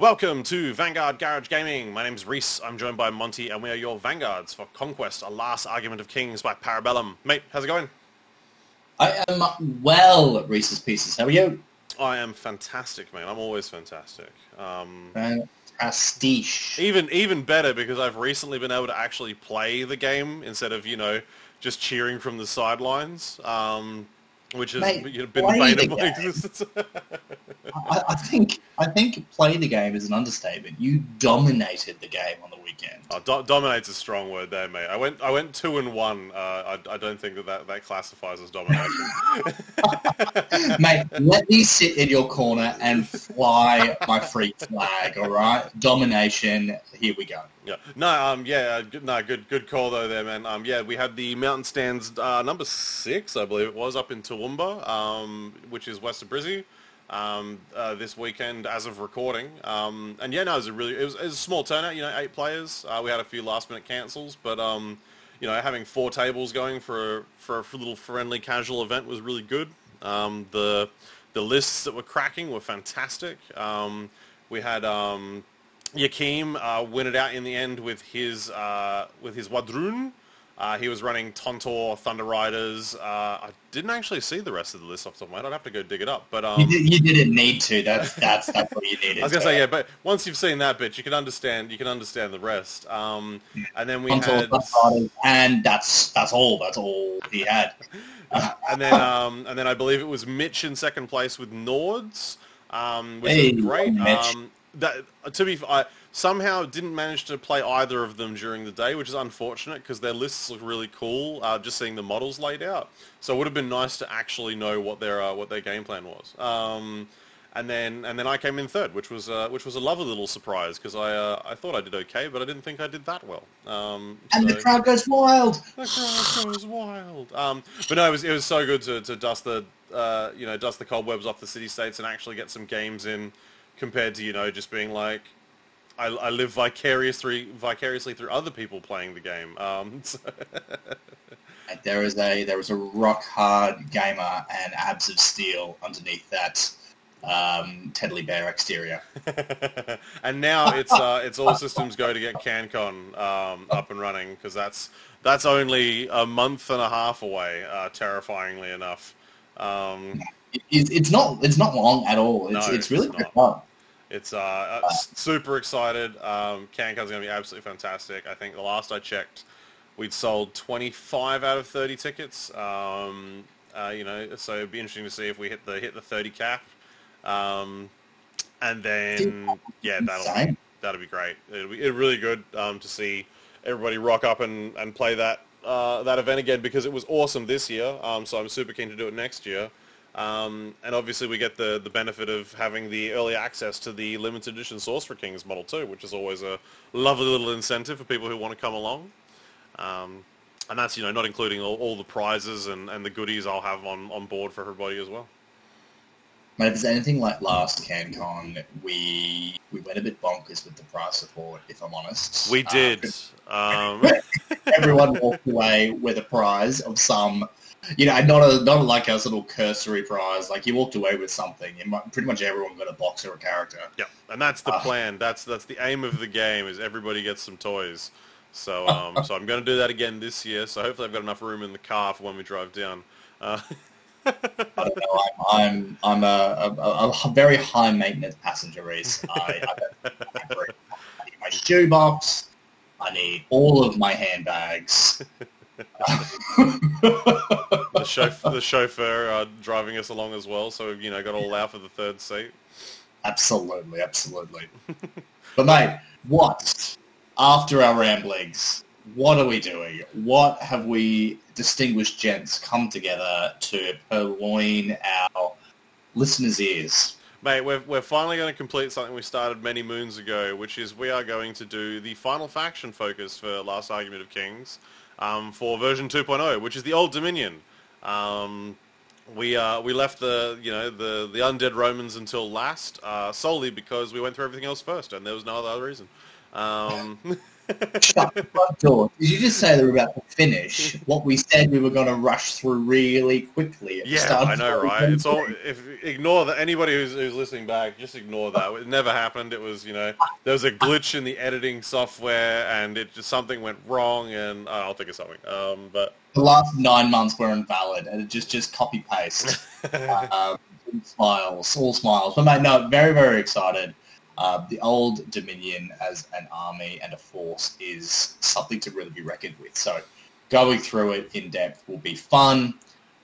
Welcome to Vanguard Garage Gaming. My name is Reese. I'm joined by Monty, and we are your Vanguards for Conquest, a last argument of kings by Parabellum. Mate, how's it going? I am well, Reese's Pieces. How are you? I am fantastic, mate. I'm always fantastic. Um, Fantastiche. even even better because I've recently been able to actually play the game instead of you know just cheering from the sidelines, um, which has Mate, been the bane of my existence. I, I think I think play the game is an understatement. You dominated the game on the weekend. Oh, do- dominate's a strong word there, mate. I went I went two and one. Uh, I, I don't think that, that that classifies as domination. Mate, let me sit in your corner and fly my freak flag, all right? Domination, here we go. Yeah. No. Um. Yeah. uh, Good, no. Good. Good call though, there, man. Um. Yeah. We had the mountain stands uh, number six, I believe it was, up in Toowoomba, um, which is west of Brizzy. Um, uh, this weekend, as of recording, um, and yeah, no, it was a really, it was, it was a small turnout. You know, eight players. Uh, we had a few last minute cancels, but um, you know, having four tables going for for a little friendly casual event was really good. Um, the the lists that were cracking were fantastic. Um, we had um, Yakim uh, win it out in the end with his uh, with his W'adrhŭn. Uh, he was running Tontor, Thunder Riders. Uh, I didn't actually see the rest of the list off the top of my head. I'd have to go dig it up. But um, You, did, didn't need to. That's that's that's what you needed. I was gonna say yeah, but once you've seen that bit, you can understand. You can understand the rest. Um, and then we Contour, had, and that's that's all. That's all he had. and then um, and then I believe it was Mitch in second place with Nords, um, which Hey, was great. Mitch. Um, that to be, I somehow didn't manage to play either of them during the day, which is unfortunate because their lists look really cool. Uh, just seeing the models laid out, so it would have been nice to actually know what their uh, what their game plan was. Um, and then and then I came in third, which was uh, which was a lovely little surprise because I uh, I thought I did okay, but I didn't think I did that well. Um, And so- the crowd goes wild. the crowd goes wild. Um, but no, it was it was so good to, to dust the uh, you know dust the cobwebs off the city states and actually get some games in, compared to you know just being like, I, I live vicarious through vicariously through other people playing the game. Um, so- There is a there is a rock hard gamer and abs of steel underneath that um, Tedley Bear exterior. and now it's uh, it's all systems go to get CanCon um, up and running because that's that's only a month and a half away. Uh, terrifyingly enough. Um, It, it's- it's not it's not long at all. It's No, it's really it's not. It's uh, uh, super excited. Um, CanCon's going to be absolutely fantastic. I think the last I checked, we'd sold 25 out of 30 tickets. Um, uh, you know, so it'd be interesting to see if we hit the hit the 30 cap. Um, and then yeah, that'll that'll be great. It'll be it'll be really good um, to see everybody rock up and, and play that uh, that event again because it was awesome this year. Um, so I'm super keen to do it next year. Um, and obviously we get the, the benefit of having the early access to the limited edition Sorcerer Kings model too, which is always a lovely little incentive for people who want to come along. Um, and that's, you know, not including all, all the prizes and, and the goodies I'll have on, on board for everybody as well. Mate, if it's anything like last CanCon, we we went a bit bonkers with the prize support. If I'm honest, We Uh, did. Um, everyone walked away with a prize of some, you know, not a not like a little cursory prize. Like you walked away with something. And mu- pretty much everyone got a box or a character. Yeah, and that's the Ah. plan. That's that's the aim of the game is everybody gets some toys. So um, so I'm going to do that again this year. So hopefully I've got enough room in the car for when we drive down. Uh, I don't know. I'm I'm, I'm a, a, a very high maintenance passenger. Reese. I, I, I. I need my shoebox. I need all of my handbags. the chauffeur, the chauffeur uh, driving us along as well. So we've you know got all out for the third seat. Absolutely, absolutely. but mate, what after our ramblings? What are we doing? What have we distinguished gents come together to purloin our listeners' ears? Mate, we're, we're finally going to complete something we started many moons ago, which is we are going to do the final faction focus for Last Argument of Kings um, for version 2.0, which is the Old Dominion. Um, we uh, we left the you know the the undead Romans until last uh, solely because we went through everything else first, and there was no other reason. Um, Shut the front door. Did you just say they were about to finish what we said we were going to rush through really quickly? At the yeah, I know, right? It's all if ignore that. Anybody who's, who's listening back, just ignore that. It never happened. It was you know there was a glitch in the editing software, and it just something went wrong, and uh, I'll think of something. Um, but The last nine months were invalid, and it just just copy paste. um, smiles, all smiles. But mate, no, very very excited. Uh, the old Dominion as an army and a force is something to really be reckoned with. So going through it in depth will be fun.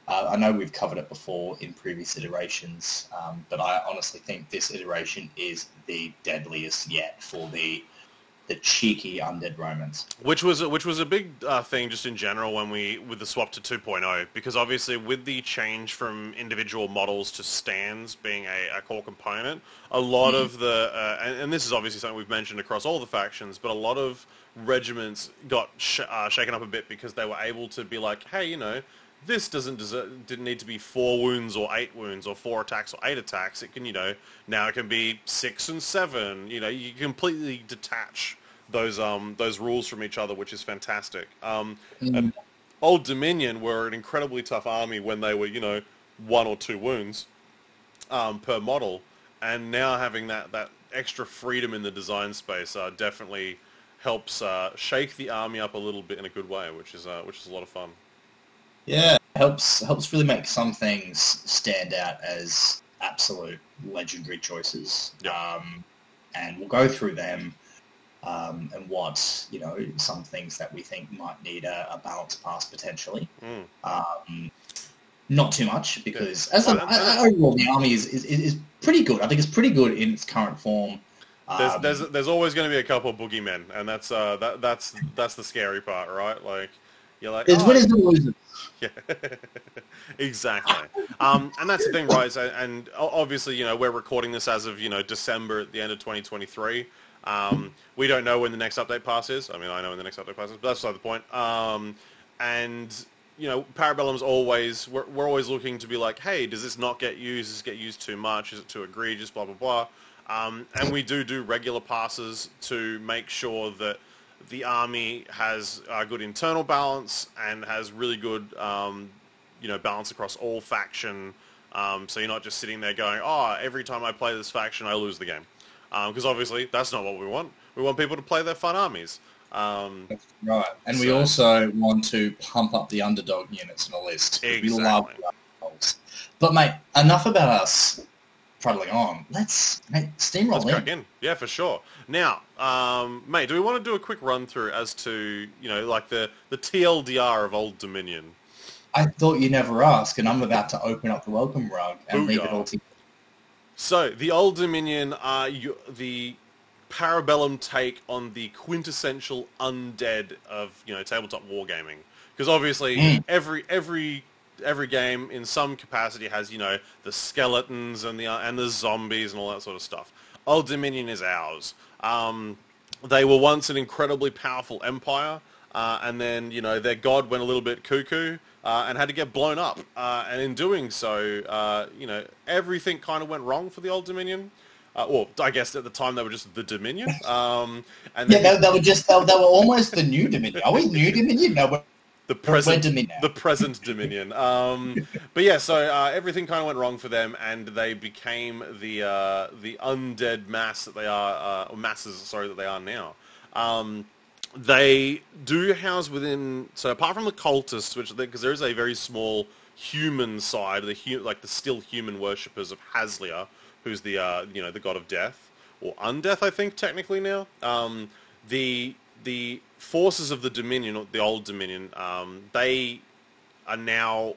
Uh, I know we've covered it before in previous iterations, um, but I honestly think this iteration is the deadliest yet for the the cheeky undead Romans. Which was which was a big uh, thing just in general when we with the swap to 2.0 because obviously with the change from individual models to stands being a, a core component, a lot of the uh, and, and this is obviously something we've mentioned across all the factions, but a lot of regiments got sh- uh, shaken up a bit because they were able to be like, hey, you know. This doesn't deserve, didn't need to be four wounds or eight wounds or four attacks or eight attacks. It can, you know, now it can be six and seven. You know, you completely detach those um those rules from each other, which is fantastic. Um, and Old Dominion were an incredibly tough army when they were, you know, one or two wounds um, per model, and now having that that extra freedom in the design space uh, definitely helps uh, shake the army up a little bit in a good way, which is uh, which is a lot of fun. Yeah, helps helps really make some things stand out as absolute legendary choices. Yeah. Um, and we'll go through them um, and what you know some things that we think might need a, a balance pass potentially. Mm. Um, not too much because as Well, overall the army is, is is pretty good. I think it's pretty good in its current form. There's, Um, there's there's always going to be a couple of boogeymen, and that's uh that that's that's the scary part, right? Like you're like, there's "Oh, winners and losers. Yeah, exactly. Um, and that's the thing, right? is- And obviously, you know, we're recording this as of you know December at the end of 2023. Um, we don't know when the next update pass is. I mean, I know when the next update pass is, but that's beside the point. Um, and you know, Parabellum's always we're, we're always looking to be like, hey, does this not get used? Does this get used too much? Is it too egregious? Blah blah blah. Um, and we do do regular passes to make sure that the army has a good internal balance and has really good, um, you know, balance across all faction. Um, so you're not just sitting there going, oh, every time I play this faction, I lose the game. Because obviously that's not what we want. We want people to play their fun armies. Um, Right, and we also want to pump up the underdog units in the list. We love Exactly. the underdogs. But mate, enough about us prattling on. Let's mate, steamroll let's in. in. Yeah, for sure. Now, um, mate, do we want to do a quick run through as to, you know, like the, the TLDR of Old Dominion? I thought you never ask, and I'm about to open up the welcome rug and leave it all to you. So the Old Dominion are you, the Parabellum take on the quintessential undead of you know tabletop wargaming. Because obviously Mm. every every every game in some capacity has you know the skeletons and the and the zombies and all that sort of stuff. Old Dominion is ours. Um, they were once an incredibly powerful empire, uh, and then you know their god went a little bit cuckoo uh, and had to get blown up. Uh, and in doing so, uh, you know everything kind of went wrong for the Old Dominion. Uh, well, I guess at the time they were just the Dominion. Um, and Yeah, they, they were just they, they were almost the new Dominion. Are we new Dominion? No, the present Dominion. the present Dominion. Um, but yeah, so uh, everything kind of went wrong for them, and they became the uh, the undead mass that they are, uh, or masses, sorry, that they are now. Um, they do house within, so apart from the cultists, which because there is a very small human side, the hu- like the still human worshippers of Hazlia, who's the uh, you know the god of death or undeath, I think technically now. Um, the the forces of the Dominion, the old Dominion, um, they are now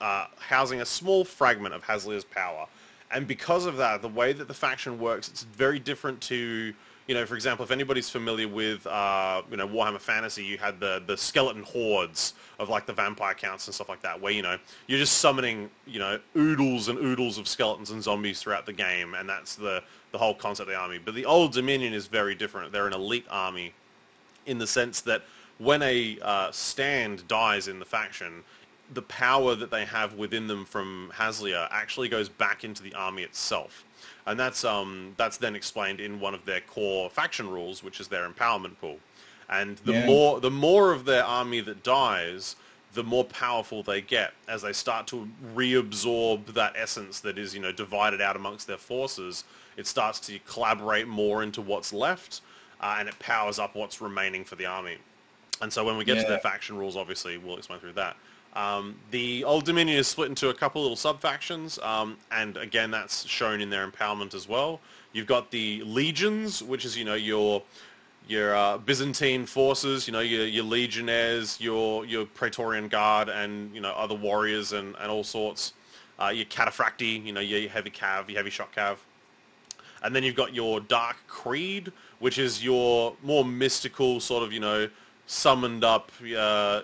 uh, housing a small fragment of Hazlia's power. And because of that, the way that the faction works, it's very different to, you know, for example, if anybody's familiar with, uh, you know, Warhammer Fantasy, you had the, the skeleton hordes of like the vampire counts and stuff like that, where, you know, you're just summoning, you know, oodles and oodles of skeletons and zombies throughout the game, and that's the, the whole concept of the army. But the old Dominion is very different. They're an elite army in the sense that when a uh, stand dies in the faction, the power that they have within them from Hazlia actually goes back into the army itself. And that's um that's then explained in one of their core faction rules, which is their empowerment pool. And the Yeah. more the more of their army that dies, the more powerful they get as they start to reabsorb that essence that is, you know, divided out amongst their forces. It starts to collaborate more into what's left, uh, and it powers up what's remaining for the army. And so when we get to Yeah. their faction rules, obviously, we'll explain through that. Um, the Old Dominion is split into a couple little sub-factions, um, and again, that's shown in their empowerment as well. You've got the legions, which is, you know, your your uh, Byzantine forces, you know, your, your legionnaires, your your Praetorian Guard, and you know other warriors and, and all sorts. Uh, your cataphracti, you know, your heavy cav, your heavy shot cav. And then you've got your Dark Creed, which is your more mystical sort of, you know, summoned up uh,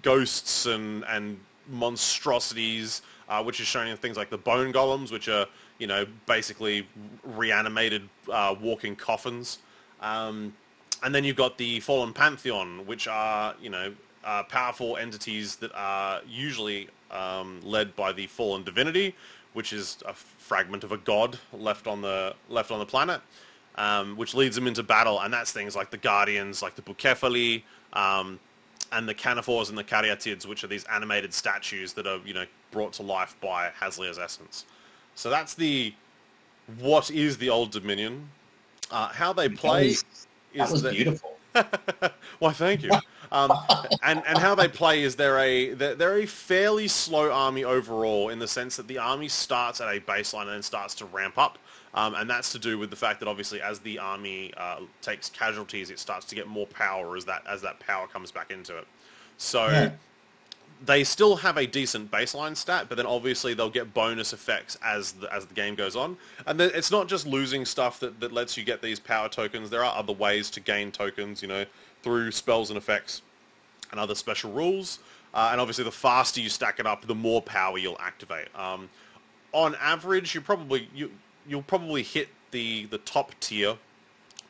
ghosts and, and monstrosities, uh, which is shown in things like the Bone Golems, which are, you know, basically reanimated uh, walking coffins. Um, and then you've got the Fallen Pantheon, which are, you know, uh, powerful entities that are usually um, led by the fallen divinity, which is a fragment of a god left on the left on the planet, um, which leads them into battle. And that's things like the Guardians, like the Bucephali, um, and the Canaphores and the Caryatids, which are these animated statues that are, you know, brought to life by Hazlia's essence. So that's the what is the Old Dominion. Uh, how they play was- That is was that beautiful. Why, thank you. Um, and and how they play is they're a they're, they're a fairly slow army overall in the sense that the army starts at a baseline and then starts to ramp up, um, and that's to do with the fact that obviously as the army uh, takes casualties, it starts to get more power as that as that power comes back into it. So Yeah. they still have a decent baseline stat, but then obviously they'll get bonus effects as the, as the game goes on. And then it's not just losing stuff that, that lets you get these power tokens. There are other ways to gain tokens, you know, through spells and effects and other special rules. Uh, and obviously the faster you stack it up, the more power you'll activate. Um, on average, you probably you you'll probably hit the the top tier.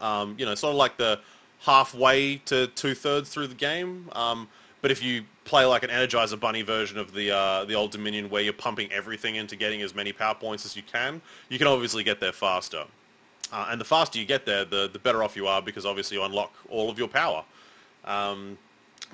Um, you know, sort of like the halfway to two thirds through the game. Um, but if you play like an Energizer Bunny version of the uh, the old Dominion, where you're pumping everything into getting as many power points as you can, you can obviously get there faster. Uh, and the faster you get there, the the better off you are because obviously you unlock all of your power. Um,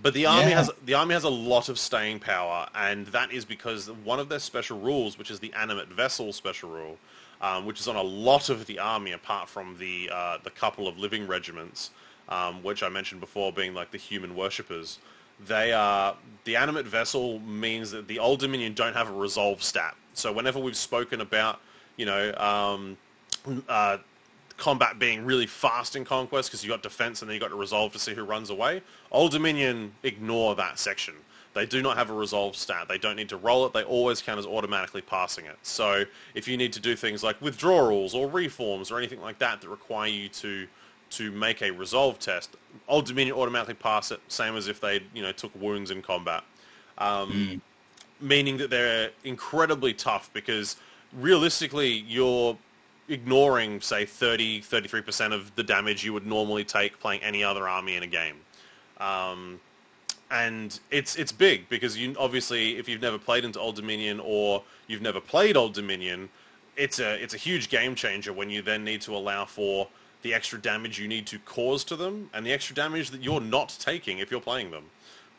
but the army Yeah. has the army has a lot of staying power, and that is because one of their special rules, which is the animate vessel special rule, um, which is on a lot of the army apart from the uh, the couple of living regiments, um, which I mentioned before, being like the human worshippers. They are the animate vessel means that the Old Dominion don't have a resolve stat. So whenever we've spoken about, you know, um, uh, combat being really fast in Conquest because you got defense and then you got to resolve to see who runs away. Old Dominion ignore that section. They do not have a resolve stat. They don't need to roll it. They always count as automatically passing it. So if you need to do things like withdrawals or reforms or anything like that that require you to to make a resolve test, Old Dominion automatically pass it, same as if they you know took wounds in combat. Um, Meaning that they're incredibly tough because realistically you're ignoring, say, 30, 33% of the damage you would normally take playing any other army in a game. Um, and it's it's big because you obviously, if you've never played into Old Dominion or you've never played Old Dominion, it's a it's a huge game changer when you then need to allow for the extra damage you need to cause to them and the extra damage that you're not taking if you're playing them.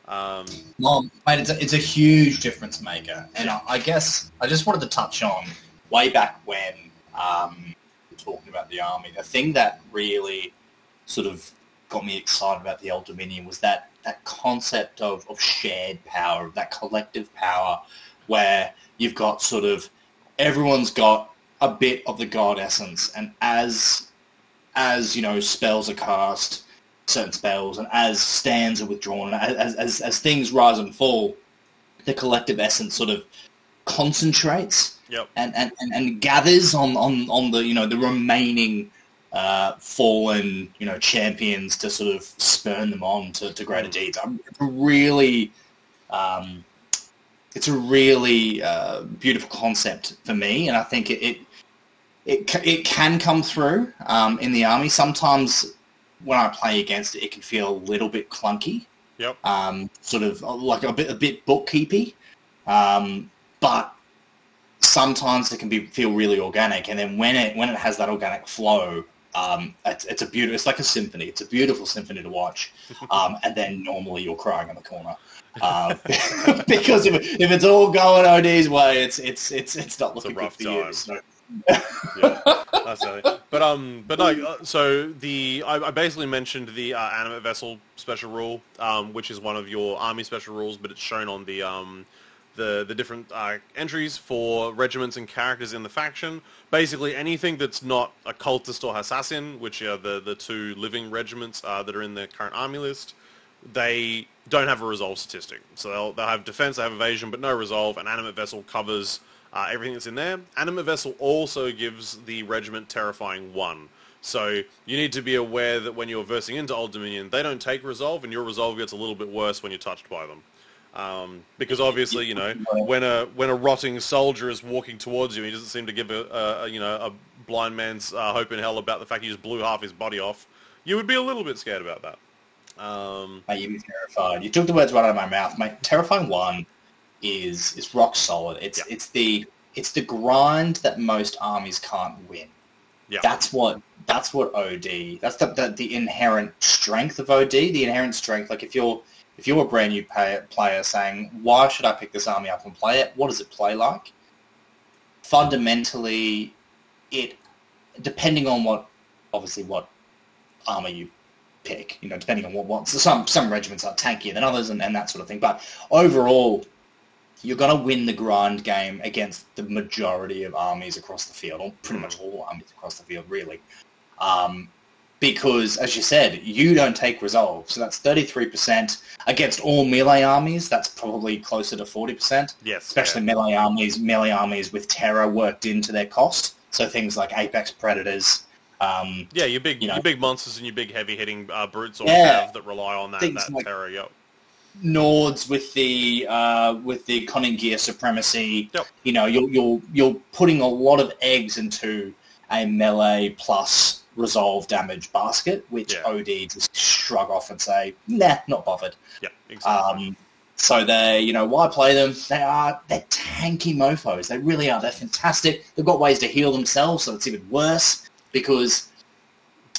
Um, Well, mate, it's a, it's a huge difference maker. And I, I guess I just wanted to touch on way back when um, talking about the army. The thing that really sort of got me excited about the Old Dominion was that, that concept of, of shared power, of that collective power, where you've got sort of everyone's got a bit of the god essence, and as as you know spells are cast, certain spells, and as stands are withdrawn, and as, as, as things rise and fall, the collective essence sort of concentrates yep. and, and, and, and gathers on, on, on the you know the remaining uh, fallen you know champions to sort of spurn them on to, to greater deeds. I'm really um, it's a really uh, beautiful concept for me, and I think it it it, it can come through um, in the army. Sometimes when I play against it, it can feel a little bit clunky, Yep. um, sort of like a bit a bit bookkeepy. Um, but sometimes it can be feel really organic, and then when it when it has that organic flow, um, it's, it's a beautiful. It's like a symphony. It's a beautiful symphony to watch. Um, and then normally you're crying in the corner uh, because if, if it's all going OD's way, it's it's it's it's not looking rough good for time. you. So. yeah. But um, but no. uh, So the I, I basically mentioned the uh, animate vessel special rule, um, which is one of your army special rules, but it's shown on the um, the the different uh, entries for regiments and characters in the faction. Basically, anything that's not a cultist or assassin, which are the the two living regiments uh, that are in the current army list, they don't have a resolve statistic. So they'll, they'll have defense, they have evasion, but no resolve. An animate vessel covers uh, everything that's in there. Animate vessel also gives the regiment terrifying one. So you need to be aware that when you're versing into Old Dominion, they don't take resolve, and your resolve gets a little bit worse when you're touched by them. Um, because obviously, you know, when a when a rotting soldier is walking towards you, he doesn't seem to give a, a a, you know a blind man's uh, hope in hell about the fact he just blew half his body off. You would be a little bit scared about that. Um, Mate, you'd be terrified. You took the words right out of my mouth, mate. Terrifying one is is rock solid. It's Yeah. it's the it's the grind that most armies can't win. yeah, That's what that's what OD. That's the, the the inherent strength of OD. The inherent strength. Like if you're if you're a brand new pay, player saying, "Why should I pick this army up and play it? What does it play like?" Fundamentally, it depending on what obviously what armor you pick. You know, depending on what what so some some regiments are tankier than others and, and that sort of thing. But overall, you're going to win the grind game against the majority of armies across the field, or pretty much all armies across the field, really. Um, because, as you said, you don't take resolve. So that's 33% against all melee armies. That's probably closer to 40%, yes, especially yeah. melee armies, melee armies with terror worked into their cost. So things like Apex Predators. Um, Yeah, your big you know. your big monsters and your big heavy hitting uh, brutes or Yeah. cav that rely on that, that like- terror. Yep. Nords with the uh, with the Konungyr supremacy. Yep. You know, you're you're you're putting a lot of eggs into a melee plus resolve damage basket, which Yeah. OD just shrug off and say, nah, not bothered. Yep. Exactly. Um, so they, you know, why play them? They are they're tanky mofo's. They really are. They're fantastic. They've got ways to heal themselves, so it's even worse because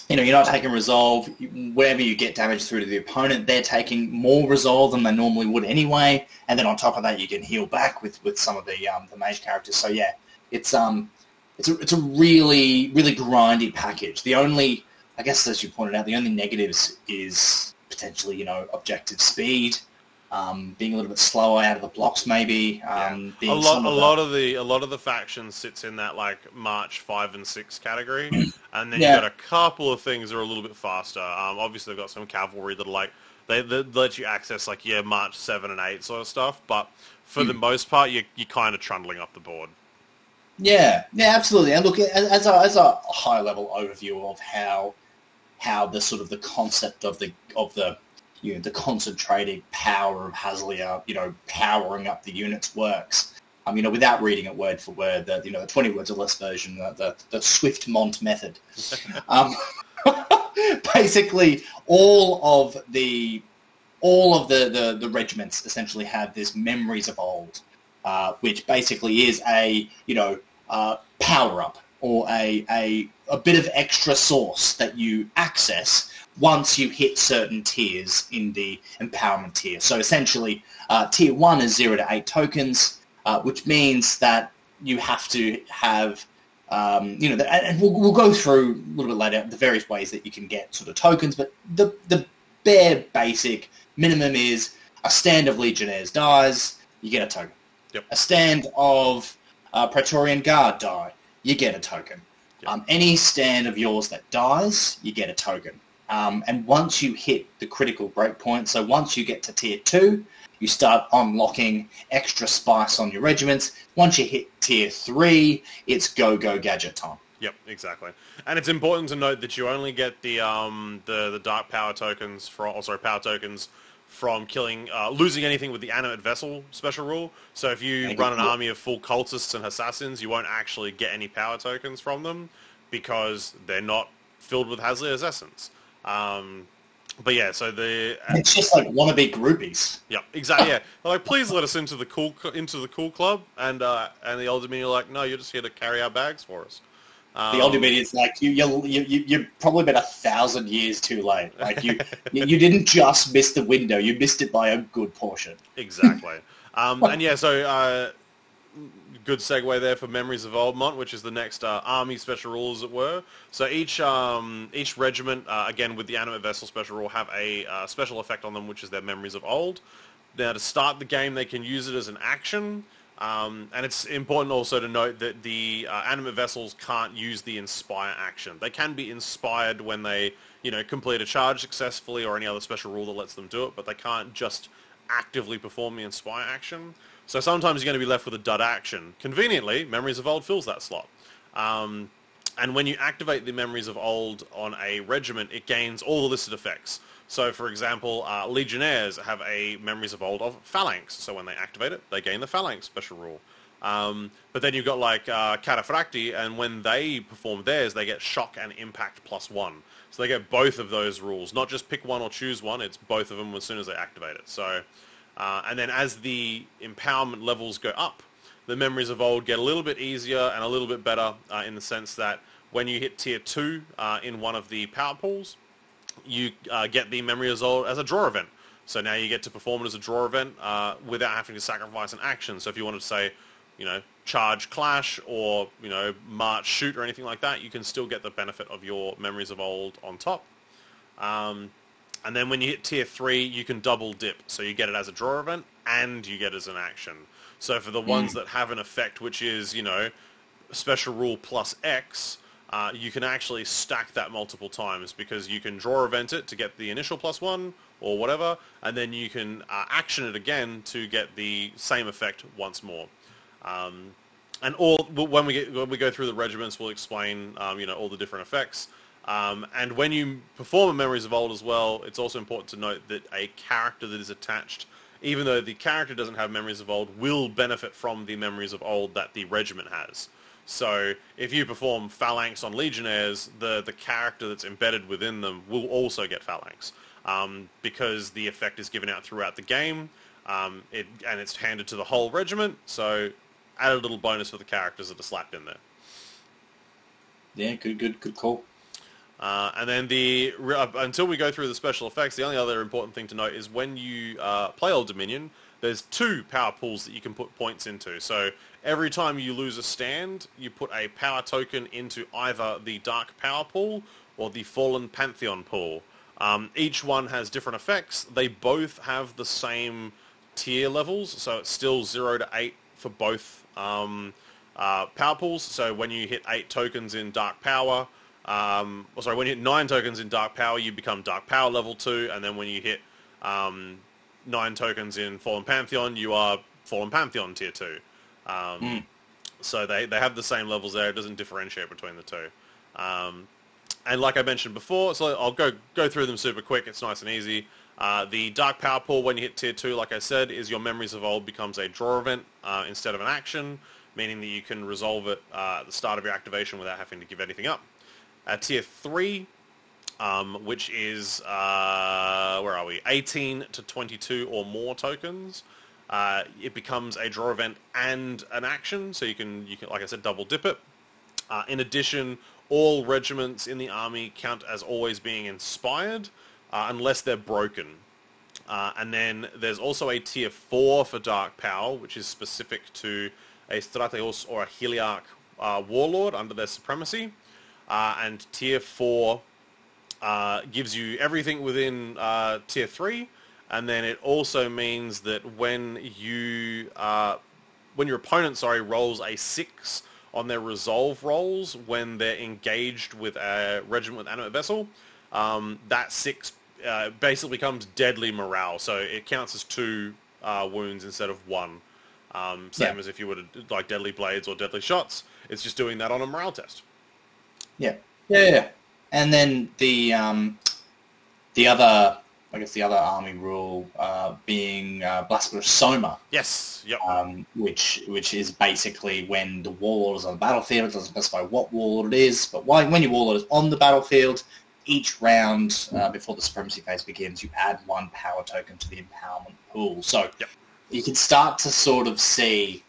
you know you're not taking resolve. Wherever you get damage through to the opponent, they're taking more resolve than they normally would anyway. And then on top of that, you can heal back with with some of the um, the mage characters. So yeah, it's um it's a it's a really really grindy package. The only I guess as you pointed out, the only negatives is potentially you know objective speed, um, being a little bit slower out of the blocks maybe. Um, a being lot, a of the- lot of the, a lot of the faction sits in that like March five and six category, and then Yeah. you've got a couple of things that are a little bit faster. Um, obviously, they've got some cavalry that are like they, they let you access like yeah March seven and eight sort of stuff, but for Hmm. the most part, you you're kind of trundling up the board. Yeah, yeah, absolutely. And look, as, as, a, as a high level overview of how how the sort of the concept of the of the you know the concentrated power of Hazlia, you know, powering up the units works. Um, you know, without reading it word for word, the you know the twenty words or less version, the the, the Swift Mont method. um, basically, all of the all of the, the, the regiments essentially have this memories of old, uh, which basically is a you know uh, power up or a, a a bit of extra source that you access once you hit certain tiers in the empowerment tier. So essentially, uh, tier one is zero to eight tokens, uh, which means that you have to have um, you know, the, and we'll, we'll go through a little bit later the various ways that you can get sort of tokens, but the the bare basic minimum is a stand of Legionnaires dies, you get a token. Yep. A stand of uh, Praetorian Guard die, you get a token. Yep. Um, any stand of yours that dies, you get a token. Um, and once you hit the critical breakpoint, so once you get to tier two, you start unlocking extra spice on your regiments. Once you hit tier three, it's go go gadget time. Yep, exactly. And it's important to note that you only get the um the, the dark power tokens for or sorry power tokens from killing uh, losing anything with the animate vessel special rule. So if you run an army of full cultists and assassins, you won't actually get any power tokens from them because they're not filled with Hazlia's essence. Um, but yeah, so the It's just like wannabe groupies. yeah, exactly. Yeah, They're like please let us into the cool into the cool club, and uh, and the old Dominion are like, no, you're just here to carry our bags for us. Um, The old Dominion's like you, you, you, you, you're probably been a thousand years too late. Like you, you you didn't just miss the window; you missed it by a good portion. Exactly. um, and yeah, so uh, good segue there for Memories of Oldmont, which is the next uh, army special rule, as it were. So each um, each regiment, uh, again with the animate vessel special rule, have a uh, special effect on them, which is their Memories of Old. Now to start the game, they can use it as an action. Um, and it's important also to note that the uh, animate vessels can't use the inspire action. They can be inspired when they, you know, complete a charge successfully or any other special rule that lets them do it, but they can't just actively perform the inspire action. So sometimes you're going to be left with a dud action. Conveniently, Memories of Old fills that slot. Um, and when you activate the Memories of Old on a regiment, it gains all the listed effects. So, for example, uh, Legionnaires have a Memories of Old of Phalanx. So when they activate it, they gain the Phalanx special rule. Um, but then you've got like uh, Cataphracti, and when they perform theirs, they get Shock and Impact plus one. So they get both of those rules, not just pick one or choose one. It's both of them as soon as they activate it. So, uh, and then as the empowerment levels go up, the memories of old get a little bit easier and a little bit better uh, in the sense that when you hit tier two uh, in one of the power pools, you uh, get the memory of old as a draw event. So now you get to perform it as a draw event uh, without having to sacrifice an action. So if you wanted to say, you know, charge clash or, you know, march shoot or anything like that, you can still get the benefit of your memories of old on top. Um, and then when you hit tier three, you can double dip. So you get it as a draw event and you get it as an action. So for the ones that have an effect, which is, you know, special rule plus X, uh, you can actually stack that multiple times because you can draw event it to get the initial plus one or whatever, and then you can uh, action it again to get the same effect once more. Um, and all when we get when we go through the regiments, we'll explain um, you know all the different effects. Um, and when you perform a Memories of Old as well, it's also important to note that a character that is attached, even though the character doesn't have Memories of Old, will benefit from the Memories of Old that the regiment has. So if you perform Phalanx on Legionnaires, the, the character that's embedded within them will also get Phalanx um, because the effect is given out throughout the game um, it, and it's handed to the whole regiment. So add a little bonus for the characters that are slapped in there. Yeah, good, good, good call. Uh, and then the uh, until we go through the special effects, the only other important thing to note is when you uh, play Old Dominion, there's two power pools that you can put points into. So every time you lose a stand, you put a power token into either the Dark Power pool or the Fallen Pantheon pool. Um, each one has different effects. They both have the same tier levels, so it's still 0 to 8 for both um, uh, power pools. So when you hit 8 tokens in Dark Power, um, oh, sorry, when you hit 9 tokens in Dark Power, you become Dark Power level 2, and then when you hit um, 9 tokens in Fallen Pantheon, you are Fallen Pantheon tier 2. Um, Mm. So they, they have the same levels there. It doesn't differentiate between the two. Um, and like I mentioned before, so I'll go go through them super quick. It's nice and easy. Uh, the Dark Power Pool, when you hit Tier 2, like I said, is your Memories of Old becomes a draw event uh, instead of an action, meaning that you can resolve it uh, at the start of your activation without having to give anything up. At Tier 3, um, which is, uh, where are we, 18 to 22 or more tokens, uh, it becomes a draw event and an action, so you can, you can like I said, double dip it. Uh, in addition, all regiments in the army count as always being inspired, uh, unless they're broken. Uh, and then there's also a tier 4 for Dark Power, which is specific to a Strategos or a Heliarch uh, Warlord under their supremacy. And tier 4 uh, gives you everything within uh, tier 3. And then it also means that when you uh, when your opponent, sorry, rolls a 6 on their resolve rolls when they're engaged with a regiment with animate vessel, um, that 6 uh, basically becomes deadly morale. So it counts as two uh, wounds instead of one. Um, same Yeah. as if you were have like deadly blades or deadly shots. It's just doing that on a morale test. Yeah, yeah, yeah. And then the um, the other, I guess, the other army rule uh, being uh, Blasphemous Soma, Yes. Yep. um, which which is basically when the warlord is on the battlefield. It doesn't specify what warlord it is, but why, when your warlord is on the battlefield, each round uh, before the supremacy phase begins, you add one power token to the empowerment pool. So Yep. you can start to sort of see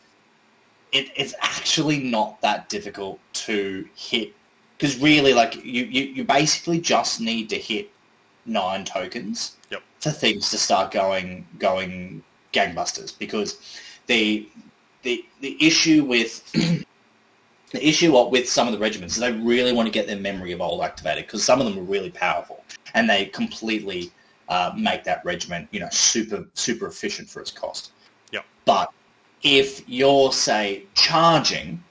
it, it's actually not that difficult to hit because really, like you, you, you basically just need to hit nine tokens Yep. for things to start going going gangbusters. Because the the the issue with the issue what- with some of the regiments is they really want to get their memory of old activated because some of them are really powerful and they completely uh, make that regiment you know super super efficient for its cost. Yep. But if you're say charging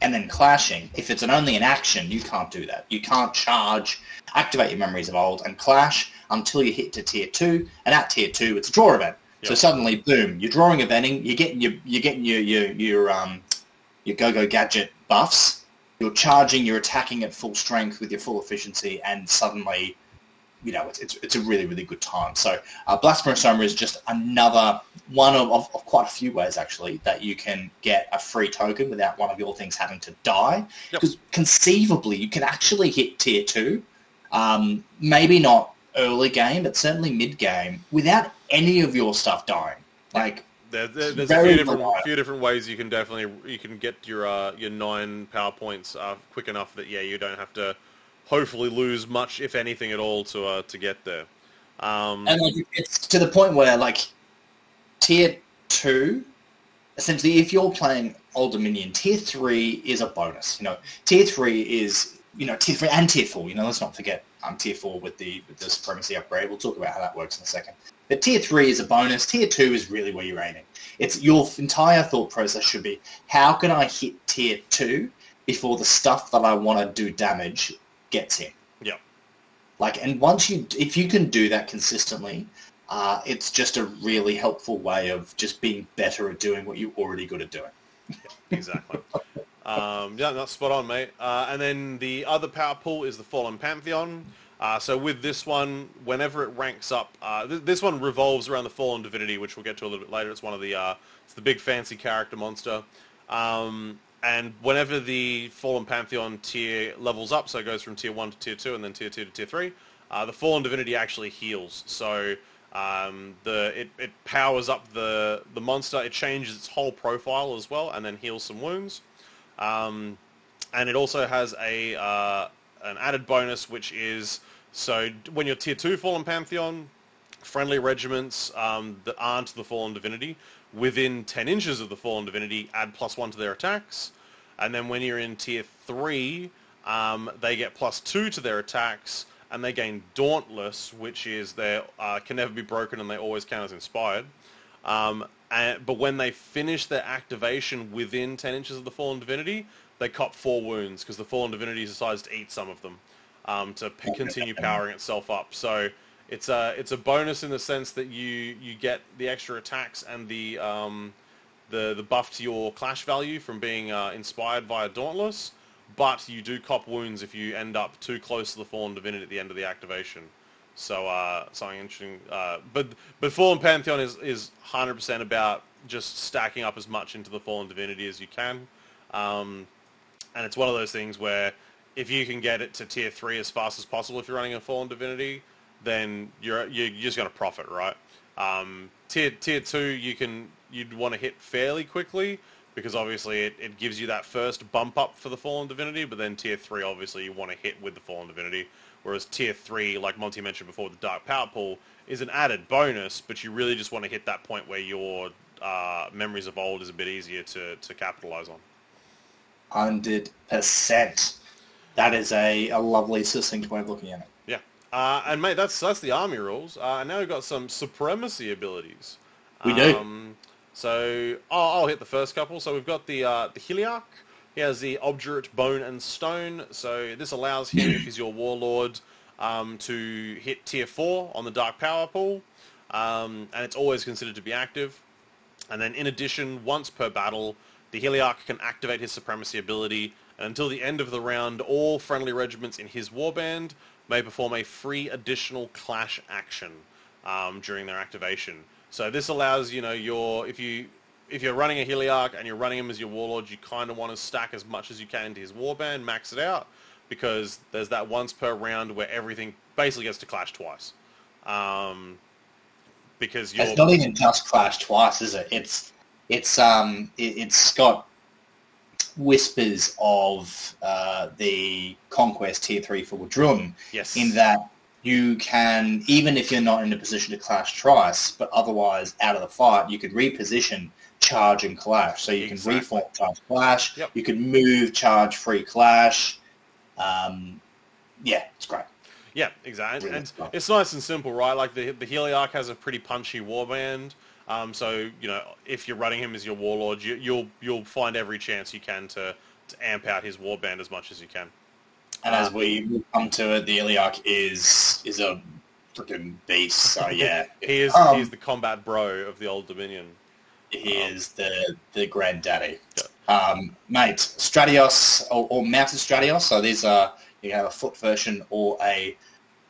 and then clashing, if it's an only an action, you can't do that. You can't charge, activate your memories of old, and clash until you hit to tier two, and at tier two, it's a draw event. So suddenly, boom, you're drawing eventing, you're getting your you're getting your your your um your go-go gadget buffs. You're charging, you're attacking at full strength with your full efficiency, and suddenly, you know, it's it's, it's a really really good time. So uh, Blasphemous Soma is just another one of, of, of quite a few ways actually that you can get a free token without one of your things having to die. Yep. Because conceivably, you can actually hit tier two, um, maybe not early game, but certainly mid game, without any of your stuff dying. Like There, there, there's a few different, few different ways you can definitely you can get your uh, your nine power points uh, quick enough that yeah you don't have to hopefully lose much if anything at all to uh, to get there. Um, And like, it's to the point where like tier two, essentially, if you're playing Old Dominion, tier three is a bonus. You know, tier three is you know tier three and tier four. You know, let's not forget um, tier four with the with the supremacy upgrade. We'll talk about how that works in a second. But tier three is a bonus. Tier two is really where you're aiming. It's your entire thought process should be how can I hit tier two before the stuff that I want to do damage gets in. yeah, Like, and once you, if you can do that consistently, uh, it's just a really helpful way of just being better at doing what you're already good at doing. exactly. um, yeah, that's spot on, mate. Uh, and then the other power pool is the Fallen Pantheon. Uh, so with this one, whenever it ranks up, uh, th- this one revolves around the Fallen Divinity, which we'll get to a little bit later. It's one of the, uh, it's the big fancy character monster. Um, and whenever the Fallen Pantheon tier levels up, so it goes from tier 1 to tier 2 and then tier 2 to tier 3, uh, the Fallen Divinity actually heals. So um, the it, it powers up the, the monster, it changes its whole profile as well, and then heals some wounds. Um, and it also has a uh, an added bonus, which is so when you're tier 2 Fallen Pantheon, friendly regiments um, that aren't the Fallen Divinity within 10 inches of the Fallen Divinity add plus 1 to their attacks. And then when you're in tier 3, um, they get plus 2 to their attacks, and they gain Dauntless, which is they uh, can never be broken and they always count as inspired. Um, and, but when they finish their activation within 10 inches of the Fallen Divinity, they cop 4 wounds because the Fallen Divinity decides to eat some of them um, to p- continue powering itself up. So it's a it's a bonus in the sense that you you get the extra attacks and the um, the the buff to your clash value from being uh, inspired via Dauntless, but you do cop wounds if you end up too close to the Fallen Divinity at the end of the activation. So uh, something interesting. Uh, but but Fallen Pantheon is is 100% about just stacking up as much into the Fallen Divinity as you can. Um, and it's one of those things where if you can get it to tier three as fast as possible if you're running a fallen divinity, then you're you're just going to profit, right? Um, tier tier two, you can you'd want to hit fairly quickly because obviously it, it gives you that first bump up for the fallen divinity, but then tier three, obviously you want to hit with the fallen divinity, whereas tier three, like Monty mentioned before, the dark power pool is an added bonus, but you really just want to hit that point where your uh, memories of old is a bit easier to, to capitalize on. Hundred percent. That is a, a lovely succinct way of looking at it. Uh, and mate, that's that's the army rules. Uh, and now we've got some supremacy abilities. We do. Um, so I'll, I'll hit the first couple. So we've got the uh, the Heliarch. He has the Obdurate Bone and Stone. So this allows him, if he's your warlord, um, to hit tier four on the Dark Power pool, um, and it's always considered to be active. And then in addition, once per battle, the Heliarch can activate his supremacy ability, and until the end of the round, all friendly regiments in his warband may perform a free additional clash action um, during their activation. So this allows, you know, your if you if you're running a Heliarch and you're running him as your warlord, you kind of want to stack as much as you can into his warband, max it out. because there's that once per round where everything basically gets to clash twice. Um, because you're It's not even just Clash twice, is it? It's it's um it, it's got whispers of uh, the Conquest Tier Three for Drum. yes in that you can, even if you're not in a position to clash twice, but otherwise out of the fight, you could reposition charge and clash. So you can Exactly. reform charge clash. Yep. You can move charge free clash. Um, yeah, it's great. Yeah, exactly. Really And it's nice and simple, right? Like the the Heliarch has a pretty punchy warband. Um, so you know, if you're running him as your warlord, you, you'll you'll find every chance you can to, to amp out his warband as much as you can. And as Um, we we come to it, the Iliarch is is a freaking beast. So yeah, He is Um, he is the combat bro of the Old Dominion. he is the the granddaddy. Um, mate, Stratios or, or mounted Stratios. So these are you have a foot version or a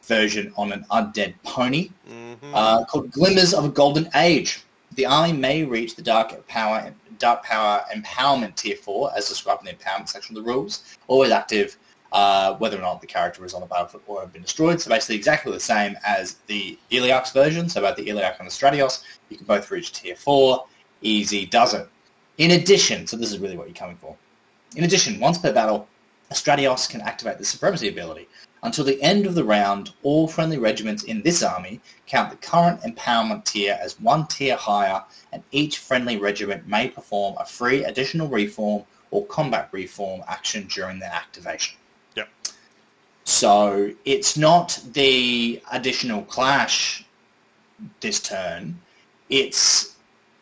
version on an undead pony hmm uh, called Glimmers of a Golden Age. The army may reach the Dark Power Dark Power Empowerment Tier 4, as described in the Empowerment section of the rules, always active, uh, whether or not the character is on the battlefield or have been destroyed. So basically exactly the same as the Iliax version. So both the Iliax and the Stratios, you can both reach Tier 4. Easy does it. In addition, so this is really what you're coming for. In addition, once per battle, Stratios can activate the Supremacy ability. Until the end of the round, all friendly regiments in this army count the current empowerment tier as one tier higher, and each friendly regiment may perform a free additional reform or combat reform action during their activation. Yep. So it's not the additional clash this turn. It's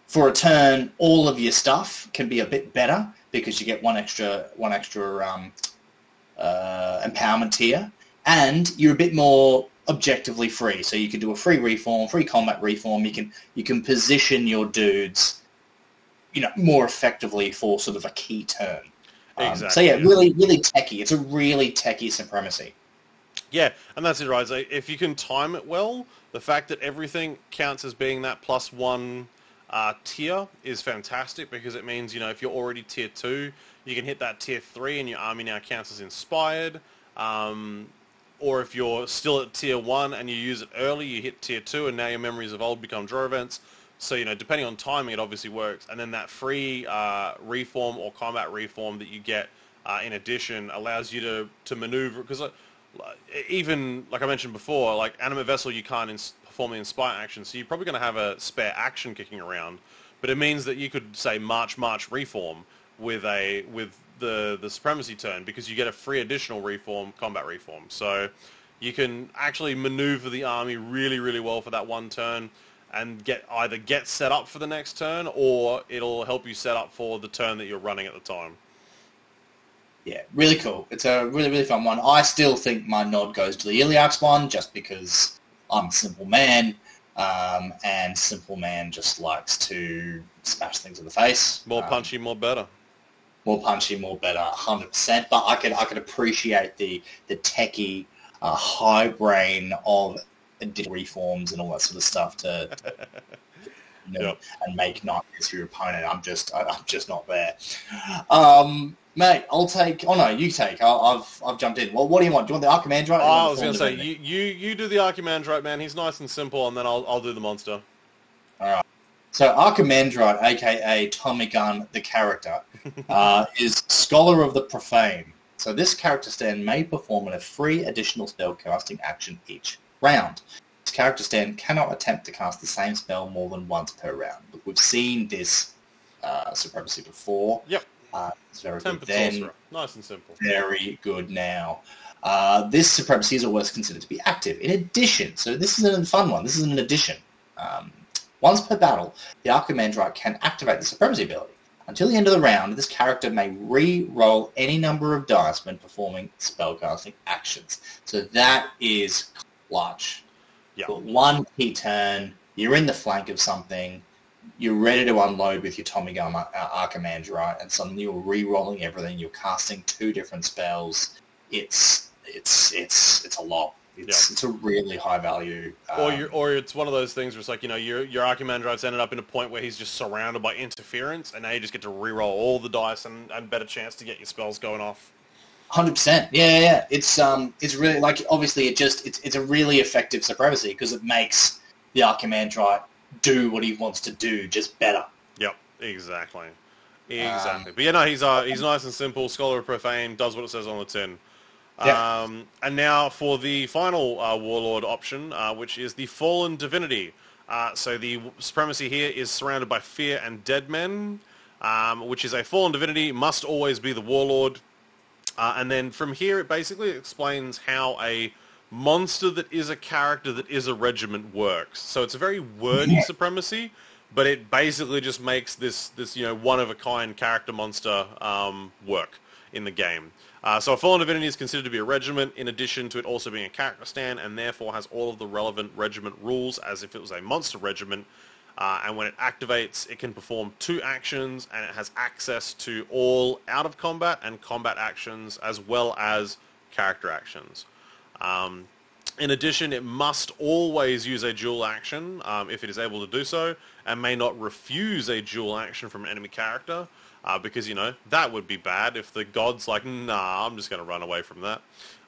for a turn, all of your stuff can be a bit better because you get one extra one extra um, uh, empowerment tier, and you're a bit more objectively free. So you can do a free reform, free combat reform. You can you can position your dudes, you know, more effectively for sort of a key turn. Um, so Exactly, yeah, yeah. really really techie. It's a really techie supremacy. Yeah, and that's it, right? So if you can time it well, the fact that everything counts as being that plus one uh, tier is fantastic because it means, you know, if you're already tier two, you can hit that tier three and your army now counts as inspired. Um, or if you're still at tier one and you use it early, you hit tier two and now your memories of old become draw events. So, you know, depending on timing, it obviously works. And then that free uh, reform or combat reform that you get uh, in addition allows you to, to maneuver, because like, even, like I mentioned before, like Animate Vessel, you can't ins- perform the Inspire action, so you're probably going to have a spare action kicking around. But it means that you could say March, March reform with a with the the supremacy turn because you get a free additional reform, combat reform. So you can actually maneuver the army really, really well for that one turn and get either get set up for the next turn or it'll help you set up for the turn that you're running at the time. Yeah, really cool. It's a really, really fun one. I still think my nod goes to the Iliax one just because I'm a simple man, um, and simple man just likes to smash things in the face. More Um, punchy, more better. more punchy, more better, hundred percent. But I could I could appreciate the the techie, uh, high brain of digital reforms and all that sort of stuff to, to you know, Yep. and make nightmares for your opponent. I'm just I, I'm just not there. Um, mate, I'll take. Oh no, you take. I, I've I've jumped in. Well, what do you want? Do you want the Archimandrite? Oh, I was going to say, you, you, you do the Archimandrite, man. He's nice and simple, and then I'll, I'll do the monster. All right. So Archimandrite, aka Tommy Gun, the character, uh, is Scholar of the Profane. So this character stand may perform a free additional spell casting action each round. This character stand cannot attempt to cast the same spell more than once per round. But we've seen this uh, supremacy before. Yep. Uh, it's very good then. Nice and simple. very good now. Uh, this supremacy is always considered to be active. In addition, so this is a fun one. This is an addition. Um, once per battle, the Archimandrite can activate the supremacy ability. Until the end of the round, this character may re-roll any number of dice when performing spellcasting actions. So that is clutch. Yeah. Got one key turn, you're in the flank of something, you're ready to unload with your Tommy Gun uh, Archimandrite, and suddenly you're re-rolling everything. You're casting two different spells. It's it's it's it's a lot. It's it's a really high value. Or um, you or it's one of those things where it's like, you know, your your Archimandrite's ended up in a point where he's just surrounded by interference, and now you just get to re-roll all the dice and, and better chance to get your spells going off. Hundred percent. Yeah, yeah. It's um, it's really like obviously it just it's it's a really effective supremacy because it makes the Archimandrite do what he wants to do just better. Yep, exactly, exactly. Um, but yeah, no, he's uh he's nice and simple. Scholar of Profane does what it says on the tin. Yeah. Um, and now for the final uh, warlord option, uh, which is the Fallen Divinity. Uh, so the supremacy here is surrounded by fear and dead men, um, which is a fallen divinity, must always be the warlord. Uh, and then from here, it basically explains how a monster that is a character that is a regiment works. So it's a very wordy yeah. supremacy, but it basically just makes this this you know one of a kind character monster um, work in the game. Uh, so a Fallen Divinity is considered to be a regiment, in addition to it also being a character stand, and therefore has all of the relevant regiment rules as if it was a monster regiment. Uh, and when it activates, it can perform two actions, and it has access to all out of combat and combat actions, as well as character actions. Um, in addition, it must always use a duel action um, if it is able to do so, and may not refuse a duel action from an enemy character uh, because you know that would be bad if the god's like, nah, I'm just going to run away from that.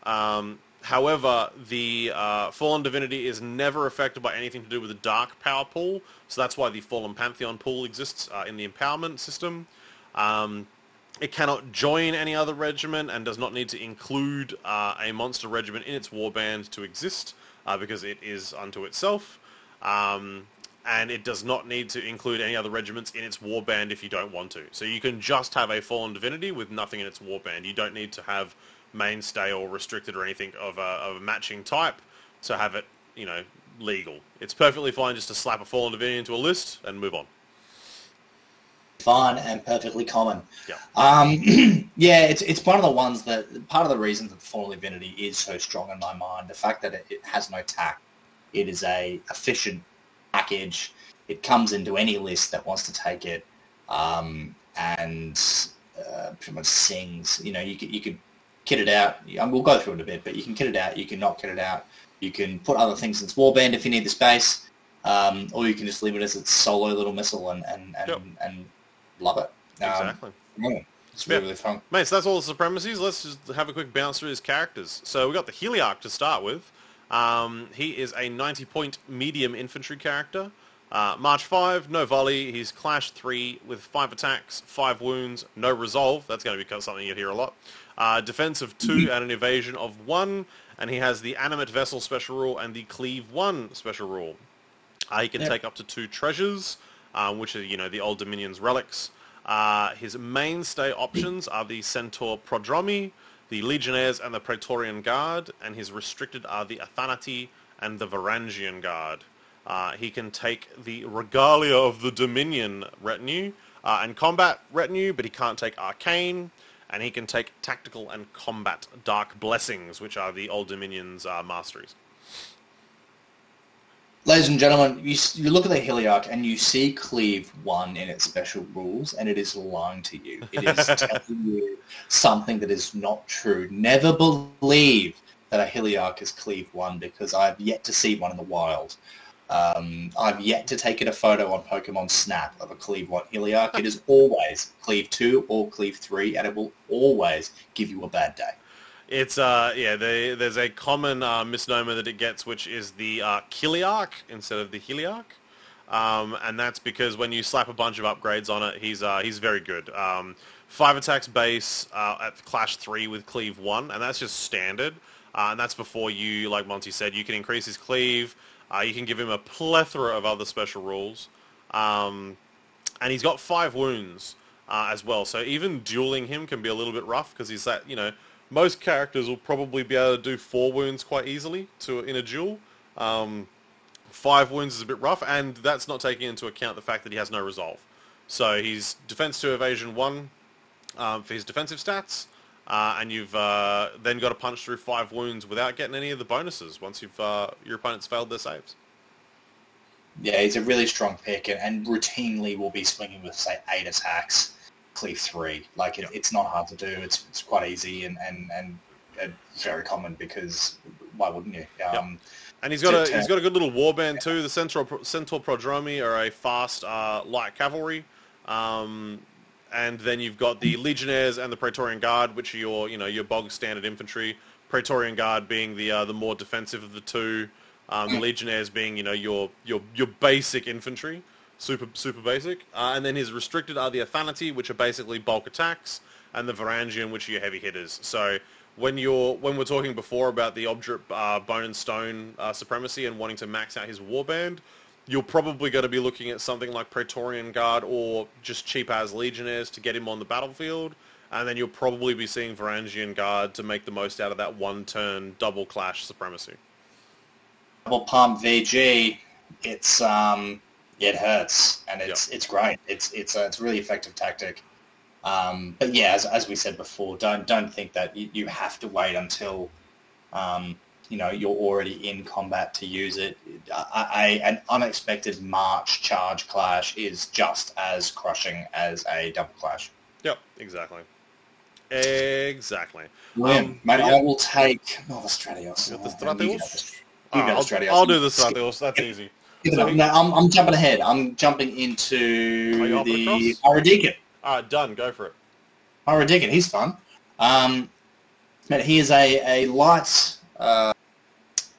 Um, however, the uh, fallen divinity is never affected by anything to do with the dark power pool, so that's why the fallen pantheon pool exists uh, in the empowerment system. Um, it cannot join any other regiment and does not need to include uh, a monster regiment in its warband to exist uh, because it is unto itself. Um, and it does not need to include any other regiments in its warband if you don't want to. So you can just have a Fallen Divinity with nothing in its warband. You don't need to have mainstay or restricted or anything of a, of a matching type to have it, you know, legal. It's perfectly fine just to slap a Fallen Divinity into a list and move on. Fine and perfectly common. Yeah. Um, yeah, it's it's one of the ones that part of the reason that the Fallen Divinity is so strong in my mind. The fact that it, it has no tack. It is a efficient package. It comes into any list that wants to take it, um, and uh, pretty much sings. You know, you could you could kit it out. We'll go through it a bit, but you can kit it out. You can not kit it out. You can put other things in its warband if you need the space, um, or you can just leave it as its solo little missile and and and, yep. and love it. Um, exactly. Yeah. It's really, really fun. Mate, so that's all the supremacies. Let's just have a quick bounce through his characters. So we got the Heliarch to start with. Um, he is a 90-point medium infantry character. Uh, March 5, no volley. He's Clash 3 with 5 attacks, 5 wounds, no resolve. That's going to be something you hear a lot. Uh, defense of 2 and an evasion of 1. And he has the Animate Vessel special rule and the Cleave 1 special rule. Uh, he can yep. take up to 2 treasures, um, which are, you know, the Old Dominion's relics. Uh, his mainstay options are the Centaur Prodromi, the Legionnaires and the Praetorian Guard, and his restricted are the Athanati and the Varangian Guard. Uh, he can take the Regalia of the Dominion retinue uh, and combat retinue, but he can't take Arcane, and he can take Tactical and Combat Dark Blessings, which are the Old Dominion's uh, masteries. Ladies and gentlemen, you, you look at the Heliarch and you see Cleave 1 in its special rules and it is lying to you. It is telling you something that is not true. Never believe that a Heliarch is Cleave 1 because I have yet to see one in the wild. Um, I've yet to take it a photo on Pokemon Snap of a Cleave 1 Heliarch. It is always Cleave 2 or Cleave 3 and it will always give you a bad day. It's uh yeah, they, there's a common uh, misnomer that it gets, which is the uh, instead of the Heliarch, um, and that's because when you slap a bunch of upgrades on it, he's uh, he's very good. Um, five attacks base uh, at Clash three with Cleave one, and that's just standard. Uh, and that's before you, like Monty said, you can increase his cleave. Uh, you can give him a plethora of other special rules, um, and he's got five wounds uh, as well. So even dueling him can be a little bit rough because he's that you know most characters will probably be able to do four wounds quite easily to in a duel. Um, five wounds is a bit rough, and that's not taking into account the fact that he has no resolve. So he's defense to evasion one um, for his defensive stats, uh, and you've uh, then got to punch through five wounds without getting any of the bonuses once you've uh, your opponent's failed their saves. Yeah, he's a really strong pick, and, and routinely will be swinging with say eight attacks cleave three. Like it, it's not hard to do. It's it's quite easy and and and, and very common because why wouldn't you? Um, yep. And he's got to, a he's got a good little warband yeah. too. The Centaur Centaur Prodromi are a fast uh, light cavalry, um, and then you've got the Legionnaires and the Praetorian Guard, which are your, you know, your bog standard infantry. Praetorian Guard being the uh, the more defensive of the two. Um, the Legionnaires being, you know, your your your basic infantry, super super basic. Uh, and then his restricted are the Athanati, which are basically bulk attacks, and the Varangian, which are your heavy hitters. So when you're when we're talking before about the Obdurate uh, Bone and Stone uh, supremacy and wanting to max out his warband, you're probably going to be looking at something like Praetorian Guard or just cheap as Legionnaires to get him on the battlefield. And then you'll probably be seeing Varangian Guard to make the most out of that one-turn double clash supremacy. Double pump VG, it's um, it hurts and it's yep. it's great. It's it's a, it's a really effective tactic. Um, but yeah, as, as we said before, don't don't think that you, you have to wait until um, you know you're already in combat to use it. An unexpected march charge clash is just as crushing as a double clash. Yep, exactly. Exactly. Um, mate, yeah. I will take oh, the Stratios. the Stratios? Oh, I'll, I'll, do the Stratios. That's easy. No, I'm, I'm jumping ahead. I'm jumping into the Hierodeacon. All right, done. Go for it. Hierodeacon, he's fun. Um, he is a, a light uh,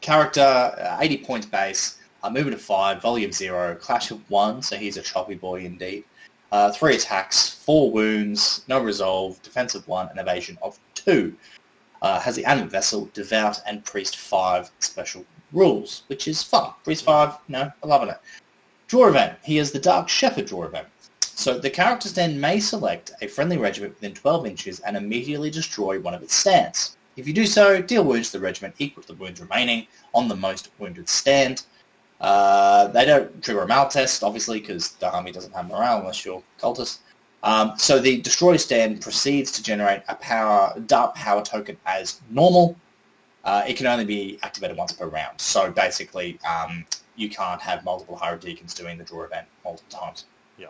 character, uh, 80 points base, uh, movement of 5, volume 0, clash of 1, so he's a choppy boy indeed. Uh, 3 attacks, 4 wounds, no resolve, defensive 1, and evasion of 2. Uh, has the Animate Vessel, devout, and priest 5 special rules, which is fun. Priest 5, no, I'm loving it. Draw event. He is the Dark Shepherd draw event. So the characters then may select a friendly regiment within 12 inches and immediately destroy one of its stands. If you do so, deal wounds to the regiment equal to the wounds remaining on the most wounded stand. Uh, they don't trigger a morale test, obviously, because the army doesn't have morale unless you're cultist. Um, so the destroy stand proceeds to generate a power dark power token as normal. Uh, it can only be activated once per round. So basically, um, you can't have multiple Hierodeacons doing the draw event multiple times. Yeah.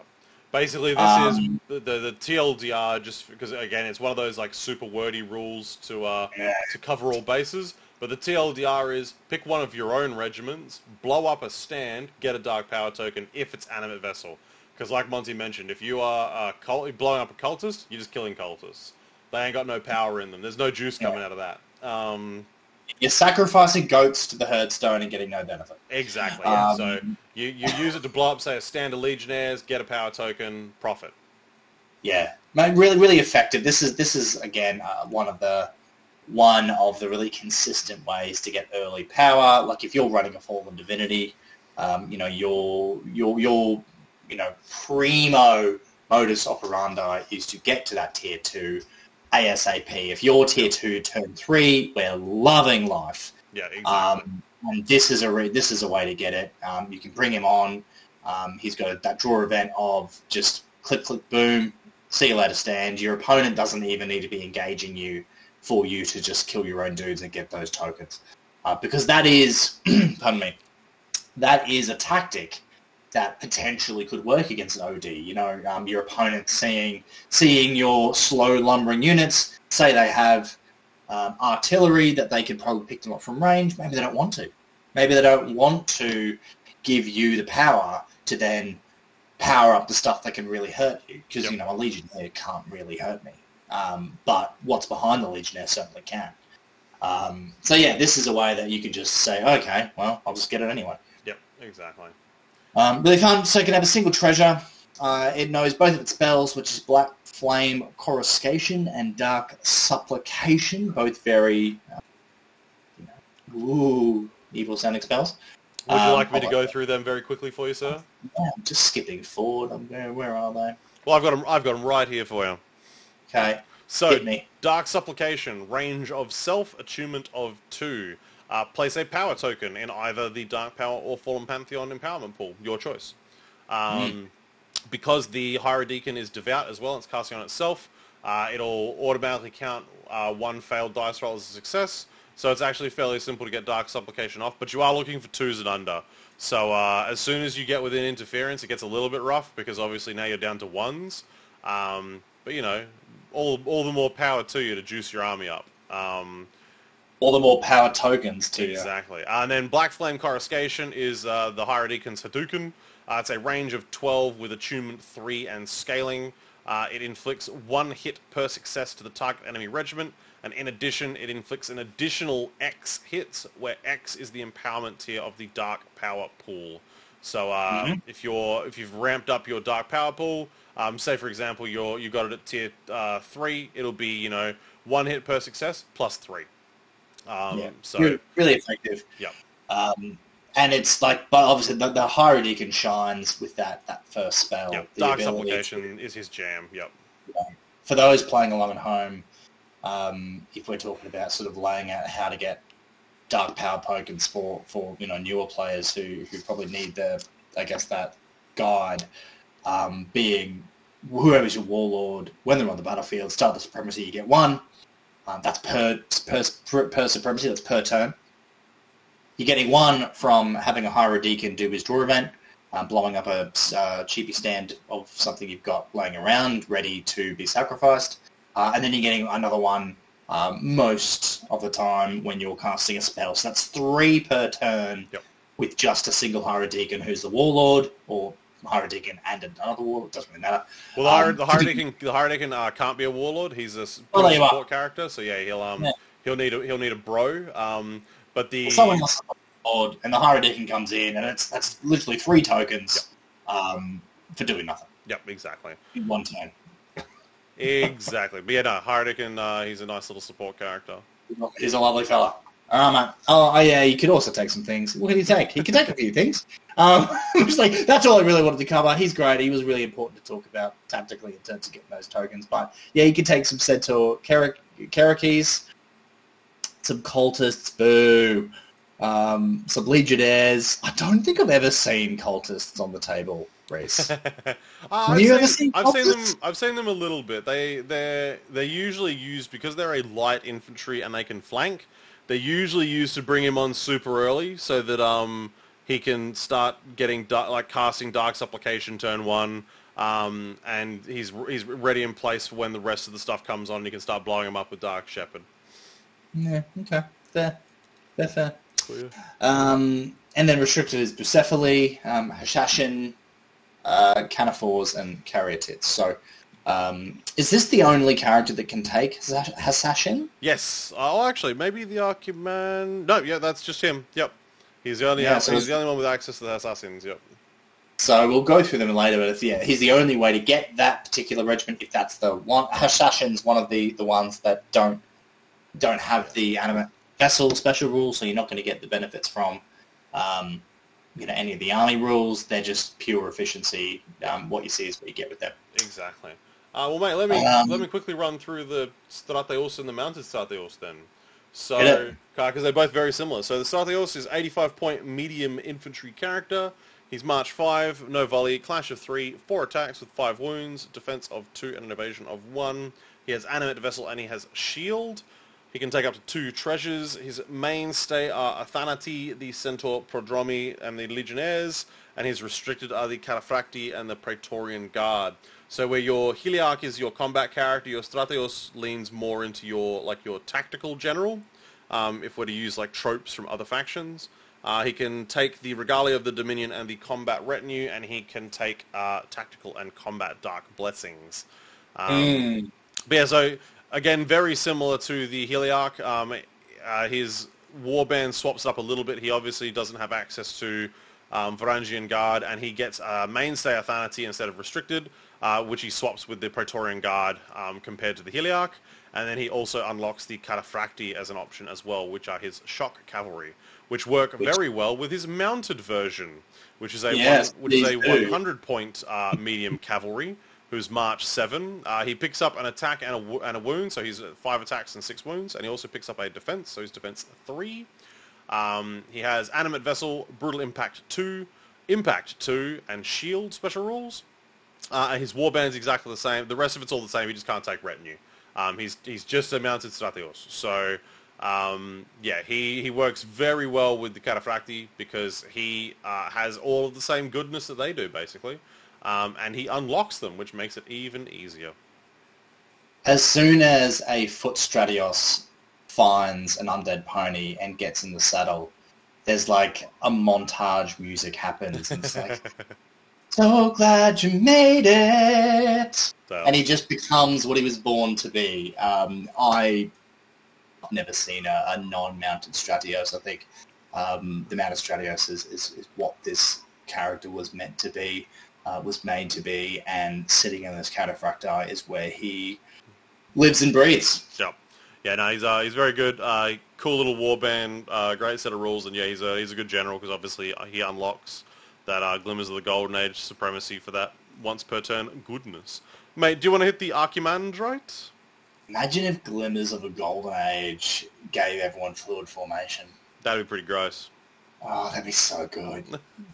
Basically, this um, is the, the, the TLDR just because again it's one of those like super wordy rules to uh, yeah. to cover all bases. But the TLDR is pick one of your own regiments, blow up a stand, get a dark power token if it's animate vessel. Because like Monty mentioned, if you are uh, cult- blowing up a cultist, you're just killing cultists. They ain't got no power in them. There's no juice coming yeah. out of that. Um, you're sacrificing goats to the herdstone and getting no benefit. Exactly. Yeah. Um, so you, you use it to blow up, say, a stand of legionnaires, get a power token, profit. Yeah, really, really effective. This is this is again uh, one of the one of the really consistent ways to get early power. Like if you're running a fallen divinity, um, you know your your your you know primo modus operandi is to get to that tier two ASAP. If you're tier two, turn three, we're loving life. Yeah, exactly. Um, and this is a re- this is a way to get it. Um, you can bring him on. Um, he's got that draw event of just click, click, boom. See you later, stand. Your opponent doesn't even need to be engaging you for you to just kill your own dudes and get those tokens, uh, because that is, pardon me, that is a tactic that potentially could work against an OD. You know, um, your opponent seeing seeing your slow lumbering units, say they have um, artillery that they could probably pick them up from range. Maybe they don't want to. Maybe they don't want to give you the power to then power up the stuff that can really hurt you. Because, yep. you know, a Legionnaire can't really hurt me. Um, but what's behind the Legionnaire certainly can. Um, so, yeah, this is a way that you can just say, okay, well, I'll just get it anyway. Yep, exactly. Um, really fun. So it can have a single treasure. Uh, it knows both of its spells, which is Black Flame Coruscation and Dark Supplication, both very uh, you know, ooh, evil sounding spells. Would you um, like me to go through them very quickly for you, sir? Yeah, I'm just skipping forward. I'm going, where are they? Well, I've got them. I've got them right here for you. Okay. So, Dark Supplication, range of self, attunement of two. Uh, place a power token in either the Dark Power or Fallen Pantheon empowerment pool. Your choice. Um, mm. Because the Hierodeacon is devout as well, it's casting on itself, uh, it'll automatically count uh, one failed dice roll as a success. So it's actually fairly simple to get Dark Supplication off, but you are looking for twos and under. So uh, as soon as you get within interference, it gets a little bit rough because obviously now you're down to ones. Um, but you know, all all the more power to you to juice your army up. Um, all the more power tokens to you. exactly. Uh, and then Black Flame Coruscation is uh, the Hierodeacon's Hadouken. Uh, it's a range of 12 with attunement 3 and scaling. Uh, it inflicts one hit per success to the target enemy regiment, and in addition, it inflicts an additional X hits, where X is the empowerment tier of the Dark Power pool. So uh, Mhm. if you're if you've ramped up your Dark Power pool, um, say for example you're you got it at tier uh, three, it'll be you know one hit per success plus three. Um, yeah. So Re- really effective. Yep. Um, and it's like, but obviously the, the Hierodeacon shines with that that first spell. yep, the Dark Supplication is his jam. Yep. for those playing along at home, um, if we're talking about sort of laying out how to get dark power tokens for, for you know newer players who, who probably need the I guess that guide, um, being whoever's your warlord when they're on the battlefield, start the supremacy, you get one. Um, that's per, per per supremacy. That's per turn. You're getting one from having a Hierodeacon do his draw event, uh, blowing up a uh, cheapy stand of something you've got laying around, ready to be sacrificed. Uh, and then you're getting another one um, most of the time when you're casting a spell. So that's three per turn Yep. with just a single Hierodeacon who's the Warlord, or Hyrule and another Warlord, doesn't really matter. Well, Um, the Hierodeacon, the Hierodeacon uh, can't be a warlord. He's a you are. support character, so yeah, he'll um Yeah. he'll need a, he'll need a bro. Um, but the someone else board, and the Hyrule comes in, and it's that's literally three tokens um, for doing nothing yep, exactly, in one turn. exactly. But yeah, no, Hierodeacon, uh, he's a nice little support character. He's a lovely fella. All right, mate. Oh, oh, yeah, he could also take some things. What can he take? He can take a few things. Um, just like that's all I really wanted to cover. He's great. He was really important to talk about tactically in terms of getting those tokens. But yeah, you could take some Centaur Kerakis, some cultists, boo, um, some Legionnaires. I don't think I've ever seen cultists on the table, Reese. Uh, Have I've, you seen, ever seen I've seen them. I've seen them a little bit. They they're they're usually used because they're a light infantry and they can flank. They're usually used to bring him on super early so that um he can start getting dark, like casting dark supplication turn one. Um, and he's he's ready in place for when the rest of the stuff comes on. and You can start blowing him up with Dark Shepherd. yeah, okay, fair, fair, fair. So. Um, and then restricted is Bucephaly, um, Hashashin, uh, Canaphores, and Caryatids. So um, is this the only character that can take Hash- Hashashin? Yes. Oh, actually, maybe the Archiman. No, yeah, that's just him. Yep. He's the only. Yeah, so he's the only one with access to the assassins. Yep. So we'll go through them later, but it's, yeah, he's the only way to get that particular regiment if that's the one. Hashashin's one of the, the ones that don't don't have the animate vessel special rules, so you're not going to get the benefits from um, you know any of the army rules. They're just pure efficiency. Um, what you see is what you get with them. Exactly. Uh, well, mate, let me Um, let me quickly run through the Strateos and the Mounted Strateos then. So, because they're both very similar. So the Strateos is 85 point medium infantry character. He's March 5, no volley, clash of 3, 4 attacks with 5 wounds, defense of 2 and an evasion of 1. He has animate vessel and he has shield. He can take up to two treasures. His mainstay are Athanati, the Centaur Prodromi, and the Legionnaires, and his restricted are the Cataphracti and the Praetorian Guard. So where your Heliarch is your combat character, your Strateos leans more into your like your tactical general. Um, if we're to use like tropes from other factions, uh, he can take the Regalia of the Dominion and the Combat Retinue, and he can take uh, tactical and combat Dark Blessings. Um, but yeah, so again, very similar to the Heliarch. Um, uh, his warband swaps up a little bit. He obviously doesn't have access to um, Varangian Guard, and he gets uh, mainstay Athanati instead of restricted, uh, which he swaps with the Praetorian Guard um, compared to the Heliarch. And then he also unlocks the Cataphracti as an option as well, which are his shock cavalry, which work very well with his mounted version, which is a Yes, one, which is a 100 point uh, medium cavalry who's March 7. Uh, he picks up an attack and a, and a wound, so he's 5 attacks and 6 wounds, and he also picks up a defense, so he's defense 3. Um, he has Animate Vessel, Brutal Impact 2, Impact 2, and Shield special rules. Uh, his warband's exactly the same. The rest of it's all the same. He just can't take retinue. Um, he's he's just a mounted Stratios. So um, yeah, he, he works very well with the Cataphracti because he uh, has all of the same goodness that they do basically, um, and he unlocks them, which makes it even easier. As soon as a foot Stratios finds an undead pony and gets in the saddle, there's like a montage music happens and it's like So glad you made it. So, And he just becomes what he was born to be. Um, I, I've never seen a, a non-mounted Stratios. I think um, the mounted Stratios is, is, is what this character was meant to be, uh, was made to be, and sitting in this cataphracti is where he lives and breathes. yeah, yeah, no, he's uh, he's very good. Uh, cool little warband, uh, great set of rules, and yeah, he's a he's a good general because obviously he unlocks that uh, glimmers of the golden age supremacy for that once per turn goodness. Mate, do you want to hit the Archimandrite? Imagine if Glimmers of a Golden Age gave everyone fluid formation. That'd be pretty gross. Oh, that'd be so good.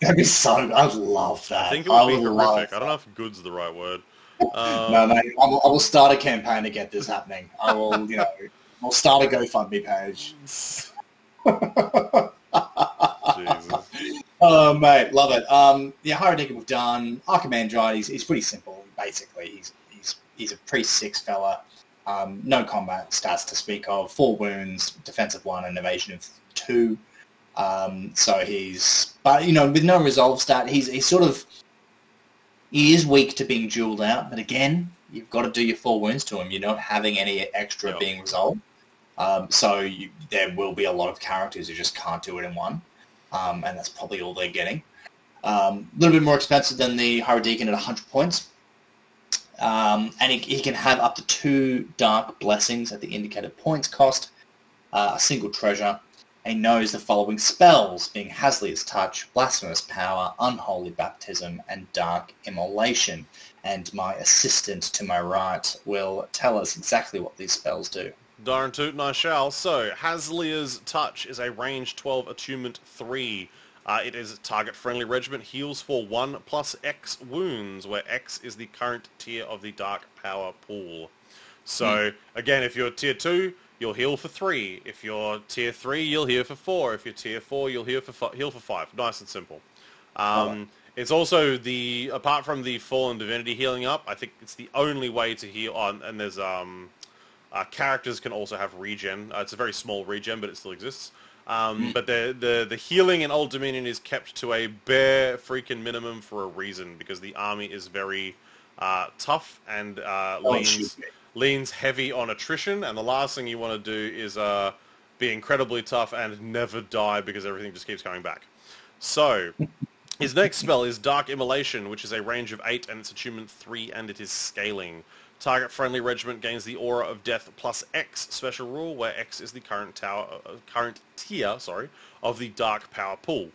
that'd be so. I'd love that. I think it would be would love horrific. I don't know if "good's" the right word. Um, No, mate, I will, I will start a campaign to get this happening. I will, you know, I'll start a GoFundMe page. Oh, mate, love it. Um, yeah, Hierodeacon we've done. Archimandrite, he's, he's pretty simple, basically. He's he's he's a pretty six fella. Um, no combat stats to speak of. Four wounds, defensive one, and evasion of two. Um, so he's, but you know, with no resolve stat, he's he's sort of he is weak to being dueled out. But again, you've got to do your four wounds to him. You're not having any extra being resolved. Um, so you, there will be a lot of characters who just can't do it in one, um, and that's probably all they're getting. Um, a little bit more expensive than the Hierodeacon at 100 points. Um, and he, he can have up to two Dark Blessings at the indicated points cost, uh, a single treasure, and he knows the following spells, being Hazlia's Touch, Blasphemous Power, Unholy Baptism, and Dark Immolation. And my assistant to my right will tell us exactly what these spells do. Darn tootin' I shall. So, Hazlia's Touch is a range 12 attunement 3. Uh, it is target-friendly regiment, heals for 1 plus X wounds, where X is the current tier of the Dark Power pool. So, again, if you're tier 2, you'll heal for 3. If you're tier 3, you'll heal for 4. If you're tier 4, you'll heal for, fi- heal for 5. Nice and simple. Um, it's also the, apart from the Fallen Divinity healing up, I think it's the only way to heal on, and there's, um, uh, characters can also have regen. Uh, it's a very small regen, but it still exists. Um, But the, the the healing in Old Dominion is kept to a bare freaking minimum for a reason because the army is very uh, tough and uh, Oh, leans leans heavy on attrition. And the last thing you want to do is uh, be incredibly tough and never die because everything just keeps coming back. So. His next spell is Dark Immolation, which is a range of 8 and it's attunement 3 and it is scaling. Target friendly regiment gains the Aura of Death plus X special rule, where X is the current tower, uh, current tier, sorry, of the Dark Power pool.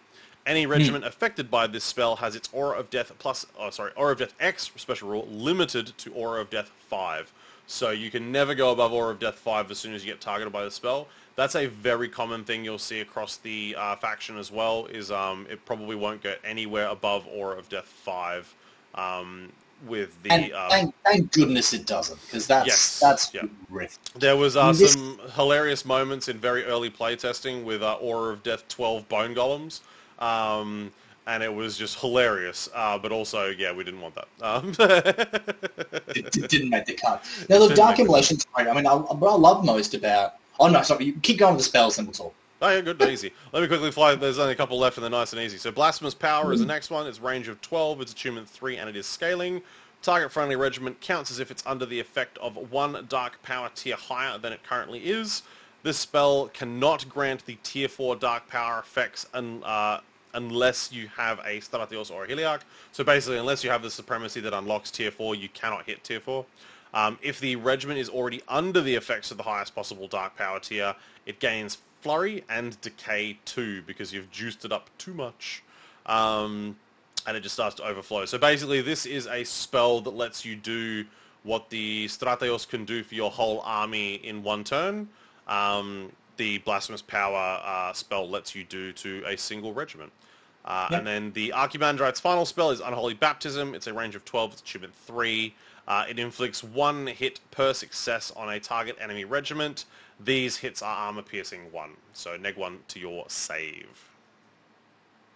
Any regiment affected by this spell has its Aura of Death plus, oh, sorry, Aura of Death X special rule limited to Aura of Death 5. So you can never go above Aura of Death 5 as soon as you get targeted by the spell. That's a very common thing you'll see across the uh, faction as well, is um, it probably won't get anywhere above Aura of Death 5 um, with the... And um, thank, thank goodness it doesn't, because that's Yes, that's yeah. There was uh, This- some hilarious moments in very early playtesting with uh, Aura of Death 12 Bone Golems, um, and it was just hilarious. Uh, but also, yeah, we didn't want that. Um, It, it didn't make the cut. Now, look, Dark Immolation's great. I mean, I, what I love most about... Oh, no, sorry, keep going with the spells and we'll talk. Oh yeah, good and easy. Let me quickly fly. There's only a couple left, and they're nice and easy. So Blasphemous Power is the next one. It's range of 12. It's attunement 3, and it is scaling. Target friendly regiment counts as if it's under the effect of one Dark Power tier higher than it currently is. This spell cannot grant the tier 4 Dark Power effects un, uh, unless you have a Staratios or a Heliarch. So basically, unless you have the Supremacy that unlocks tier 4, you cannot hit tier 4. Um, if the regiment is already under the effects of the highest possible Dark Power tier, it gains Flurry and Decay too because you've juiced it up too much. Um, and it just starts to overflow. So basically this is a spell that lets you do what the Strateos can do for your whole army in one turn. Um, the Blasphemous Power uh, spell lets you do to a single regiment. Uh, Yep. And then the Archimandrite's final spell is Unholy Baptism. It's a range of 12, it's attunement 3. Uh, it inflicts one hit per success on a target enemy regiment. These hits are armor piercing 1, so neg 1 to your save.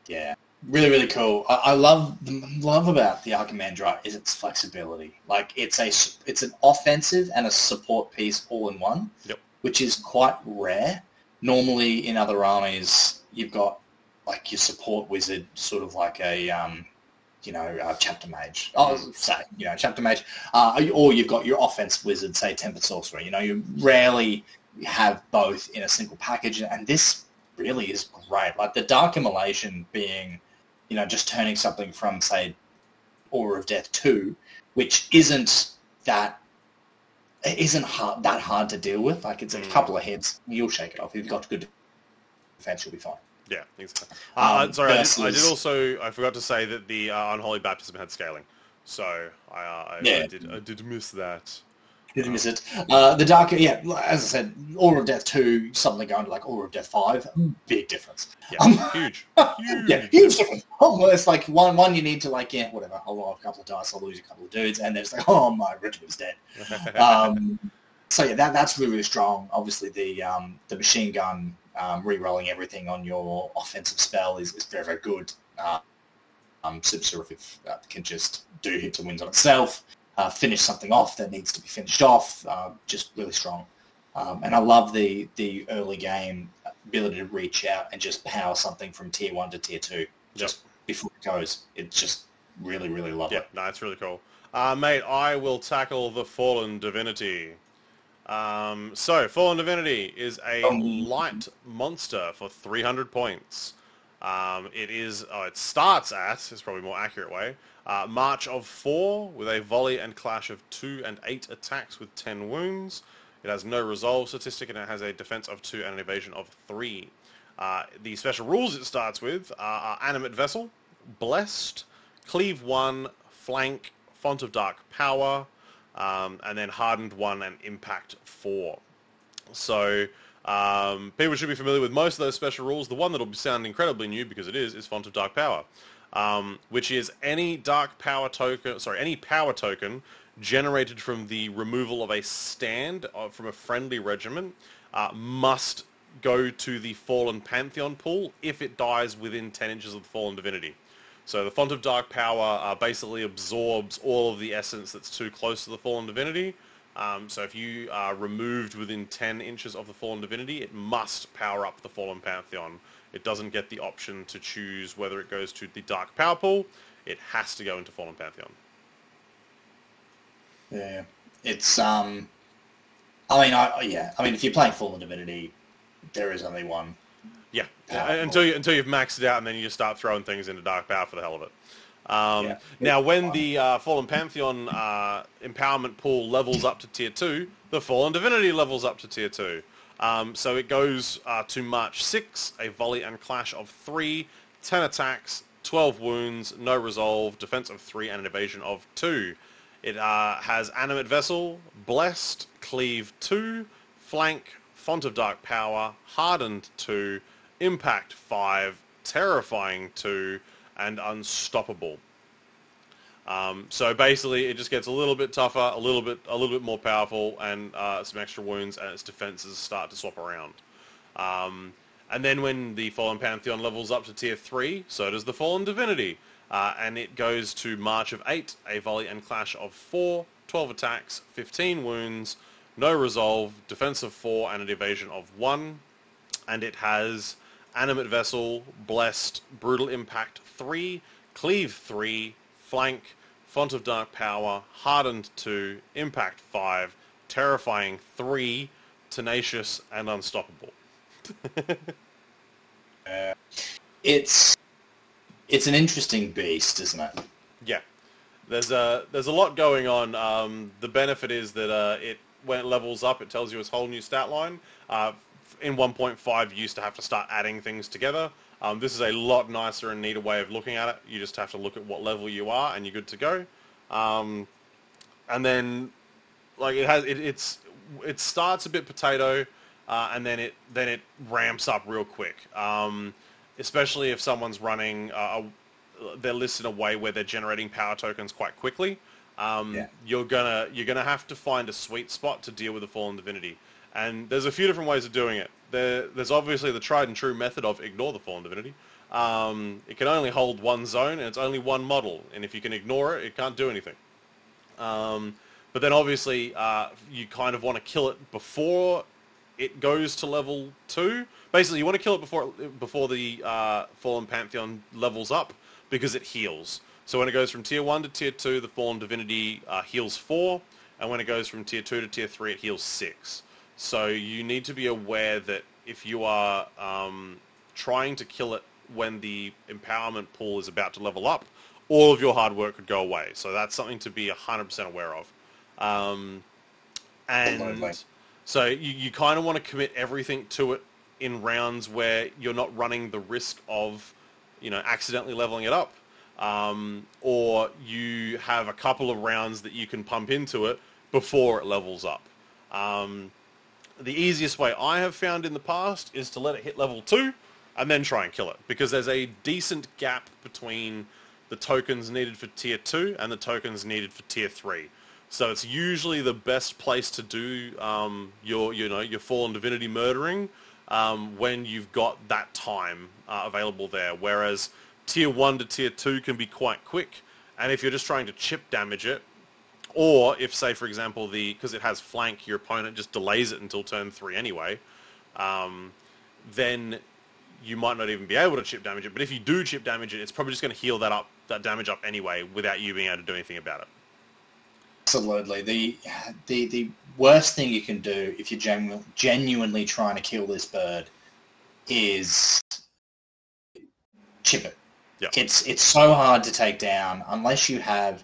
Yeah, really, really cool. I, I love the love about the Archimandrite is its flexibility. Like it's a it's an offensive and a support piece all in one, Yep. which is quite rare. Normally in other armies, you've got like your support wizard, sort of like a um, you know, uh, chapter mage. Oh, say, you know, chapter mage, uh, or you've got your offense wizard, say tempered sorcerer. You know, you rarely have both in a single package, and this really is great. Like the dark immolation being, you know, just turning something from say Aura of Death two, which isn't that it isn't hard, that hard to deal with. Like it's a Mm. couple of hits, you'll shake it off. If you've got good defense, you'll be fine. Yeah, exactly. Uh, Um, sorry, I, did, I did also I forgot to say that the uh, unholy baptism had scaling, so I, uh, I, I did I did miss that. Did miss it? Uh, the dark, yeah, as I said, Aura of Death 2, suddenly going to like Aura of Death 5, big difference. Yeah, Um, huge, huge. Yeah, huge difference. Oh, it's like one one you need to like, yeah, whatever, I'll roll a couple of dice, I'll lose a couple of dudes, and then it's like, oh, my regiment's dead. Um, so yeah, that, that's really, really strong. Obviously, the um, the machine gun um, re-rolling everything on your offensive spell is, is very, very good. Uh, um, Seraphic uh, can just do hits and wins on itself, uh, finish something off that needs to be finished off. Uh, just really strong. Um, and I love the the early game ability to reach out and just power something from tier one to tier two just before it goes. It's just really, really love yeah, it. no, it's really cool. Uh, mate, I will tackle the Fallen Divinity. Um, so, Fallen Divinity is a Um, light monster for 300 points. Um, it is, oh, it starts at, is probably more accurate way, uh, March of 4 with a volley and clash of 2 and 8 attacks with 10 wounds. It has no resolve statistic and it has a defense of 2 and an evasion of 3. Uh, the special rules it starts with are, are Animate Vessel, Blessed, Cleave 1, Flank, Font of Dark Power, um, and then Hardened 1 and Impact 4. So um, people should be familiar with most of those special rules. The one that'll sound incredibly new because it is is Font of Dark Power, um, which is any dark power token. Sorry, any power token generated from the removal of a stand uh, from a friendly regiment uh, must go to the Fallen Pantheon pool if it dies within 10 inches of the Fallen Divinity. So the Font of Dark Power uh, basically absorbs all of the essence that's too close to the Fallen Divinity. Um, so if you are removed within 10 inches of the Fallen Divinity, it must power up the Fallen Pantheon. It doesn't get the option to choose whether it goes to the Dark Power pool. It has to go into Fallen Pantheon. Yeah, it's um, I mean, I yeah, I mean, if you're playing Fallen Divinity, there is only one. Yeah, Powerful. until you until you've maxed it out, and then you just start throwing things into Dark Power for the hell of it. Um, Yeah. Now, when the uh, Fallen Pantheon uh, empowerment pool levels up to tier two, the Fallen Divinity levels up to tier two. Um, so it goes uh, to March 6, a volley and clash of 3, 10 attacks, 12 wounds, no resolve, defense of 3, and an evasion of 2. It uh, has Animate Vessel, Blessed, Cleave 2, Flank, Font of Dark Power, Hardened 2, Impact 5, Terrifying 2, and Unstoppable. Um, so basically, it just gets a little bit tougher, a little bit, a little bit more powerful, and uh, some extra wounds, and its defenses start to swap around. Um, and then when the Fallen Pantheon levels up to tier three, so does the Fallen Divinity, uh, and it goes to March of eight, a volley and clash of four, 12 attacks, 15 wounds, no resolve, defense of four, and an evasion of one. And it has Animate Vessel, Blessed, Brutal Impact 3, Cleave 3, Flank, Font of Dark Power, Hardened 2, Impact 5, Terrifying 3, Tenacious, and Unstoppable. It's it's an interesting beast, isn't it? Yeah, there's a there's a lot going on. Um, the benefit is that uh, it when it levels up, it tells you its whole new stat line. Uh, in 1.5, you used to have to start adding things together. Um, this is a lot nicer and neater way of looking at it. You just have to look at what level you are, and you're good to go. Um, and then, like it has, it, it's it starts a bit potato, uh, and then it then it ramps up real quick. Um, especially if someone's running uh, a, their list in a way where they're generating power tokens quite quickly. Um, Yeah. You're gonna you're gonna have to find a sweet spot to deal with the fallen divinity, and there's a few different ways of doing it. There, there's obviously the tried and true method of ignore the fallen divinity. Um, it can only hold one zone and it's only one model, and if you can ignore it, it can't do anything. Um, but then obviously uh, you kind of want to kill it before it goes to level two. Basically, you want to kill it before before the uh, Fallen Pantheon levels up because it heals. So when it goes from tier 1 to tier 2, the Fallen Divinity uh, heals 4, and when it goes from tier 2 to tier 3, it heals 6. So you need to be aware that if you are um, trying to kill it when the empowerment pool is about to level up, all of your hard work could go away. So that's something to be 100% aware of. Um, and so you, you kind of want to commit everything to it in rounds where you're not running the risk of, you know, accidentally leveling it up. Um, or you have a couple of rounds that you can pump into it before it levels up. Um, the easiest way I have found in the past is to let it hit level 2 and then try and kill it because there's a decent gap between the tokens needed for tier 2 and the tokens needed for tier 3. So it's usually the best place to do um, your, you know, your fallen divinity murdering um, when you've got that time uh, available there. Whereas tier 1 to tier 2 can be quite quick. And if you're just trying to chip damage it, or if, say, for example, the because it has flank, your opponent just delays it until turn 3 anyway, um, then you might not even be able to chip damage it. But if you do chip damage it, it's probably just going to heal that up, that damage up anyway, without you being able to do anything about it. Absolutely. The the the worst thing you can do if you're genu- genuinely trying to kill this bird is chip it. Yeah. It's it's so hard to take down unless you have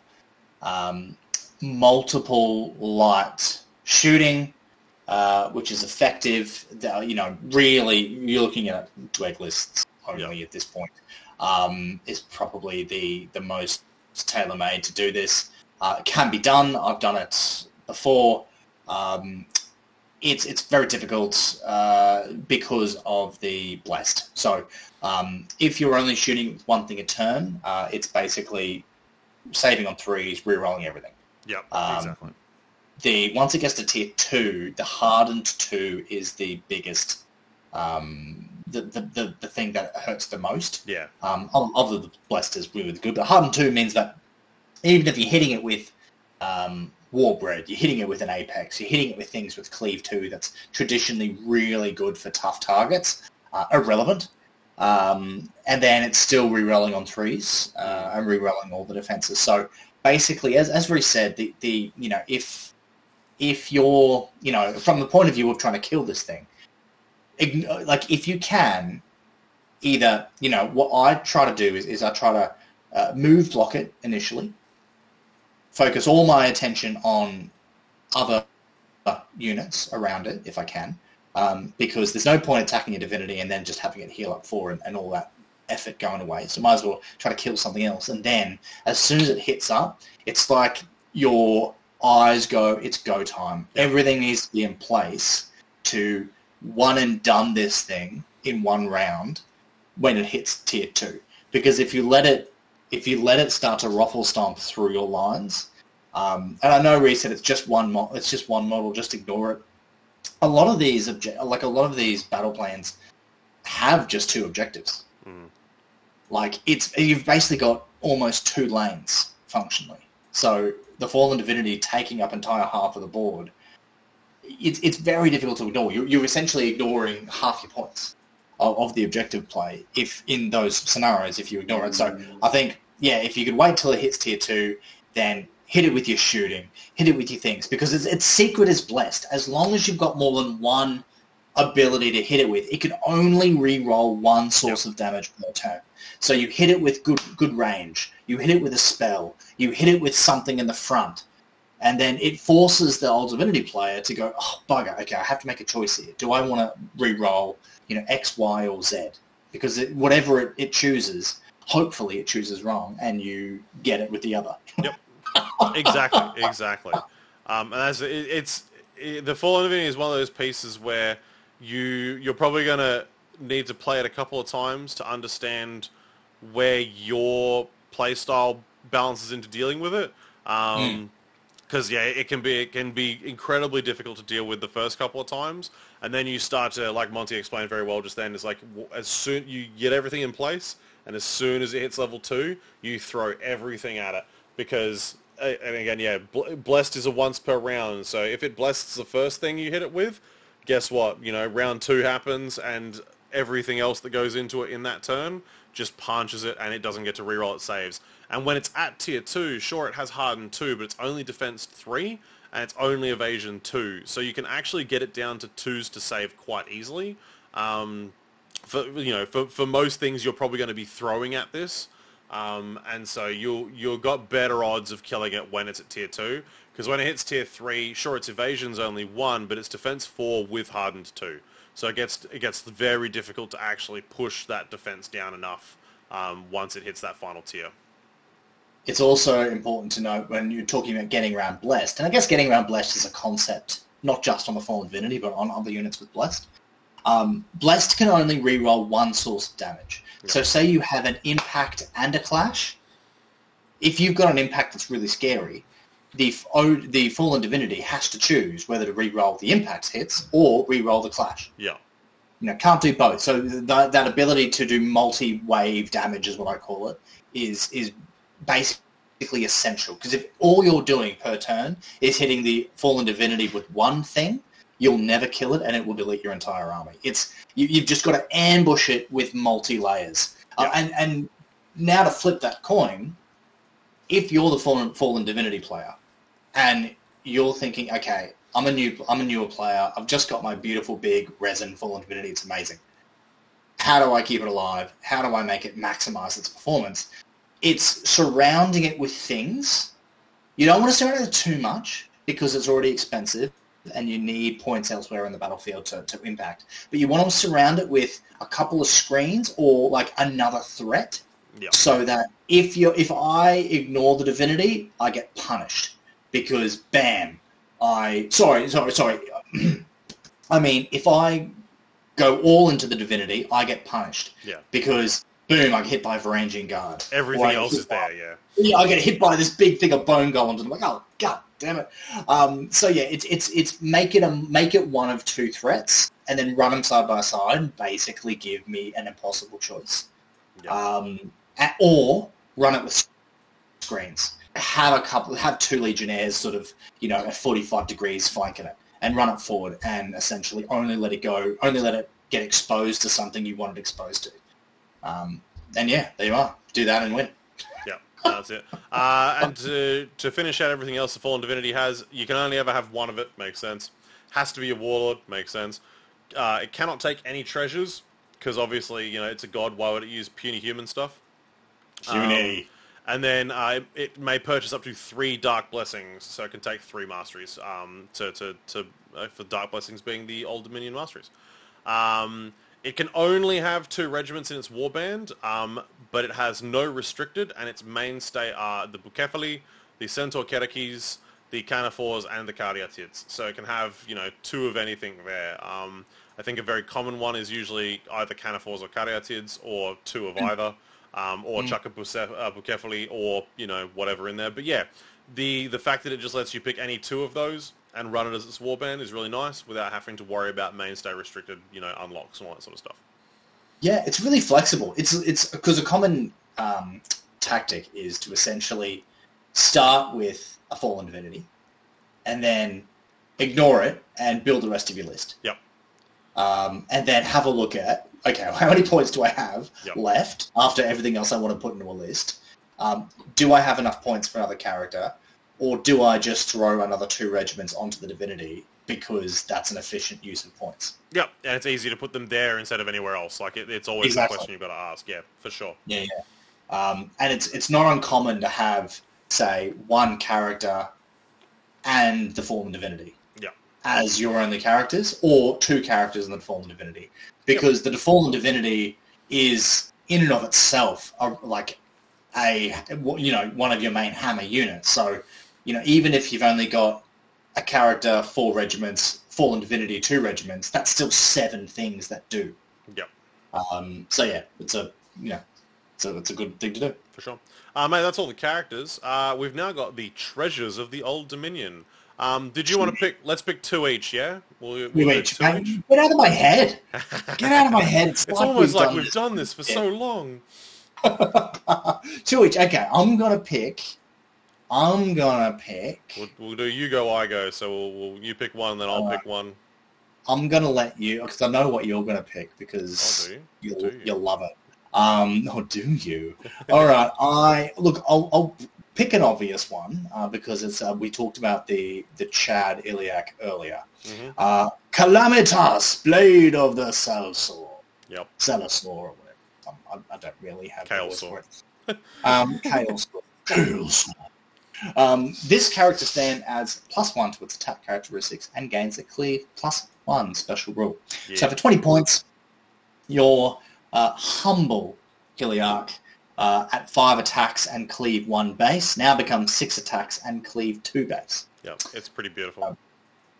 um, multiple light shooting, uh, which is effective. You know, really, you're looking at dweg lists only Yeah. at this point. Um, is probably the the most tailor made to do this. Uh, it can be done. I've done it before. Um, it's it's very difficult uh, because of the blast. So um, if you're only shooting one thing a turn, uh, it's basically saving on threes, re-rolling everything. Yep, Um, exactly. The once it gets to tier two, the hardened two is the biggest, um, the, the, the the thing that hurts the most. Yeah, Um, of, of the blessed is really good, but hardened two means that even if you're hitting it with um, Warbread, you're hitting it with an Apex, you're hitting it with things with Cleave 2 that's traditionally really good for tough targets, uh, irrelevant. Um, and then it's still re-rolling on threes uh, and re-rolling all the defenses. So basically, as, as Reece said, the, the you know if if you're you know from the point of view of trying to kill this thing, ign- like if you can, either you know what I try to do is, is I try to uh, move block it initially, focus all my attention on other units around it if I can, um, because there's no point attacking a divinity and then just having it heal up for and, and all that effort going away. So might as well try to kill something else. And then as soon as it hits up, it's like your eyes go, it's go time. Everything needs to be in place to one and done this thing in one round when it hits tier two. Because if you let it if you let it start to ruffle stomp through your lines, um, and I know Reece said it's just one mo- it's just one model, just ignore it. A lot of these obje- like a lot of these battle plans have just two objectives. Mhm. Like it's you've basically got almost two lanes functionally. So the fallen divinity taking up entire half of the board, it's it's very difficult to ignore. You're, you're essentially ignoring half your points of, of the objective play if in those scenarios if you ignore it. So I think yeah, if you could wait till it hits tier two, then hit it with your shooting, hit it with your things because it's, its secret is blessed. As long as you've got more than one ability to hit it with, it can only re-roll one source of damage per turn. So you hit it with good good range, you hit it with a spell, you hit it with something in the front, and then it forces the old divinity player to go, oh bugger, okay, I have to make a choice here. Do I want to re-roll, you know, X, Y, or Z? Because it, whatever it, it chooses, hopefully it chooses wrong, and you get it with the other. Yep, exactly, exactly. Um, and as it, it's it, the Fallen Divinity is one of those pieces where you you're probably to need to play it a couple of times to understand where your play style balances into dealing with it. Um, because yeah, it can be it can be incredibly difficult to deal with the first couple of times, and then you start to like Monty explained very well just then. Is like as soon you get everything in place, and as soon as it hits level two, you throw everything at it because. And again, yeah, blessed is a once per round. So if it blesses the first thing you hit it with, guess what? You know, round two happens, and everything else that goes into it in that turn just punches it and it doesn't get to reroll its saves. And when it's at tier 2, sure, it has hardened 2, but it's only defense 3 and it's only evasion 2. So you can actually get it down to 2s to save quite easily. Um, for, you know, for, for most things, you're probably going to be throwing at this. Um, and so you'll, you've got better odds of killing it when it's at tier 2. Because when it hits tier 3, sure, its evasion's only 1, but it's defense 4 with hardened 2. So it gets it gets very difficult to actually push that defense down enough um, once it hits that final tier. It's also important to note when you're talking about getting around blessed, and I guess getting around blessed is a concept not just on the Fallen Divinity, but on other units with blessed. Um, blessed can only reroll one source of damage. So say you have an impact and a clash. If you've got an impact that's really scary, the the fallen divinity has to choose whether to re-roll the impact hits or re-roll the clash. Yeah. You know, can't do both. So that, that ability to do multi-wave damage is what I call it is is basically essential because if all you're doing per turn is hitting the fallen divinity with one thing, you'll never kill it and it will delete your entire army. It's you, have just got to ambush it with multi layers. Uh, yeah. Uh, and and now to flip that coin, if you're the fallen, fallen divinity player and you're thinking, okay, I'm a new, I'm a newer player. I've just got my beautiful big resin fallen divinity. It's amazing. How do I keep it alive? How do I make it maximize its performance? It's surrounding it with things. You don't want to surround it too much because it's already expensive and you need points elsewhere in the battlefield to, to impact. But you want to surround it with a couple of screens or like another threat yeah. so that if you if I ignore the divinity, I get punished because bam, I sorry sorry sorry. I mean, if I go all into the divinity, I get punished. Yeah. Because boom, I get hit by a Varangian guard. Everything else is by, there, yeah. Yeah, I get hit by this big thing of bone golems, and I'm like, oh god damn it. Um, so yeah, it's it's it's make it a make it one of two threats, and then run them side by side, and basically give me an impossible choice. Yeah. Um, or run it with screens. Have a couple, have two legionnaires sort of, you know, at 45 degrees flanking it and run it forward and essentially only let it go, only let it get exposed to something you want it exposed to. Um, and yeah, there you are. Do that and win. Yeah, that's it. Uh, and to, to finish out everything else the Fallen Divinity has, you can only ever have one of it. Makes sense. Has to be a Warlord. Makes sense. Uh, it cannot take any treasures because obviously, you know, it's a god. Why would it use puny human stuff? Puny. Um, and then uh, it may purchase up to three Dark Blessings, so it can take three Masteries um, to, to, to uh, for Dark Blessings being the Old Dominion Masteries. Um, it can only have two regiments in its warband, um, but it has no restricted, and its mainstay are the Bucephali, the Centaur Kerykes, the Kanephors, and the Caryatids. So it can have, you know, two of anything there. Um, I think a very common one is usually either Kanephors or Caryatids, or two of either um, or mm. chuck a uh, Bucephali or, you know, whatever in there. But yeah, the, the fact that it just lets you pick any two of those and run it as its warband is really nice without having to worry about mainstay restricted, you know, unlocks and all that sort of stuff. Yeah, it's really flexible. It's it's because a common um, tactic is to essentially start with a fallen divinity and then ignore it and build the rest of your list. Yep. Um, and then have a look at okay, how many points do I have yep. left after everything else I want to put into a list? Um, do I have enough points for another character? Or do I just throw another two regiments onto the divinity because that's an efficient use of points? Yep, and it's easy to put them there instead of anywhere else. Like it, it's always exactly. a question you've got to ask. Yeah, for sure. Yeah, yeah. Um, and it's it's not uncommon to have, say, one character and the fallen divinity yeah. as your only characters, or two characters and the fallen divinity because the Defallen Divinity is in and of itself a, like a you know one of your main hammer units. So you know even if you've only got a character, four regiments, Fallen Divinity, two regiments, that's still seven things that do. Yep. Um, so yeah, it's a you know, it's a, it's a good thing to do. For sure. Uh, mate, that's all the characters. Uh, we've now got the treasures of the Old Dominion. Um, did you want to pick? Let's pick two each. Yeah, we'll, we'll each. Two each. Get out of my head! Get out of my head! It's, it's like almost like we've done this for yeah. so long. two each. Okay, I'm gonna pick. I'm gonna pick. We'll, we'll, do you go, I go. So we'll, we'll you pick one, then I'll pick one. I'm gonna let you because I know what you're gonna pick because Oh, you? you'll you? you'll love it. Um, or do you? All right. I look. I'll, I'll pick an obvious one uh, because it's uh, we talked about the the Chad Xhiliarch earlier. Mhm. Uh, Calamitas, Blade of the Salsaur. Yep. Salasaur or whatever. Um, I, I don't really have the words Kalesaur. for it. Um. Kalesaur. Um, this character stand adds plus one to its attack characteristics and gains a cleave plus one special rule. Yeah. So for 20 points, your uh, humble Xhiliarch uh, at five attacks and cleave one base now becomes six attacks and cleave two base. Yep. It's pretty beautiful.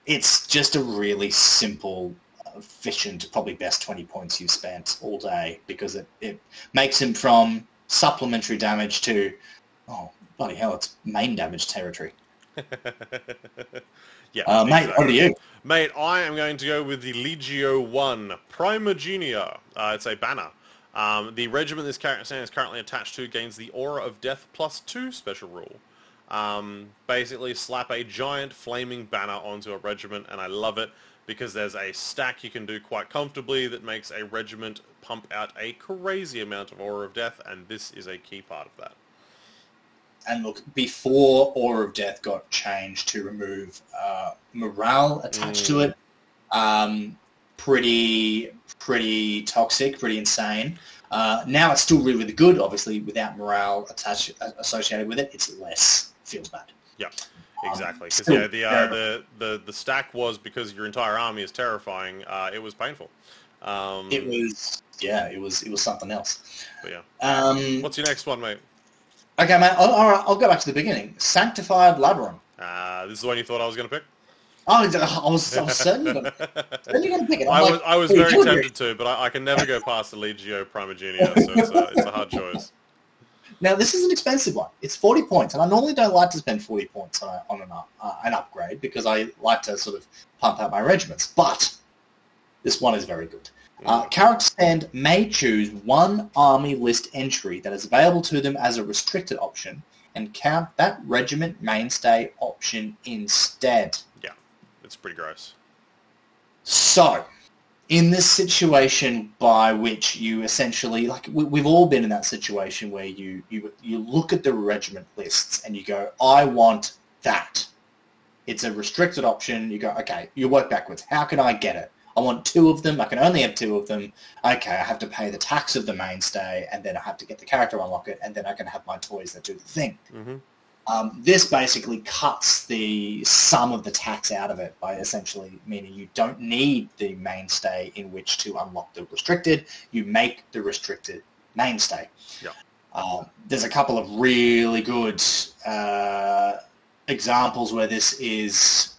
It's just a really simple, efficient, probably best 20 points you've spent all day because it, it makes him from supplementary damage to, oh, bloody hell, it's main damage territory. yeah. Uh, mate, exactly. over to you. Mate, I am going to go with the Legio 1 Primogenia. Uh, it's a banner. Um, the regiment this character stand is currently attached to gains the Aura of Death plus 2 special rule. Um, basically, slap a giant flaming banner onto a regiment, and I love it because there's a stack you can do quite comfortably that makes a regiment pump out a crazy amount of Aura of Death, and this is a key part of that. And look, before Aura of Death got changed to remove uh, morale attached to Mm. it, um, pretty pretty toxic, pretty insane. Uh, now it's still really, really good. Obviously, without morale attached associated with it, it's less feels bad. Yeah, Exactly. Because still yeah, the, uh, the the the stack was because your entire army is terrifying. Uh, it was painful. Um, It was yeah, it was it was something else. But yeah. Um, What's your next one, mate? okay, mate. All all right, I'll go back to the beginning. Sanctified Labyrinth. Uh, this is the one you thought I was going to pick. Oh, I was, I was certain you're gonna, you're gonna pick it. I'm I like, was I was "Hey, very Jordan." tempted to, but I, I can never go past the Legio Primogenia, so it's a, it's a hard choice. Now this is an expensive one. It's forty points, and I normally don't like to spend forty points on, a, on an, up, uh, an upgrade because I like to sort of pump out my regiments. But this one is very good. Uh, character stand may choose one army list entry that is available to them as a restricted option and count that regiment mainstay option instead. It's pretty gross. So, in this situation by which you essentially, like we, we've all been in that situation where you, you, you look at the regiment lists and you go, I want that. It's a restricted option. You go, okay, you work backwards. How can I get it? I want two of them. I can only have two of them. Okay, I have to pay the tax of the mainstay and then I have to get the character unlock it and then I can have my toys that do the thing. hmm Um, this basically cuts the sum of the tax out of it by essentially meaning you don't need the mainstay in which to unlock the restricted. You make the restricted mainstay. Yeah. Um, there's a couple of really good uh, examples where this is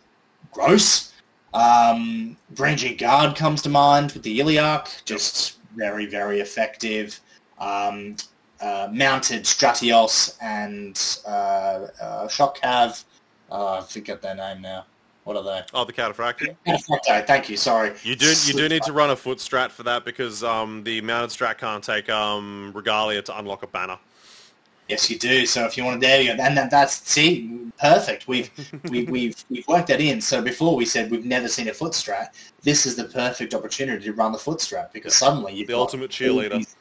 gross. Um, Varangian Guard comes to mind with the Xhiliarch, just very, very effective. Um, mounted Stratios and uh, uh, Shock Cav. Uh, I forget their name now. What are they? Oh, the Cataphractii. Okay, thank you. Sorry. You do you do need to run a foot strat for that because um, the mounted strat can't take um, Regalia to unlock a banner. Yes, you do. So if you want to, there you go. And that, that's see, perfect. We've we, we've we've worked that in. So before we said we've never seen a foot strat. This is the perfect opportunity to run the foot strat because suddenly you've The got ultimate cheerleader. these-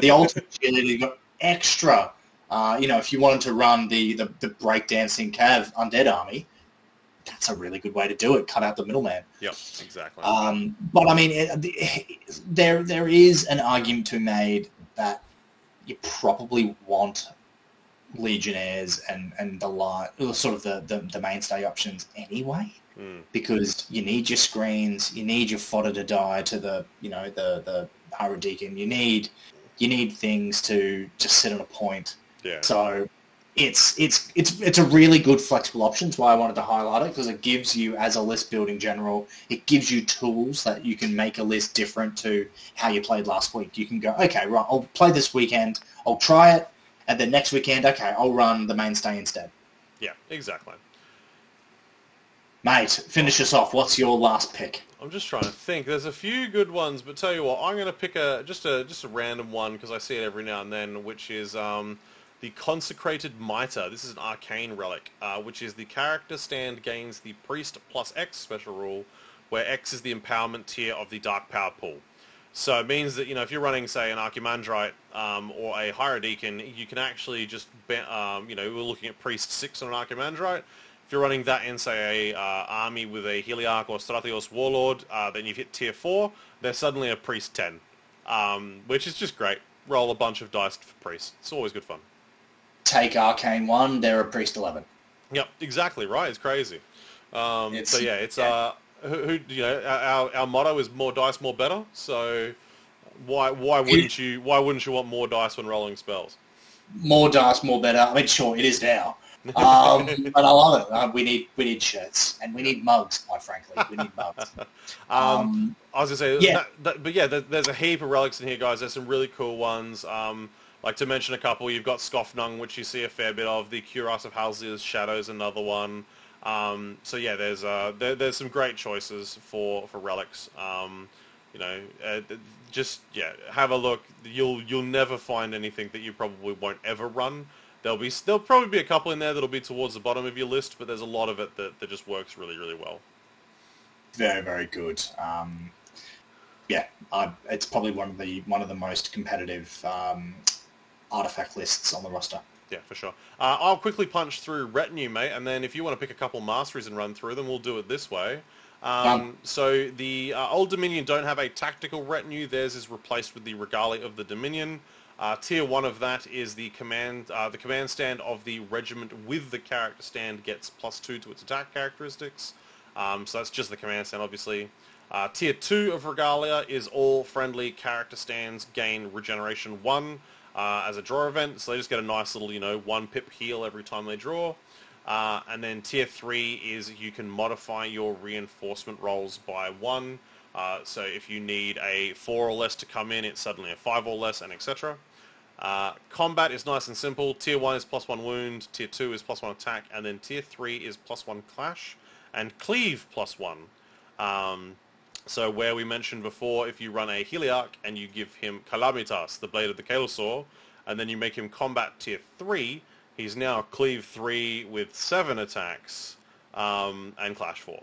the ultimate cheerleader. You've got extra. Uh, you know, if you wanted to run the the, the breakdancing Cav undead army, that's a really good way to do it. Cut out the middleman. Yep, exactly. Um, but I mean, it, the- there there is an argument to be made that you probably want legionnaires and and the sort of the, the the mainstay options anyway Mm. because you need your screens, you need your fodder to die to the you know the the Hierodeacon, you need you need things to just sit on a point. Yeah. So it's it's it's it's a really good flexible option. That's why I wanted to highlight it because it gives you as a list building general, it gives you tools that you can make a list different to how you played last week. You can go, okay, right, I'll play this weekend, I'll try it, and then next weekend, okay, I'll run the mainstay instead. Yeah, exactly. Mate, finish us off. What's your last pick? I'm just trying to think. There's a few good ones, but tell you what, I'm going to pick a just a just a random one because I see it every now and then, which is um, the Consecrated Mitre. This is an arcane relic, uh, which is the character stand gains the Priest plus X special rule where X is the empowerment tier of the Dark Power pool. So it means that you know if you're running say an Archimandrite um, or a Hierodeacon, you can actually just be, um, you know we're looking at Priest six on an Archimandrite. If you're running that in say a uh, army with a Xhiliarch or Strathios Warlord, uh, then you've hit tier four. They're suddenly a Priest ten, um, which is just great. Roll a bunch of dice for Priest. It's always good fun. Take Arcane one, they're a Priest eleven. Yep, exactly right. It's crazy. Um, It's- so yeah, it's yeah. uh, who, who you know our, our motto is more dice, more better. So why why wouldn't you why wouldn't you want more dice when rolling spells? More dice, more better. I mean, sure, it is now. Um, but I love it. Uh, we need we need shirts and we need mugs. Quite frankly, we need mugs. Um, Um, I was gonna say, yeah. that, that, but yeah, there, there's a heap of relics in here, guys. There's some really cool ones. Um, like to mention a couple, you've got Skofnung, which you see a fair bit of. The Cuirass of Halsey's Shadows, another one. Um, so yeah, there's uh, there, there's some great choices for for relics. Um, you know, uh, just yeah, have a look. You'll you'll never find anything that you probably won't ever run. There'll be there'll probably be a couple in there that'll be towards the bottom of your list, but there's a lot of it that, that just works really really well. very very good. Um, yeah, I, it's probably one of the one of the most competitive um, artifact lists on the roster. Yeah, for sure. Uh, I'll quickly punch through retinue, mate, and then if you want to pick a couple masteries and run through them, we'll do it this way. Um, so the uh, Old Dominion don't have a tactical retinue. Theirs is replaced with the Regalia of the Dominion. Uh, tier one of that is the command. Uh, the command stand of the regiment with the character stand gets plus two to its attack characteristics. Um, so that's just the command stand, obviously. Uh, tier two of Regalia is all friendly character stands gain regeneration one uh, as a draw event. So they just get a nice little, you know, one pip heal every time they draw. Uh, and then tier three is you can modify your reinforcement rolls by one. Uh, so if you need a four or less to come in, it's suddenly a five or less, and etc. Uh, combat is nice and simple. Tier one is plus one wound. Tier two is plus one attack, and then tier three is plus one clash, and cleave plus one. Um, so where we mentioned before, if you run a Xhiliarch and you give him Calamitas, the blade of the Kalosaur, and then you make him combat tier 3, he's now cleave 3 with 7 attacks um, and clash 4.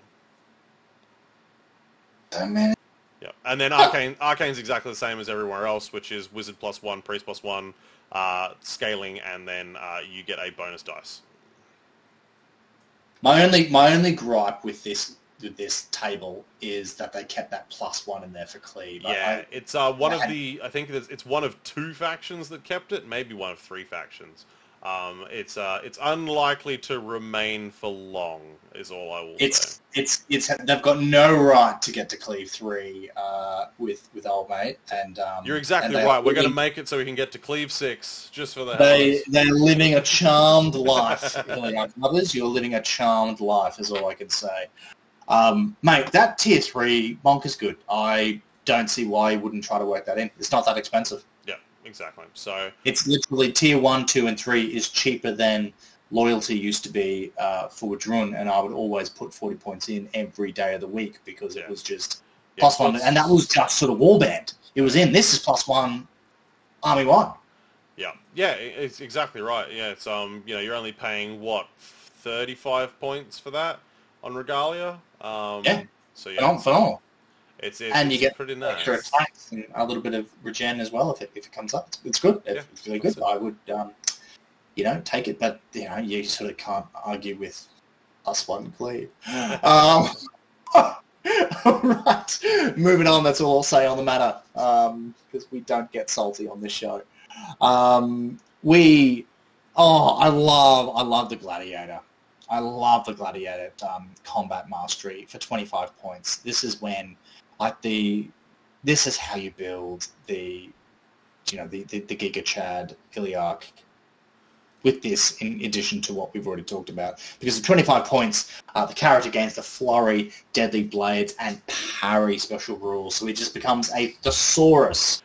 Yeah. And then Arcane, Arcane's exactly the same as everywhere else, which is Wizard plus 1, Priest plus 1, uh, scaling, and then uh, you get a bonus dice. My only my only gripe with this with this table is that they kept that plus one in there for cleave. Yeah, I- it's uh, one of Man. the. I think it's, it's one of two factions that kept it, maybe one of three factions. Um, it's uh, it's unlikely to remain for long, is all I will say. it's it's it's they've got no right to get to cleave three uh, with with old mate and um, You're exactly and right. We're going to make it so we can get to cleave six, just for the They they're living a charmed life. Brothers, you're living a charmed life, is all I can say. Um, mate, that tier three monk is good. I don't see why you wouldn't try to work that in. It's not that expensive. Exactly. So It's literally tier one, two, and three is cheaper than loyalty used to be uh, for Drun, and I would always put forty points in every day of the week because Yeah. it was just yeah, plus one, and that was just sort of warband. It was in. This is plus one, army one. Yeah, yeah, it's exactly right. Yeah, it's um, you know, you're only paying what, 35 points for that on Regalia. Um, Yeah. So yeah, phenomenal. It's, it's and you get pretty nice. extra attacks and a little bit of regen as well if it, if it comes up. It's, it's good. Yeah, it's really good. I would, um, you know, take it, but you know, you sort of can't argue with us plus one cleave. um, all right, moving on. That's all I'll say on the matter because we don't get salty on this show. Um, we, oh, I love, I love the gladiator. I love the gladiator um, combat mastery for 25 points. This is when like the this is how you build the you know the the, the Giga Chad Xhiliarch with this in addition to what we've already talked about because at 25 points uh, the character gains the flurry deadly blades and parry special rules so it just becomes a thesaurus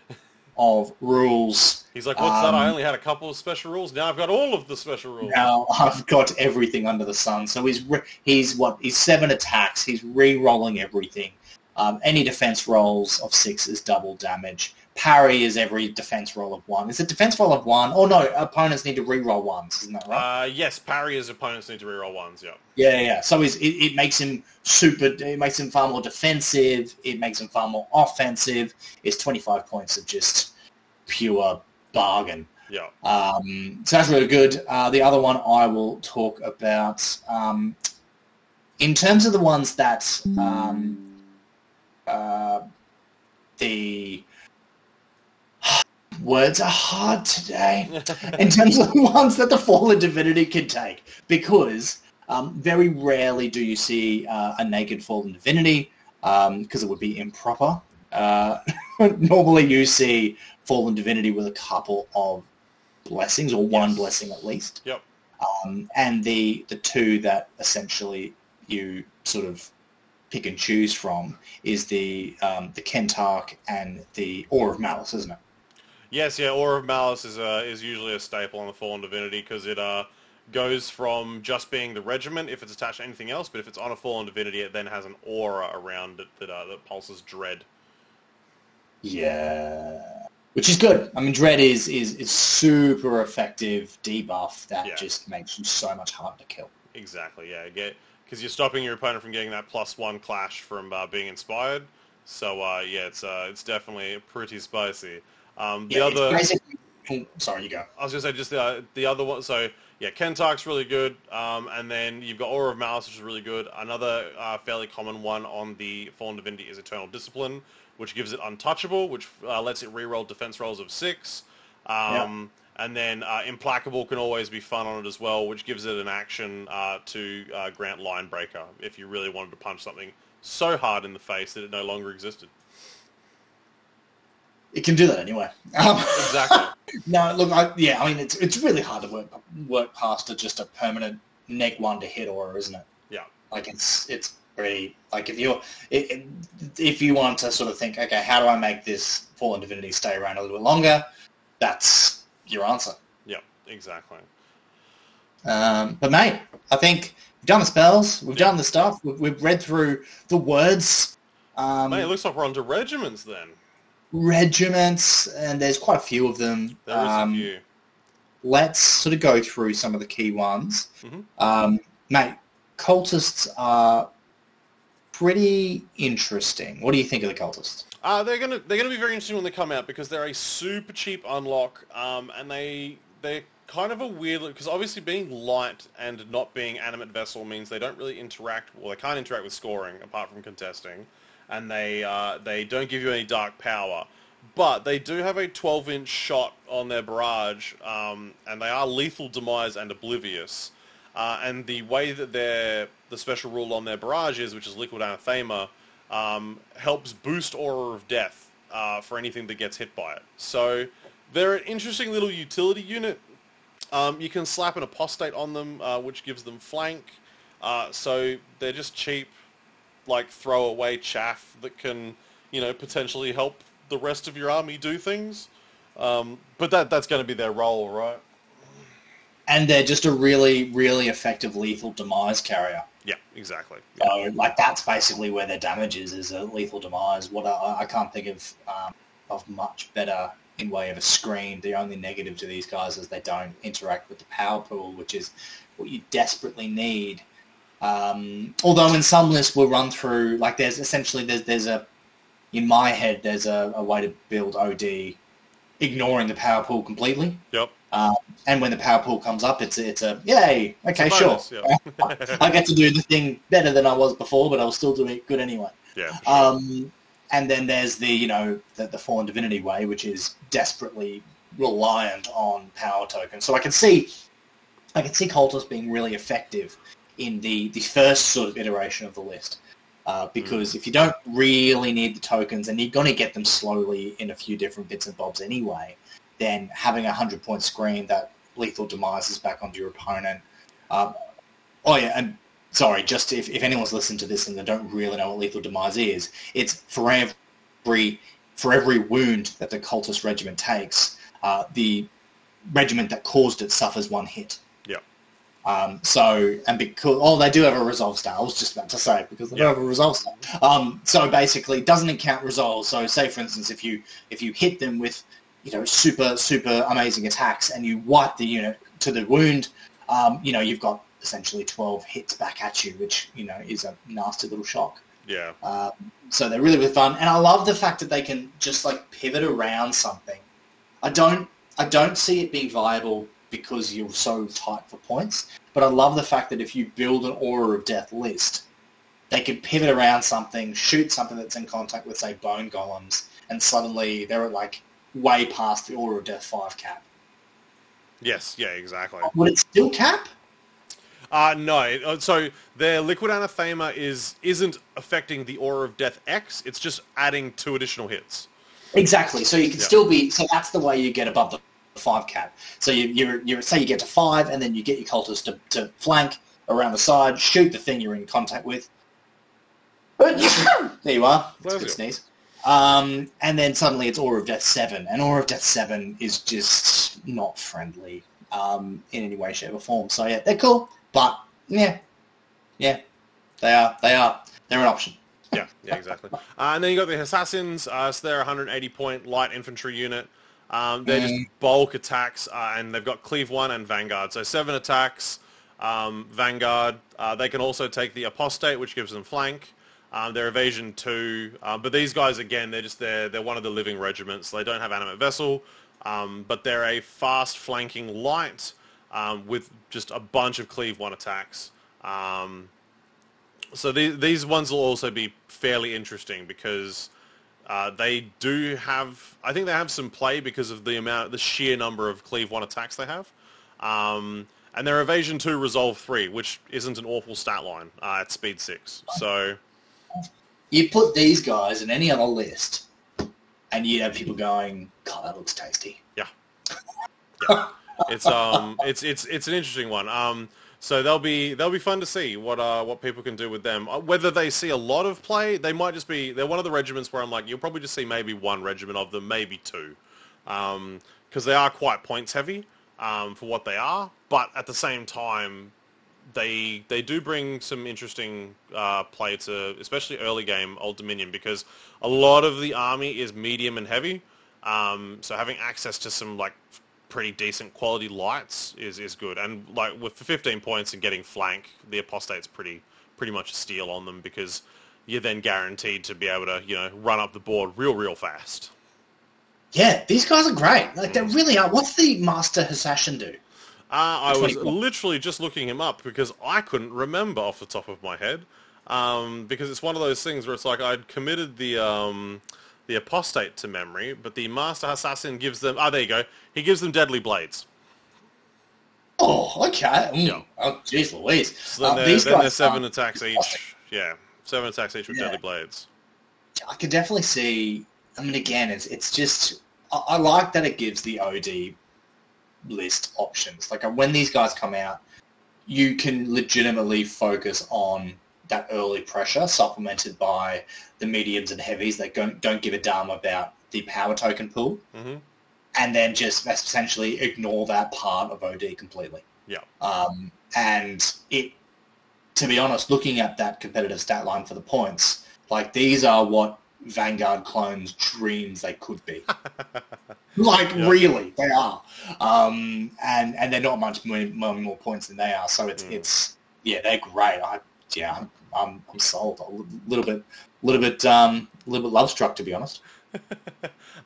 of rules He's like, what's that? I Um, only had a couple of special rules. Now I've got all of the special rules. Now I've got everything under the sun. So he's re- he's what he's seven attacks. He's re-rolling everything. Um, any defense rolls of six is double damage. parry is every defense roll of one. Is it defense roll of one? Oh no, opponents need to re-roll ones, isn't that right? Uh, yes, parry is opponents need to reroll ones. Yeah. Yeah, yeah. So he's, it, it makes him super. It makes him far more defensive. It makes him far more offensive. It's twenty five points of just pure bargain. Yeah. Um, so that's really good. Uh, the other one I will talk about um, in terms of the ones that um, uh, the words are hard today in terms of the ones that the fallen divinity can take because um, very rarely do you see uh, a naked fallen divinity because it would be improper. Uh, normally you see fallen divinity with a couple of blessings or one Yes. blessing at least. Yep. Um, and the the two that essentially you sort of pick and choose from is the um, the Kentarch and the Aura of Malice, isn't it? Yes, yeah. Aura of Malice is uh, is usually a staple on the Fallen Divinity because it uh, goes from just being the regiment if it's attached to anything else, but if it's on a Fallen Divinity, it then has an aura around it that uh, that pulses dread. Yeah. Which is good. I mean, Dread is is, is super effective debuff that Yeah. just makes you so much harder to kill. Exactly. Yeah. Get because you're stopping your opponent from getting that plus one clash from uh, being inspired. So uh, yeah, it's uh, it's definitely pretty spicy. Um, the Yeah, other. basically. oh, Sorry, you go. I was gonna say just the the other one. So yeah, Kentarch's really good, um, and then you've got Aura of Malice, which is really good. Another uh, fairly common one on the Fallen Divinity is Eternal Discipline, which gives it untouchable, which uh, lets it reroll defense rolls of six. Um, And then uh, Implacable can always be fun on it as well, which gives it an action uh, to uh, grant Line Breaker if you really wanted to punch something so hard in the face that it no longer existed. It can do that anyway. Um, Exactly. no, look, I, yeah, I mean, it's it's really hard to work work past a, just a permanent neg one to hit aura, isn't it? Yeah. Like it's it's pretty like if you're it- if you want to sort of think, okay, how do I make this fallen divinity stay around a little bit longer? That's your answer. yeah, exactly. Um, but mate, I think we've done the spells, we've done the stuff, we've, we've read through the words, um, Mate, it looks like we're on to regiments then. regiments, and there's quite a few of them. There is Um, a few. let's sort of go through some of the key ones. Mhm. Um, mate, cultists are pretty interesting. What do you think of the cultists? Uh, they're gonna they're gonna be very interesting when they come out because they're a super cheap unlock, um, and they they're kind of a weird because obviously being light and not being animate vessel means they don't really interact. Well, they can't interact with scoring apart from contesting, and they uh, they don't give you any dark power. But they do have a 12-inch shot on their barrage, um, and they are lethal demise and oblivious. Uh, and the way that their the special rule on their barrage is, which is liquid anathema, um, helps boost aura of death uh, for anything that gets hit by it. So they're an interesting little utility unit. Um, you can slap an apostate on them, uh, which gives them flank. Uh, so they're just cheap, like throwaway chaff that can, you know, potentially help the rest of your army do things. Um, but that that's going to be their role, right? And they're just a really, really effective lethal demise carrier. Yeah, exactly. So, like, that's basically where their damage is, is a lethal demise. What I, I can't think of um, of much better in way of a screen. The only negative to these guys is they don't interact with the power pool, which is what you desperately need. Um, although in some lists we'll run through, like, there's essentially there's there's a in my head there's a, a way to build OD ignoring the power pool completely. Yep. Um, and when the power pool comes up, it's a, it's a yay. Okay, a sure. yeah. I get to do the thing better than I was before, but I was still doing it good anyway. yeah. sure. Um, and then there's the you know the, the fallen divinity way, which is desperately reliant on power tokens. So I can see, I can see cultists being really effective in the the first sort of iteration of the list. Uh, because if you don't really need the tokens and you're going to get them slowly in a few different bits and bobs anyway, then having a 100 point screen that lethal demise is back onto your opponent. Um, oh yeah, and sorry, just if, if anyone's listened to this and they don't really know what lethal demise is, it's for every for every wound that the cultist regiment takes, uh, the regiment that caused it suffers one hit. Yep. Um, so, and because, oh, they do have a resolve star. I was just about to say because they do Yeah. have a resolve star. Um, so basically, it doesn't count resolve. So, say for instance, if you if you hit them with, you know, super super amazing attacks and you wipe the unit to the wound, um, you know, you've got essentially twelve hits back at you, which you know is a nasty little shock. Yeah. Um, so they're really really fun, and I love the fact that they can just like pivot around something. I don't I don't see it being viable because you're so tight for points, but I love the fact that if you build an Aura of Death list, they can pivot around something, shoot something that's in contact with say Bone Golems, and suddenly they're like way past the Aura of Death five cap. Yes. Yeah. Exactly. Would it still cap? Uh, no. uh, So their liquid anathema is isn't affecting the aura of death X. It's just adding two additional hits. Exactly. So you can Yeah. still be. So that's the way you get above the five cap. So you you you say you get to five, and then you get your cultists to, to flank around the side, shoot the thing you're in contact with. there you are. That's a good sneeze. Um, and then suddenly it's Aura of Death seven, and Aura of Death seven is just not friendly um, in any way, shape, or form. So yeah, they're cool, but yeah, yeah, they are. They are. They're an option. Yeah, yeah, exactly. Uh, and then you got the assassins. Uh, so they're a 180 point light infantry unit. Um, they're just Mm. bulk attacks, uh, and they've got cleave one and vanguard. So seven attacks. Um, vanguard. Uh, they can also take the apostate, which gives them flank. Um, they're evasion two, uh, but these guys again, they're just they're they're one of the living regiments. They don't have animate vessel, um, but they're a fast flanking light um, with just a bunch of cleave one attacks. Um, so these these ones will also be fairly interesting because uh, they do have I think they have some play because of the amount the sheer number of cleave one attacks they have. Um, and they're evasion two, resolve three, which isn't an awful stat line uh, at speed six. So you put these guys in any other list, and you'd have people going, "God, that looks tasty." Yeah. It's um it's it's it's an interesting one. Um, so they'll be they'll be fun to see what uh what people can do with them. Uh, Whether they see a lot of play, they might just be they're one of the regiments where I'm like you'll probably just see maybe one regiment of them, maybe two, um, because they are quite points heavy um, for what they are. But at the same time, they they do bring some interesting uh, play to especially early game Old Dominion because a lot of the army is medium and heavy. Um, so having access to some like pretty decent quality lights is, is good. And like with 15 points and getting flank, the apostate's pretty pretty much a steal on them because you're then guaranteed to be able to you know run up the board real real fast. Yeah, these guys are great. Like Mm. they really are. What's the Master Hassassin do? Uh, I was 24. literally just looking him up because I couldn't remember off the top of my head. Um, because it's one of those things where it's like I'd committed the um, the apostate to memory, but the master assassin gives them. Ah, there you go. He gives them deadly blades. Oh, okay. Mm. Yeah. Oh, jeez Louise. So then, Uh, they're, then they're seven attacks each. Yeah, seven attacks each with Yeah. deadly blades. I can definitely see. I mean, again, it's it's just. I, I like that it gives the OD list options. Like uh, when these guys come out, you can legitimately focus on that early pressure, supplemented by the mediums and heavies that don't don't give a damn about the power token pool, hmm and then just essentially ignore that part of OD completely. Yeah. Um, and it, to be honest, looking at that competitive stat line for the points, like these are what Vanguard clones dreams they could be. like Yeah. really, they are. Um, and and they're not much more, points than they are. So it's Mm. it's yeah, they're great. I yeah, I'm I'm, I'm sold. A little bit, little bit, um, a little bit love struck to be honest.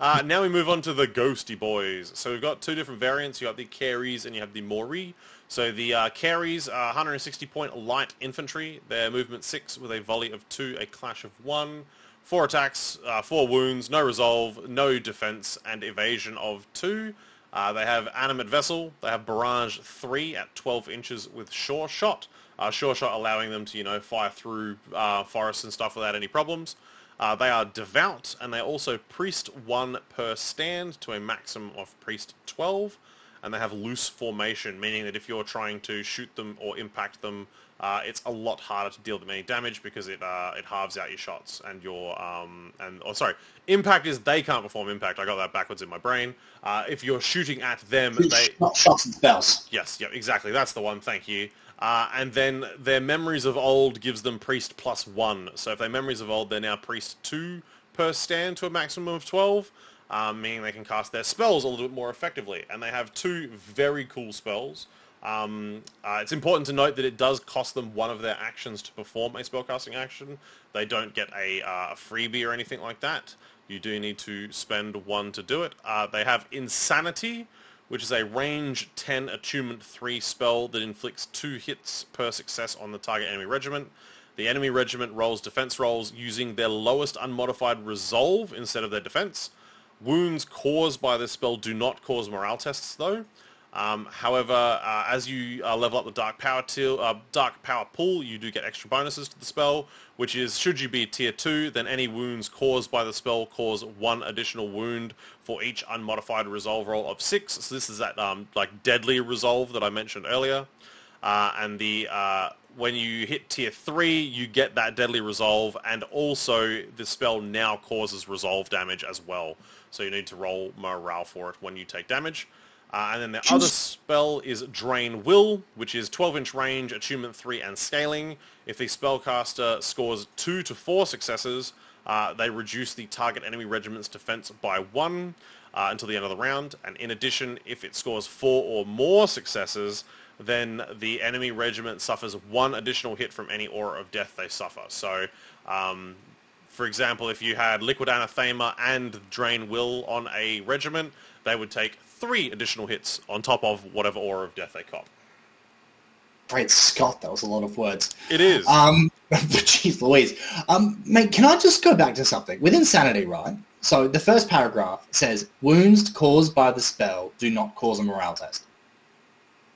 Uh, now we move on to the Ghosty Boys. So we've got two different variants. You got the Kheres and you have the Moroi. So the uh, Kheres are 160 point light infantry. They're movement 6 with a volley of 2, a clash of 1. 4 attacks, uh, 4 wounds, no resolve, no defense, and evasion of 2. Uh, they have Animate Vessel. They have Barrage 3 at 12 inches with Sure Shot. Uh, sure Shot allowing them to, you know, fire through uh, forests and stuff without any problems. Uh, they are devout, and they also priest one per stand to a maximum of priest 12. And they have loose formation, meaning that if you're trying to shoot them or impact them, uh, it's a lot harder to deal them any damage because it uh, it halves out your shots and your um and oh sorry, impact is they can't perform impact. I got that backwards in my brain. Uh, if you're shooting at them, they Not shots and spells. Yes, yep, exactly. That's the one. Thank you. Uh, and then their memories of old gives them priest plus one. So if they're memories of old, they're now priest two per stand to a maximum of twelve, um, meaning they can cast their spells a little bit more effectively. And they have two very cool spells. Um, uh, it's important to note that it does cost them one of their actions to perform a spellcasting action. They don't get a, uh, freebie or anything like that. You do need to spend one to do it. Uh, they have Insanity, which is a range 10 attunement 3 spell that inflicts 2 hits per success on the target enemy regiment. The enemy regiment rolls defense rolls using their lowest unmodified resolve instead of their defense. Wounds caused by this spell do not cause morale tests though. Um, however, uh, as you uh, level up the Dark Power, tier, uh, Dark Power pool, you do get extra bonuses to the spell, which is should you be Tier 2, then any wounds caused by the spell cause one additional wound for each unmodified resolve roll of 6. So this is that um, like deadly resolve that I mentioned earlier. Uh, and the uh, when you hit Tier 3, you get that deadly resolve, and also the spell now causes resolve damage as well. So you need to roll morale for it when you take damage. Uh, and then the Jeez. other spell is Drain Will, which is 12-inch range, attunement 3, and scaling. If the spellcaster scores 2 to 4 successes, uh, they reduce the target enemy regiment's defense by 1 uh, until the end of the round. And in addition, if it scores 4 or more successes, then the enemy regiment suffers one additional hit from any aura of death they suffer. So um, for example, if you had Liquid Anathema and Drain Will on a regiment, they would take three additional hits on top of whatever aura of death they cop. Great Scott, that was a lot of words. It is. Um, jeez Louise. Um, mate, can I just go back to something? With Insanity, right? So the first paragraph says, wounds caused by the spell do not cause a morale test.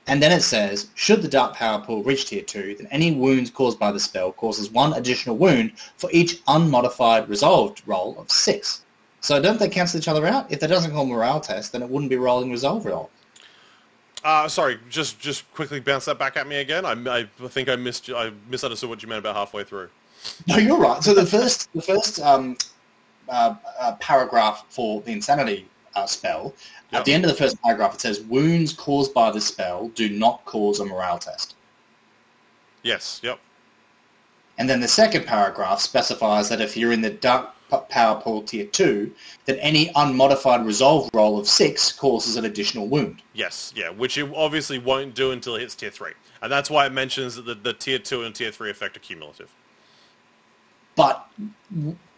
And then it says, should the Dark Power Pool reach Tier 2, then any wounds caused by the spell causes one additional wound for each unmodified resolved roll of 6. So don't they cancel each other out? If that doesn't call morale test, then it wouldn't be rolling resolve roll. Uh, sorry, just just quickly bounce that back at me again. I, I think I missed. I misunderstood what you meant about halfway through. No, you're right. So the first, the first um, uh, uh, paragraph for the insanity uh, spell, Yep. at the end of the first paragraph, it says wounds caused by this spell do not cause a morale test. Yes. Yep. And then the second paragraph specifies that if you're in the dark power pool tier two, then any unmodified resolve roll of six causes an additional wound. Yes. Yeah. Which it obviously won't do until it hits tier three, and that's why it mentions that the, the tier two and tier three effect are cumulative. But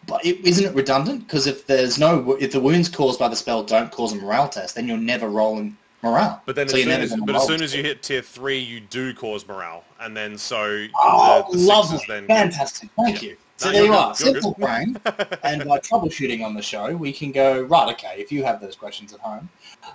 but it, isn't it redundant? Because if there's no if the wounds caused by the spell don't cause a morale test, then you're never rolling morale. But then, So as soon as, but as soon as you hit tier three, you do cause morale, and then so Oh, the, the lovely. then Fantastic. Thank you. So No, there good. are. You're Simple good. brain. and by troubleshooting on the show, we can go, right, okay, if you have those questions at home,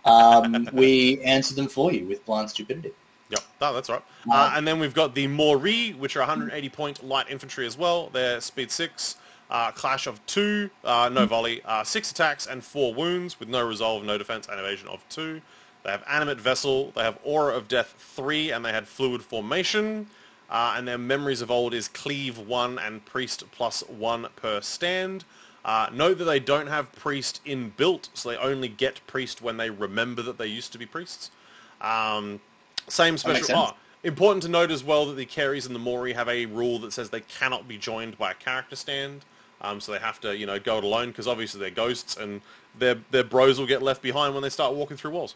um, we answer them for you with blind stupidity. Yep, no, that's right. Uh, Uh, and then we've got the Moroi, which are 180 point light infantry as well. They're speed six, uh, clash of two, uh, no volley, uh, six attacks and four wounds with no resolve, no defense, and evasion of two. They have animate vessel. They have aura of death three, and they had fluid formation. Uh, and their memories of old is cleave one and priest plus one per stand. Uh, note that they don't have priest inbuilt, so they only get priest when they remember that they used to be priests. Um, same special. Oh, important to note as well that the Kheres and the Moroi have a rule that says they cannot be joined by a character stand. Um, so they have to, you know, go it alone because obviously they're ghosts and their their bros will get left behind when they start walking through walls.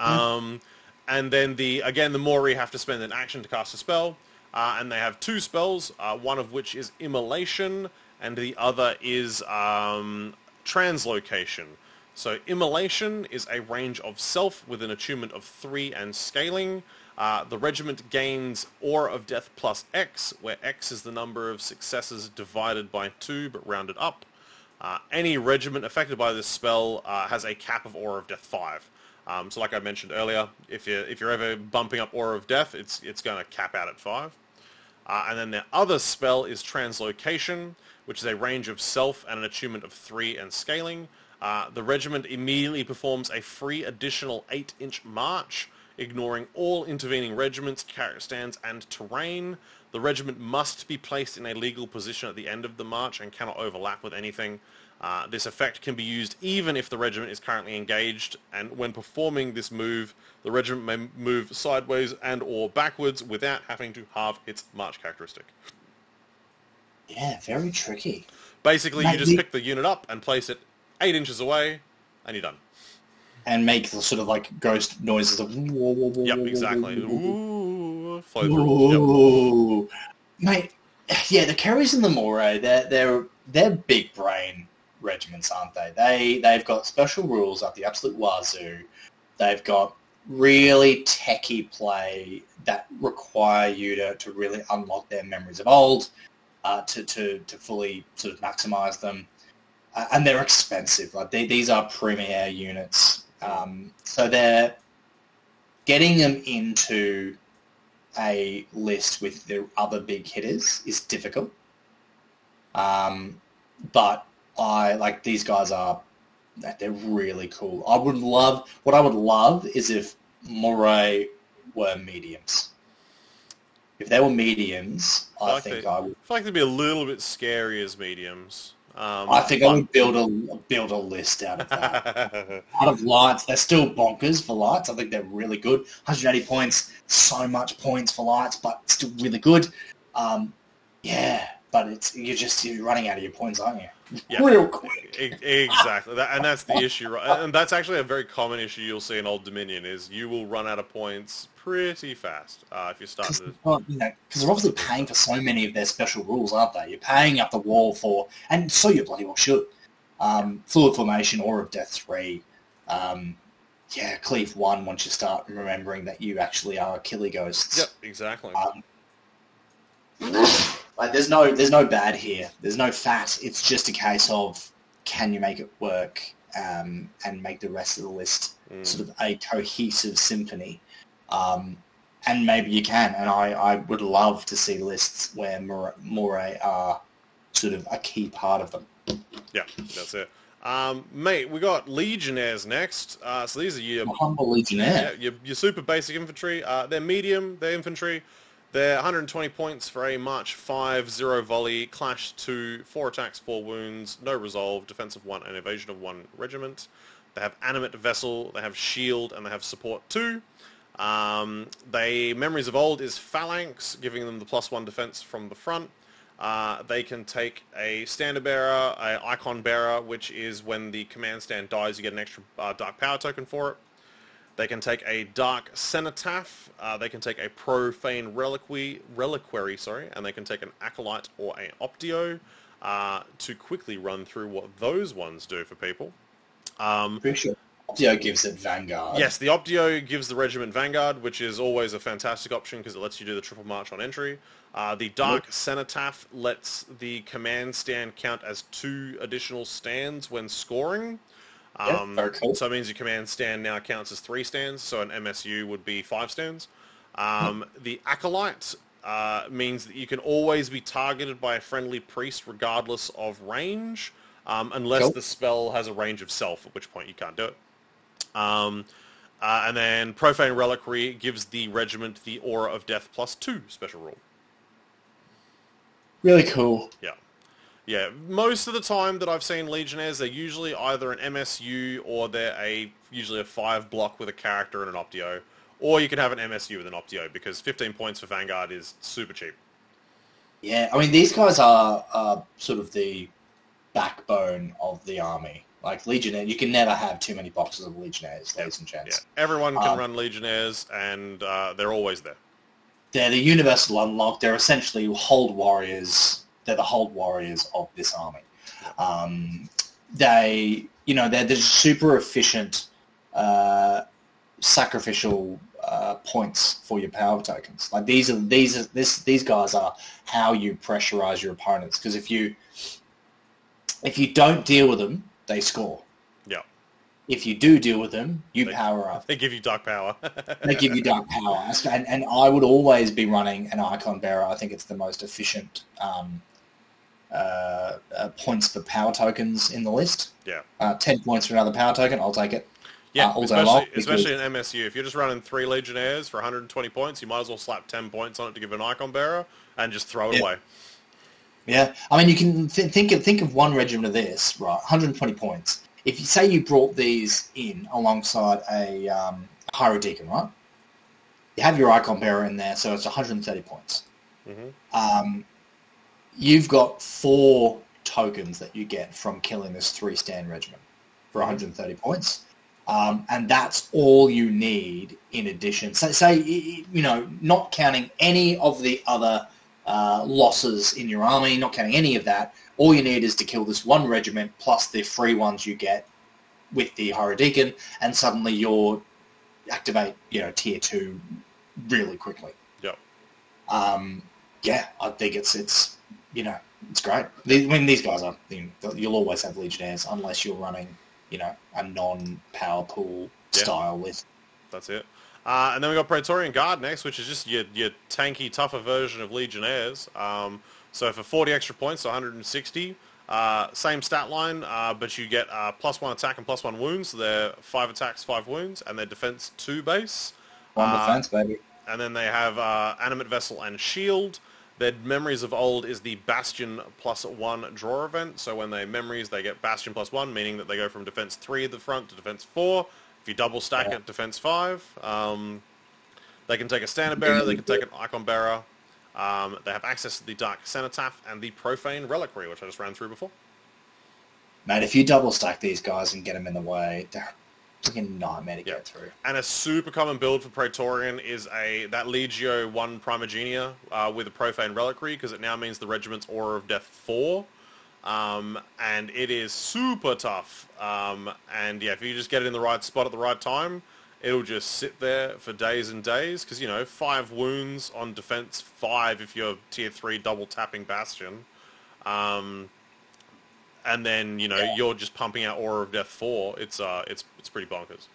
Um, and then the again the Moroi have to spend an action to cast a spell, uh, and they have two spells, uh, one of which is immolation, and the other is um, translocation. So immolation is a range of self with an attunement of three and scaling. Uh, the regiment gains Aura of Death plus X, where X is the number of successes divided by two but rounded up. Uh, any regiment affected by this spell uh, has a cap of Aura of Death 5. Um, so like I mentioned earlier, if you're, if you're ever bumping up Aura of Death, it's, it's going to cap out at 5. Uh, and then the other spell is Translocation, which is a range of self and an attunement of 3 and scaling. Uh, the regiment immediately performs a free additional 8-inch march, ignoring all intervening regiments, character stands, and terrain. The regiment must be placed in a legal position at the end of the march and cannot overlap with anything. Uh, this effect can be used even if the regiment is currently engaged, and when performing this move, the regiment may move sideways and or backwards without having to halve its march characteristic. Yeah, very tricky. Basically, you just pick the unit up and place it eight inches away, and you're done. And make the sort of like ghost noises of Yep, exactly. Ooh, flow through. Yep. Mate, yeah, the Kheres and the Moroi, they're they're they're big brain regiments, aren't they? They they've got special rules up the absolute wazoo. They've got really techie play that require you to, to really unlock their memories of old, uh, to, to, to fully sort of maximize them. Uh, and they're expensive. Like they, these are premier units. Um, so they're getting them into a list with the other big hitters is difficult. Um, but I like these guys are they're really cool. I would love what I would love is if Moroi were mediums. If they were mediums, I, like think they- I would. I feel like they'd be a little bit scary as mediums. Um, I think I would build a build a list out of that. out of lights, they're still bonkers for lights. I think they're really good. 180 points, so much points for lights, but still really good. Um, yeah, but it's you're just you're running out of your points, aren't you? Yeah. Real quick. E- exactly, that, and that's the issue. And that's actually a very common issue you'll see in Old Dominion is you will run out of points pretty fast uh, if you start Because to. well, you know, they're obviously paying for so many of their special rules, aren't they? You're paying up the wall for, and so you bloody well should. Um, fluid formation, or of death three. Um, yeah, cleave one. Once you start remembering that you actually are killy ghosts. Yep, exactly. Um, like there's no there's no bad here. There's no fat. It's just a case of can you make it work um, and make the rest of the list Mm. sort of a cohesive symphony. Um, and maybe you can. And I, I would love to see lists where Mor- Moroi are sort of a key part of them. Yeah, that's it. Um, mate, we got Legionnaires next. Uh, so these are your Humble Legionnaire. Yeah, your, your super basic infantry. Uh, they're medium, they're infantry. They're 120 points for a March 5, 0 volley, clash 2, 4 attacks, 4 wounds, no resolve, defense of 1, and evasion of 1 regiment. They have animate vessel, they have shield, and they have support 2. Um, they Memories of Old is phalanx, giving them the plus 1 defense from the front. Uh, they can take a standard bearer, a icon bearer, which is when the command stand dies, you get an extra uh, dark power token for it. They can take a Dark Cenotaph. Uh, they can take a Profane Reliquary, reliquary, sorry, and they can take an Acolyte or an Optio. Uh, to quickly run through what those ones do for people. Um, sure Optio gives it Vanguard. yes, the Optio gives the regiment Vanguard, which is always a fantastic option because it lets you do the triple march on entry. Uh, the Dark Cenotaph lets the command stand count as two additional stands when scoring. Yeah, Um, very cool. So it means your command stand now counts as three stands, so an MSU would be five stands. Um, the Acolyte uh, means that you can always be targeted by a friendly priest regardless of range, um, unless Cool. the spell has a range of self, at which point you can't do it. Um, uh, and then Profane Reliquary gives the regiment the Aura of Death plus two special rule. Really cool. Yeah. Yeah, most of the time that I've seen Legionnaires, they're usually either an MSU or they're a usually a five block with a character and an Optio. Or you can have an MSU with an Optio because 15 points for Vanguard is super cheap. Yeah, I mean these guys are, are sort of the backbone of the army. Like Legionnaire, you can never have too many boxes of Legionnaires, ladies and Yeah, everyone can Um, run Legionnaires and uh, they're always there. They're the universal unlock. They're essentially hold warriors. They're the hold warriors of this army. Um, they, you know, they're the super efficient uh, sacrificial uh, points for your power tokens. Like these are these are this these guys are how you pressurize your opponents. Because if you if you don't deal with them, they score. Yeah. If you do deal with them, you They- power up. They give you dark power. They give you dark power, and, and I would always be running an icon bearer. I think it's the most efficient um, uh, uh, points for power tokens in the list. Yeah. Uh, 10 points for another power token, I'll take it. Yeah, Uh, especially, especially in MSU. If you're just running three Legionnaires for 120 points, you might as well slap 10 points on it to give an icon bearer and just throw it Yeah. away. Yeah, I mean, you can th- think of think of one regiment of this, right? 120 points. If you say you brought these in alongside a um, Hierodeacon, right? You have your icon bearer in there, so it's 130 points. hmm Um, you've got four tokens that you get from killing this three stand regiment for 130 points. Um, and that's all you need in addition. So say, you know, not counting any of the other uh, losses in your army, not counting any of that, all you need is to kill this one regiment plus the free ones you get with the Hierodeacon, and suddenly you're activate, you know, tier two really quickly. Yep. Um, yeah, I think it's it's you know it's great. I mean, these guys are you know, you'll always have legionnaires unless you're running you know a non-power pool Yeah. style list. That's it. Uh, and then we got Praetorian Guard next, which is just your, your tanky, tougher version of Legionnaires. Um, so for 40 extra points, so 160, uh, same stat line, uh, but you get uh, plus one attack and plus one wounds. So they're five attacks, five wounds, and their defense two base. One Uh, defense, baby. And then they have uh, Animate Vessel and Shield. Their Memories of Old is the Bastion plus one draw event. So when they Memories, they get Bastion plus one, meaning that they go from defense three at the front to defense four. If you double stack Yeah. it, defense five. Um, they can take a Standard Bearer, they can take an Icon Bearer. Um, they have access to the Dark Cenotaph and the Profane Reliquary, which I just ran through before. Mate, if you double stack these guys and get them in the way, they're freaking nightmare to Yeah. get through. And a super common build for Praetorian is a that Legio 1 Primogenia uh, with a Profane Reliquary because it now means the regiment's Aura of Death 4. Um, and it is super tough. Um, and yeah, if you just get it in the right spot at the right time, it'll just sit there for days and days because, you know, 5 wounds on defense 5 if you're tier 3 double tapping Bastion. Um, and then, you know, Yeah. you're just pumping out Aura of Death 4. It's, uh, it's, it's pretty bonkers.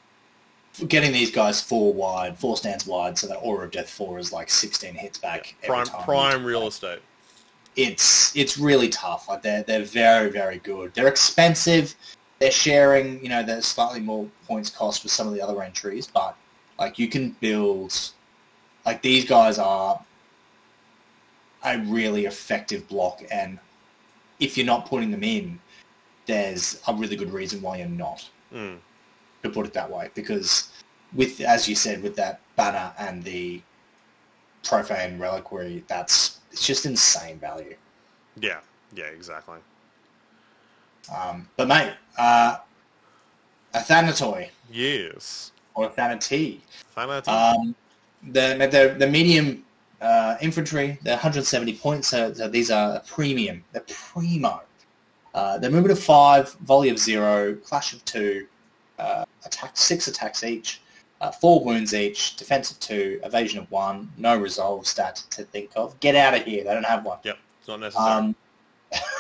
Getting these guys four wide, four stands wide, so that Aura of Death four is like 16 hits back. every Prime, time. prime real estate. it's it's really tough. Like they're they're very very good. They're expensive. They're sharing, you know, there's slightly more points cost with some of the other entries, but like you can build, like these guys are a really effective block, and if you're not putting them in, there's a really good reason why you're not. Mm. To put it that way, because with as you said, with that banner and the profane reliquary, that's it's just insane value. Yeah, yeah, exactly. Um, but mate, uh, Athanatoi Yes. or a Thanati, Fanati. um, the, the the medium uh, infantry, they're 170 points. So, so these are premium. They're primo. Uh, they're movement of five, volley of zero, clash of two, uh, attack six attacks each, uh, four wounds each, defense of two, evasion of one, no resolve stat to think of. Get out of here. They don't have one. yep, it's not necessary. Um,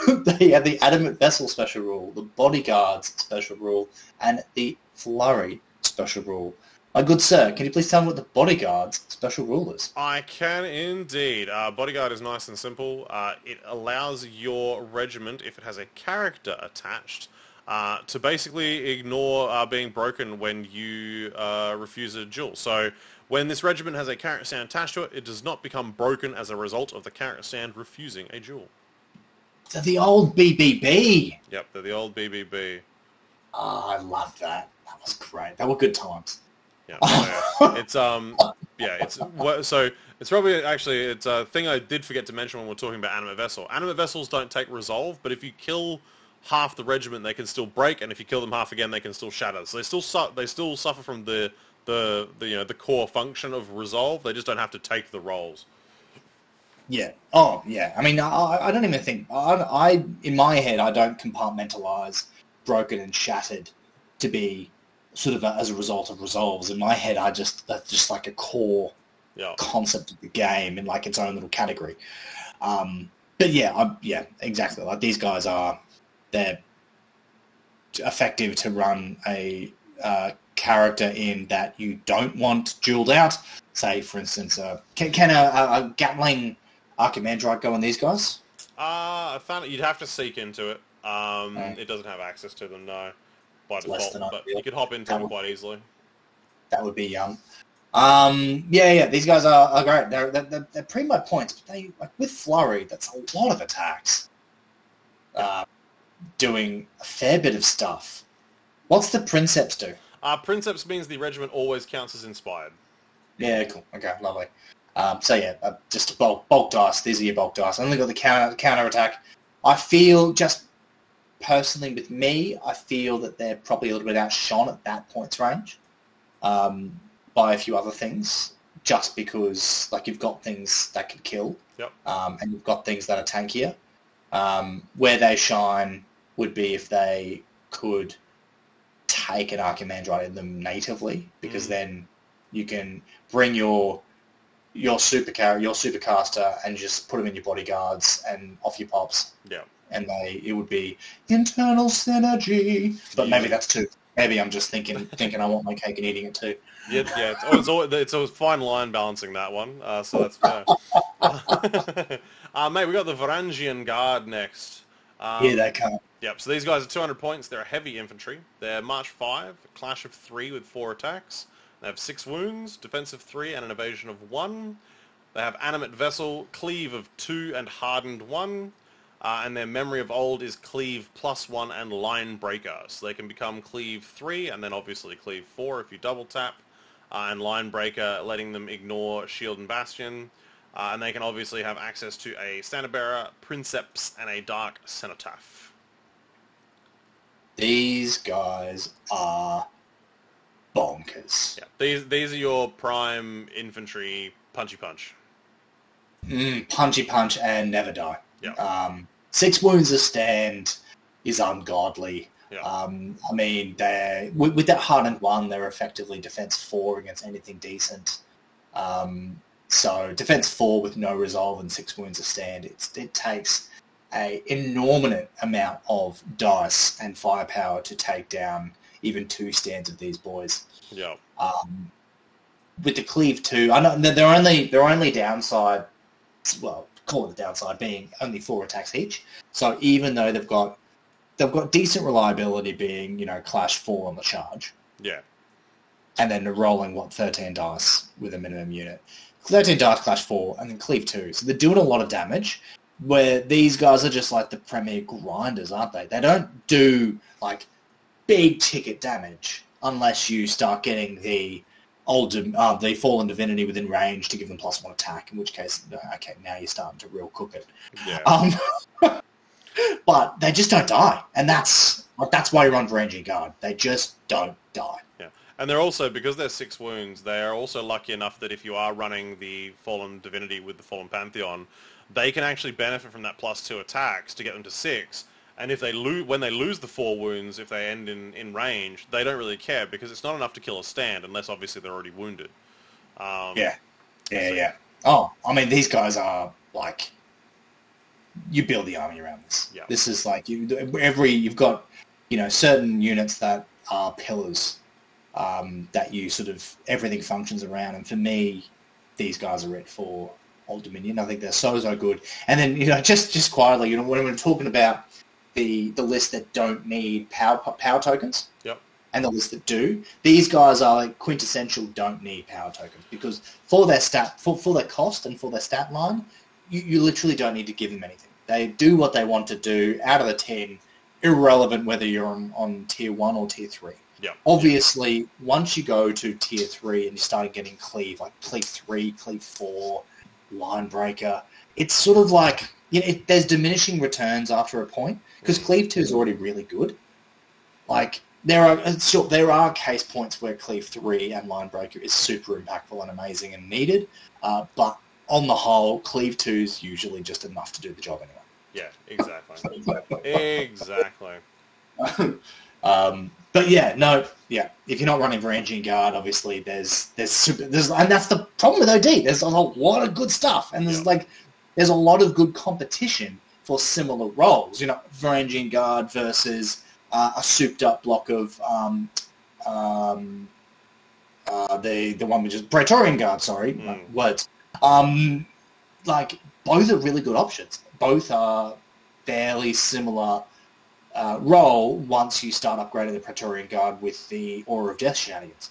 they have the animate vessel special rule, the bodyguards special rule, and the flurry special rule. My good sir, can you please tell me what the bodyguards special rule is? I can indeed. Uh, bodyguard is nice and simple. Uh, it allows your regiment, if it has a character attached, uh, to basically ignore uh, being broken when you uh, refuse a duel. So when this regiment has a character stand attached to it, it does not become broken as a result of the character stand refusing a duel. So the old BBB. Yep, they're the old BBB. Oh, I love that. That was great. That were good times. Yeah, yeah. it's um, yeah, it's so it's probably actually it's a thing I did forget to mention when we're talking about animate vessel. Animate vessels don't take resolve, but if you kill half the regiment, they can still break, and if you kill them half again, they can still shatter. So they still su- they still suffer from the the the you know the core function of resolve. They just don't have to take the rolls. Yeah. Oh, yeah. I mean, I, I don't even think I, I, in my head, I don't compartmentalize broken and shattered to be sort of a, as a result of resolves. In my head, I just that's just like a core Yeah, concept of the game in like its own little category. Um, but yeah, I, yeah, exactly. Like these guys are, they're effective to run a uh, character in that you don't want dueled out. Say, for instance, uh, can, can a, a, a Gatling Archimandrite go on these guys? Uh, I found it, you'd have to seek into it. Um. It doesn't have access to them, no, by default. But you could hop into them quite easily. That would be young. Um, yeah, yeah, these guys are, are great. They're, they're, they're pretty much points, but they like with flurry. That's a lot of attacks. Uh, doing a fair bit of stuff. What's the Princeps do? Uh, Princeps means the regiment always counts as inspired. Yeah, cool. Okay, lovely. Um, so yeah, uh, just bulk, bulk dice. These are your bulk dice. I only got the counter counter attack. I feel just personally with me, I feel that they're probably a little bit outshone at that points range um, by a few other things. Just because like you've got things that can kill, Yep. um, and you've got things that are tankier. Um, where they shine would be if they could take an Archimandrite in them natively, because Mm. then you can bring your your super car your supercaster and just put them in your bodyguards and off your pops, Yeah. And they it would be internal synergy. But maybe that's too. Maybe I'm just thinking thinking I want my cake and eating it too. Yeah, yeah. It's, always, always, it's a fine line balancing that one, uh, so that's fair. uh, mate, we got the Varangian Guard next. Um, yeah, they can't. Yep, so these guys are 200 points. They're a heavy infantry. They're March 5, Clash of 3 with 4 attacks. They have 6 wounds, defensive 3 and an evasion of 1. They have animate vessel, cleave of 2 and hardened 1. Uh, and their memory of old is cleave plus 1 and line breaker. So they can become cleave 3 and then obviously cleave 4 if you double tap. Uh, and line breaker letting them ignore shield and bastion. Uh, and they can obviously have access to a standard bearer, princeps, and a dark cenotaph. These guys are bonkers. Yeah, these these are your prime infantry punchy punch. Mm, punchy punch and never die. Yeah. Um, six wounds a stand is ungodly. Yeah. Um, I mean, they with, with that hardened one, they're effectively defense four against anything decent. Um, so defense four with no resolve and six wounds a stand. It's, it takes a inordinate amount of dice and firepower to take down even two stands of these boys. Yeah, Um, with the cleave two, I know their only their only downside, well, call it the downside, being only four attacks each. So even though they've got they've got decent reliability, being you know clash four on the charge, yeah, and then rolling what thirteen dice with a minimum unit, thirteen dice clash four, and then cleave two. So they're doing a lot of damage. Where these guys are just like the premier grinders, aren't they? They don't do like big ticket damage unless you start getting the old uh, the fallen divinity within range to give them plus one attack. In which case, okay, now you're starting to real cook it. yeah. Um, but they just don't die, and that's like, that's why you're on Varangian Guard. They just don't die. Yeah, And they're also because they're six wounds. They are also lucky enough that if you are running the fallen divinity with the fallen pantheon, they can actually benefit from that plus two attacks to get them to six. And if they lose, when they lose the four wounds, if they end in, in range, they don't really care because it's not enough to kill a stand unless obviously they're already wounded. Um, Yeah, yeah, So- yeah. Oh, I mean, these guys are like you build the army around this. Yeah. This is like you every you've got you know certain units that are pillars um, that you sort of everything functions around, and for me, these guys are it for Old Dominion. I think they're so so good. And then you know just just quietly, you know, when we're talking about the the list that don't need power power tokens, Yep. and the list that do. These guys are like quintessential don't need power tokens because for their stat for, for their cost and for their stat line, you, you literally don't need to give them anything. They do what they want to do out of the ten, irrelevant whether you're on, on tier one or tier three. Yeah. Obviously, once you go to tier three and you start getting cleave, like cleave three, cleave four, line breaker, it's sort of like you know, it, there's diminishing returns after a point because cleave two is already really good. Like there are uh, sure, there are case points where cleave three and line breaker is super impactful and amazing and needed, uh, but on the whole, cleave two is usually just enough to do the job anyway. Yeah, exactly. exactly. um, but yeah, no, yeah. If you're not running Varangian Guard, obviously there's there's super there's and that's the problem with OD. There's a lot of good stuff, and there's Yeah. like there's a lot of good competition for similar roles. You know, Varangian Guard versus uh, a souped up block of um, um, uh, the the one which is Praetorian Guard. Sorry, Mm. words. Um, like both are really good options. both are fairly similar uh, role once you start upgrading the Praetorian Guard with the Aura of Death shenanigans.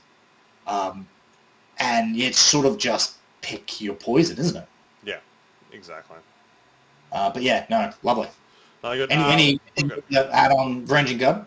Um, and it's sort of just pick your poison, isn't it? Yeah, exactly. Uh, but yeah, no, lovely. No, good. Any, Um, any, good. add on Ranging Guard?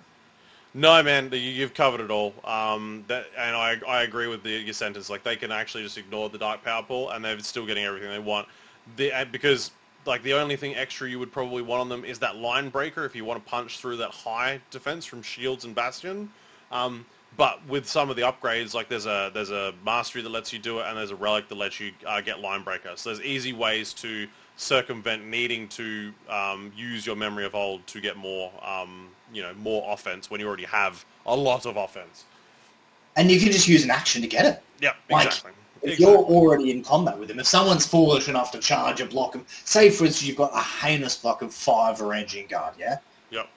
No, man, you- you've covered it all. Um, that, and I, I agree with the, your sentence. Like they can actually just ignore the dark power pool, and they're still getting everything they want. The, because like the only thing extra you would probably want on them is that line breaker if you want to punch through that high defense from shields and bastion. Um, but with some of the upgrades, like there's a there's a mastery that lets you do it, and there's a relic that lets you uh, get line breaker. So there's easy ways to circumvent needing to um, use your memory of old to get more um, you know more offense when you already have a lot of offense. And you can just use an action to get it. Yeah, Like, exactly. If Exactly. you're already in combat with him, if someone's foolish enough to charge a block of, say for instance you've got a heinous block of five Ranging Guard, yeah? Yep.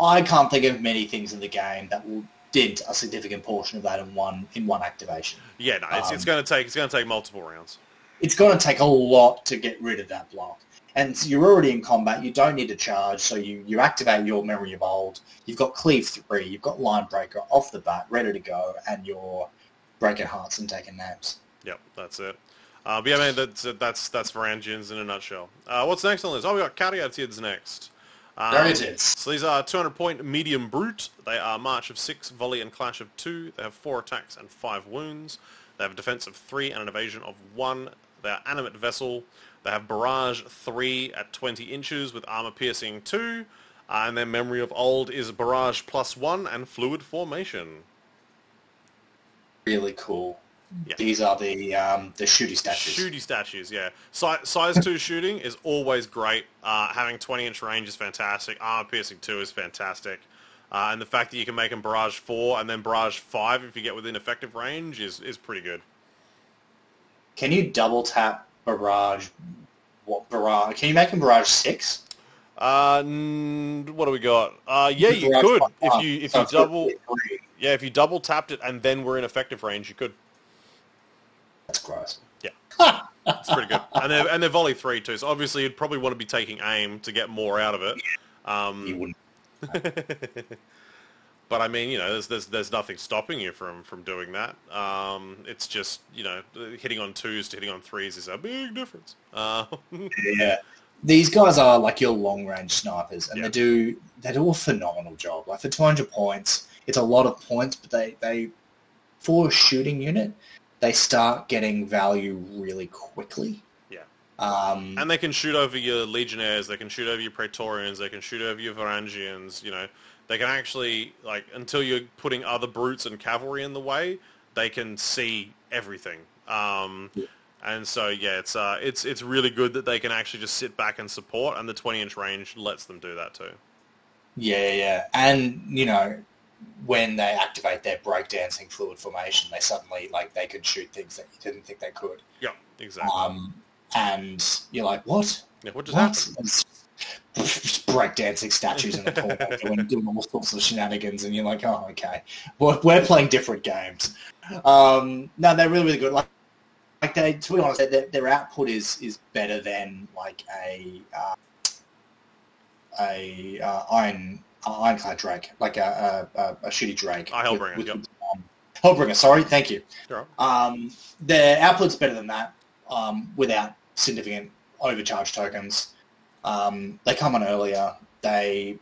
I can't think of many things in the game that will dent a significant portion of that in one in one activation. Yeah, no, it's, it's um, going to take it's going to take multiple rounds. It's going to take a lot to get rid of that block. And so you're already in combat, you don't need to charge, so you, you activate your Memory of Old, you've got Cleave 3, you've got Line Breaker off the bat, ready to go, and you're breaking hearts and taking names. Yep, that's it. Uh, but yeah, man, that's that's that's Varangians in a nutshell. Uh, what's next on the list? Oh, we got Karyatids next. Um, There it is. So these are 200 point medium brute. They are March of 6, Volley and Clash of 2. They have 4 attacks and 5 wounds. They have a defense of 3 and an evasion of 1. They are animate vessel. They have barrage 3 at 20 inches with armor piercing 2. Uh, and their memory of old is barrage plus 1 and fluid formation. Really cool. Yeah. These are the um, the shooty statues. Shooty statues, yeah. Si- size 2 shooting is always great. Uh, having 20 inch range is fantastic. Armor piercing 2 is fantastic. Uh, and the fact that you can make them barrage 4 and then barrage 5 if you get within effective range is, is pretty good. Can you double tap barrage? What barrage? Can you make them barrage six? Uh, what do we got? Uh, yeah, you Barrage could if Oh, you if so you double three. yeah if you double tapped it and then we're in effective range, you could. That's gross. Yeah. It's pretty good, and they're and they're volley three too. So obviously you'd probably want to be taking aim to get more out of it. Um, You wouldn't. but I mean, you know, there's there's there's nothing stopping you from from doing that. Um, it's just you know, hitting on twos to hitting on threes is a big difference. Uh, Yeah. These guys are like your long range snipers, and Yeah. they do they do a phenomenal job. Like for 200 points, it's a lot of points, but they they for a shooting unit, they start getting value really quickly. Yeah. Um, and they can shoot over your legionnaires, they can shoot over your praetorians, they can shoot over your varangians. You know, they can actually like until you're putting other brutes and cavalry in the way, they can see everything. Um, Yeah. And so yeah, it's uh, it's it's really good that they can actually just sit back and support, and the 20 inch range lets them do that too. Yeah, yeah. And, you know, when they activate their breakdancing fluid formation, they suddenly, like, they could shoot things that you didn't think they could. Yeah, exactly. Um, and you're like, what? yeah, what just happened? What? Just breakdancing statues in the corner doing, doing all sorts of shenanigans, and you're like, oh, okay. We're, we're playing different games. Um, no, they're really, really good. Like, like they, to be honest, their, their output is is better than like a uh, a uh, iron uh, ironclad drake, like a a, a, a shitty drake. Ah, Hellbringer, with- yep. um, Hellbringer. Sorry, thank you. Sure. Um, their output's better than that um, without significant overcharge tokens. Um, they come on earlier. They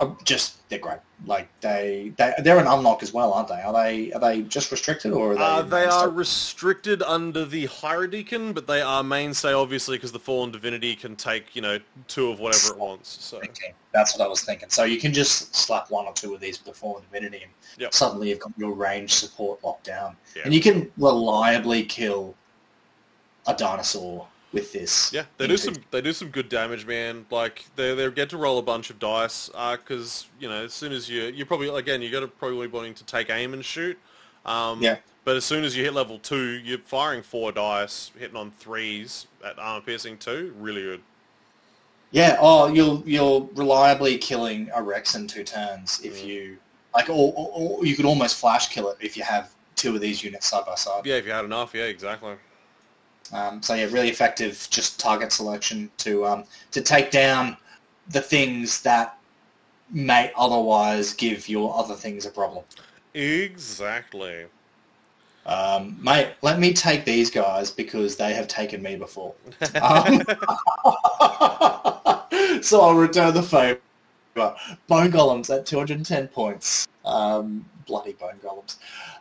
are just they're great. Like they they they're an unlock as well, aren't they? Are they are they just restricted or are they? Uh, they are restricted under the Hierodeacon, but they are mainstay obviously because the Fallen Divinity can take, you know, two of whatever it wants. So thinking. That's what I was thinking. So you can just slap one or two of these with the Fallen Divinity and Yep. suddenly you've got your range support locked down. Yeah. And you can reliably kill a dinosaur with this. yeah, they do some they do some good damage, man. Like they they get to roll a bunch of dice because you know as soon as you you're probably again you got to probably wanting to take aim and shoot. Um, Yeah. But as soon as you hit level two, you're firing four dice, hitting on threes at armor piercing two. Really good. Yeah, oh, you'll you're reliably killing a Rex in two turns if Mm. you like, or, or, or you could almost flash kill it if you have two of these units side by side. Yeah, if you had enough, yeah, exactly. Um, so yeah, really effective just target selection to um, to take down the things that may otherwise give your other things a problem. Exactly. Um, mate, let me take these guys because they have taken me before. Um, so I'll return the favour. Bone Golems at 210 points. Um, bloody Bone Golems.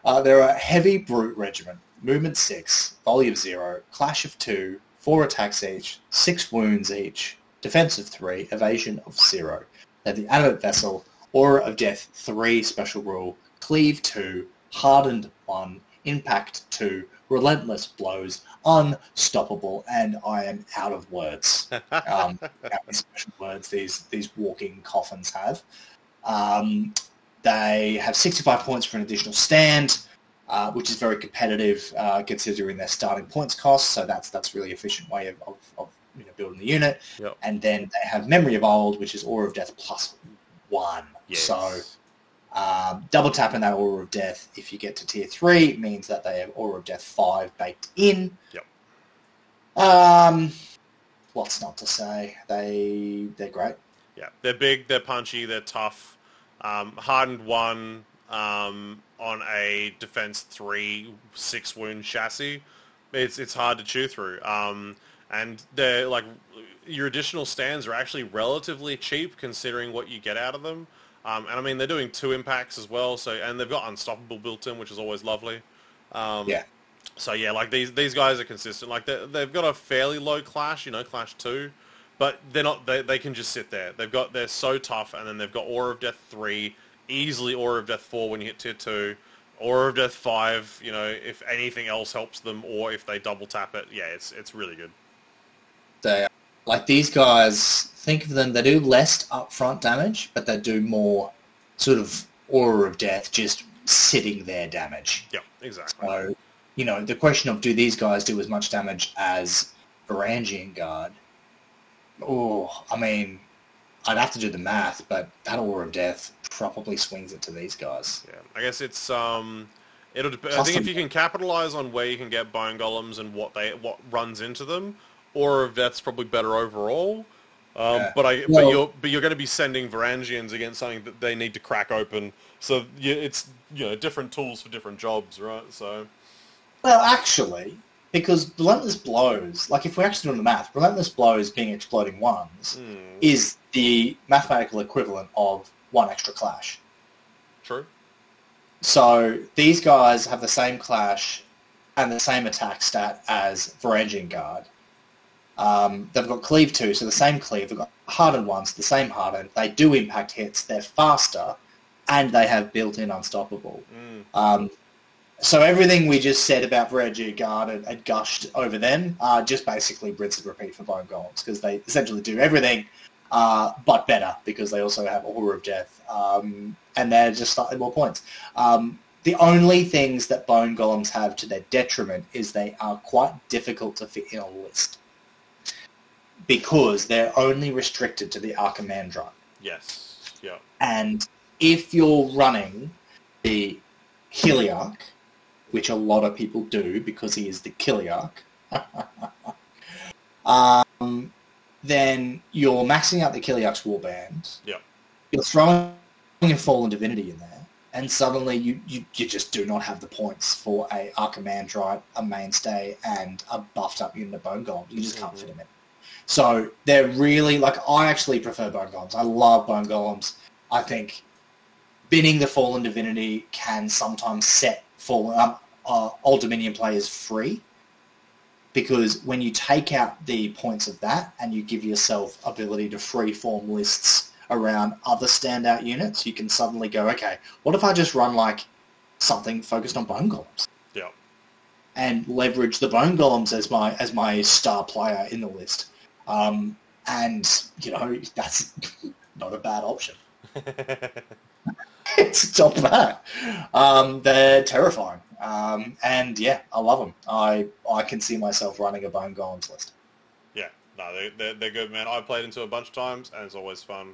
Uh, they're a heavy brute regiment. Movement 6, volume 0, clash of 2, 4 attacks each, 6 wounds each, defense of 3, evasion of 0. They're the animate vessel, aura of death 3 special rule, cleave 2, hardened 1, impact 2, relentless blows, unstoppable, and I am out of words. Um, special words these, these walking coffins have. Um, they have 65 points for an additional stand, uh, which is very competitive uh, considering their starting points cost. So that's that's really efficient way of, of, of you know, building the unit. Yep. And then they have Memory of Old, which is Aura of Death plus one. Yes. So um, double tapping that Aura of Death if you get to tier three means that they have Aura of Death five baked in. Yep. Um, what's not to say? They they're great. Yeah, they're big, they're punchy, they're tough. Um, hardened one um, on a defense three six wound chassis. It's it's hard to chew through. Um, and they're like your additional stands are actually relatively cheap considering what you get out of them. Um, and I mean they're doing two impacts as well. So and they've got unstoppable built in, which is always lovely. Um, Yeah. So yeah, like these these guys are consistent. Like they they've got a fairly low clash, you know, clash two, but they're not. They they can just sit there. They've got they're so tough, and then they've got aura of death three, easily aura of death four when you hit tier two, aura of death five. You know, if anything else helps them, or if they double tap it, yeah, it's it's really good. They like these guys. Think of them. They do less upfront damage, but they do more sort of aura of death, just sitting there damage. Yeah, exactly. So, you know, the question of do these guys do as much damage as Varangian Guard? Oh, I mean, I'd have to do the math, but that Aura of Death probably swings it to these guys. Yeah, I guess it's um, it'll. Dep- I think if you can capitalize on where you can get bone golems and what they what runs into them, aura of death's probably better overall. Um, Yeah. But I, but you're but you're going to be sending Varangians against something that they need to crack open. So yeah, it's you know different tools for different jobs, right? So Well, actually, because Relentless Blows, like if we're actually doing the math, Relentless Blows being exploding ones hmm, is the mathematical equivalent of one extra clash. true. So these guys have the same clash and the same attack stat as Varangian Guard. Um, they've got cleave two, so the same cleave. They've got hardened ones, the same hardened. They do impact hits. They're faster, and they have built-in unstoppable. Mm, Um, so everything we just said about Varangian Guard and, and gushed over them are just basically rinse and repeat for Bone Golems because they essentially do everything uh, but better because they also have Aura of Death um, and they're just slightly more points. Um, the only things that Bone Golems have to their detriment is they are quite difficult to fit in a list because they're only restricted to the Archimandrite. yes. Yeah. And if you're running the Xhiliarch, which a lot of people do because he is the Xhiliarch, um, then you're maxing out the Xhiliarch's warband. Yep. You're throwing in Fallen Divinity in there, and suddenly you, you, you just do not have the points for a Archimandrite, a mainstay, and a buffed up unit of Bone Golem. You just can't Mhm. fit them in. So they're really like I actually prefer Bone Golems. I love Bone Golems. I think binning the Fallen Divinity can sometimes set Fallen um, uh, Old Dominion players free because when you take out the points of that and you give yourself ability to free form lists around other standout units, you can suddenly go, okay, what if I just run like something focused on Bone Golems? Yeah. and leverage the bone golems as my as my star player in the list. Um, and you know that's not a bad option. it's not bad. Um, they're terrifying, um, and yeah, I love them. I I can see myself running a bone golems list. Yeah, no, they, they're, they're good, man. I played into a bunch of times, and it's always fun.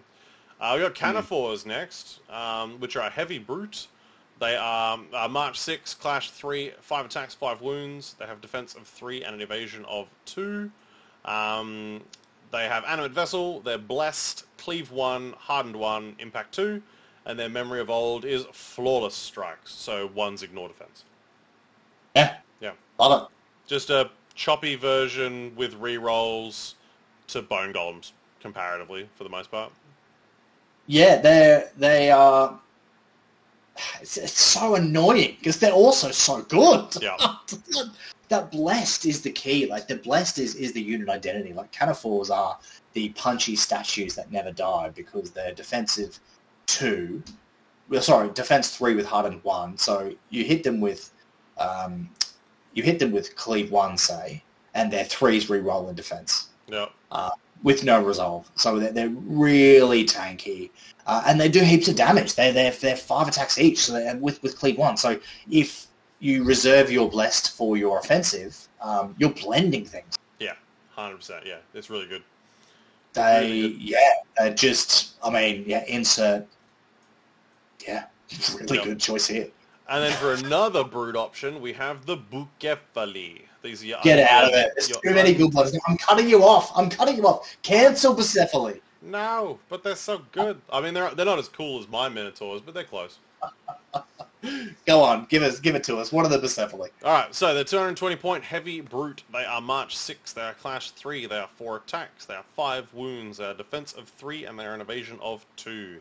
Uh, we got Kanephors next, um, which are a heavy brute. They are uh, March 6, Clash 3, 5 attacks, 5 wounds. They have defense of 3 and an evasion of 2. Um, they have Animate Vessel, they're Blessed, Cleave 1, Hardened 1, Impact 2, and their Memory of Old is Flawless Strikes, so 1's Ignore Defense. Yeah. Yeah. Love it. Just a choppy version with re-rolls to Bone Golems, comparatively, for the most part. Yeah, they're they are. It's, it's so annoying because they're also so good. Yeah. that blessed is the key. Like the blessed is is the unit identity. Like Kanephors are the punchy statues that never die because they're defensive two. Well, sorry, defense three with hardened one. So you hit them with, um, you hit them with cleave one, say, and their threes re-roll in defense Yeah. with no resolve. So they're, they're really tanky, uh, and they do heaps of damage. They they're they're five attacks each, so with with cleave one. So if you reserve your blessed for your offensive, um, you're blending things. Yeah. 100%. Yeah. It's really good. They Really good. yeah, just I mean yeah, insert yeah, really Yep. good choice here. And then for another brood option, we have the Bucephali. These are Get out of it. There's too many good ones. I'm cutting you off. I'm cutting you off. Cancel Persephone. No, but they're so good. I mean, they're they're not as cool as my Minotaurs, but they're close. Go on, give us give it to us. What are the Persephone? All right, so they're 220 point heavy brute. They are March 6. They are Clash 3. They are 4 attacks. They are 5 wounds. They are defense of 3, and they are an evasion of 2.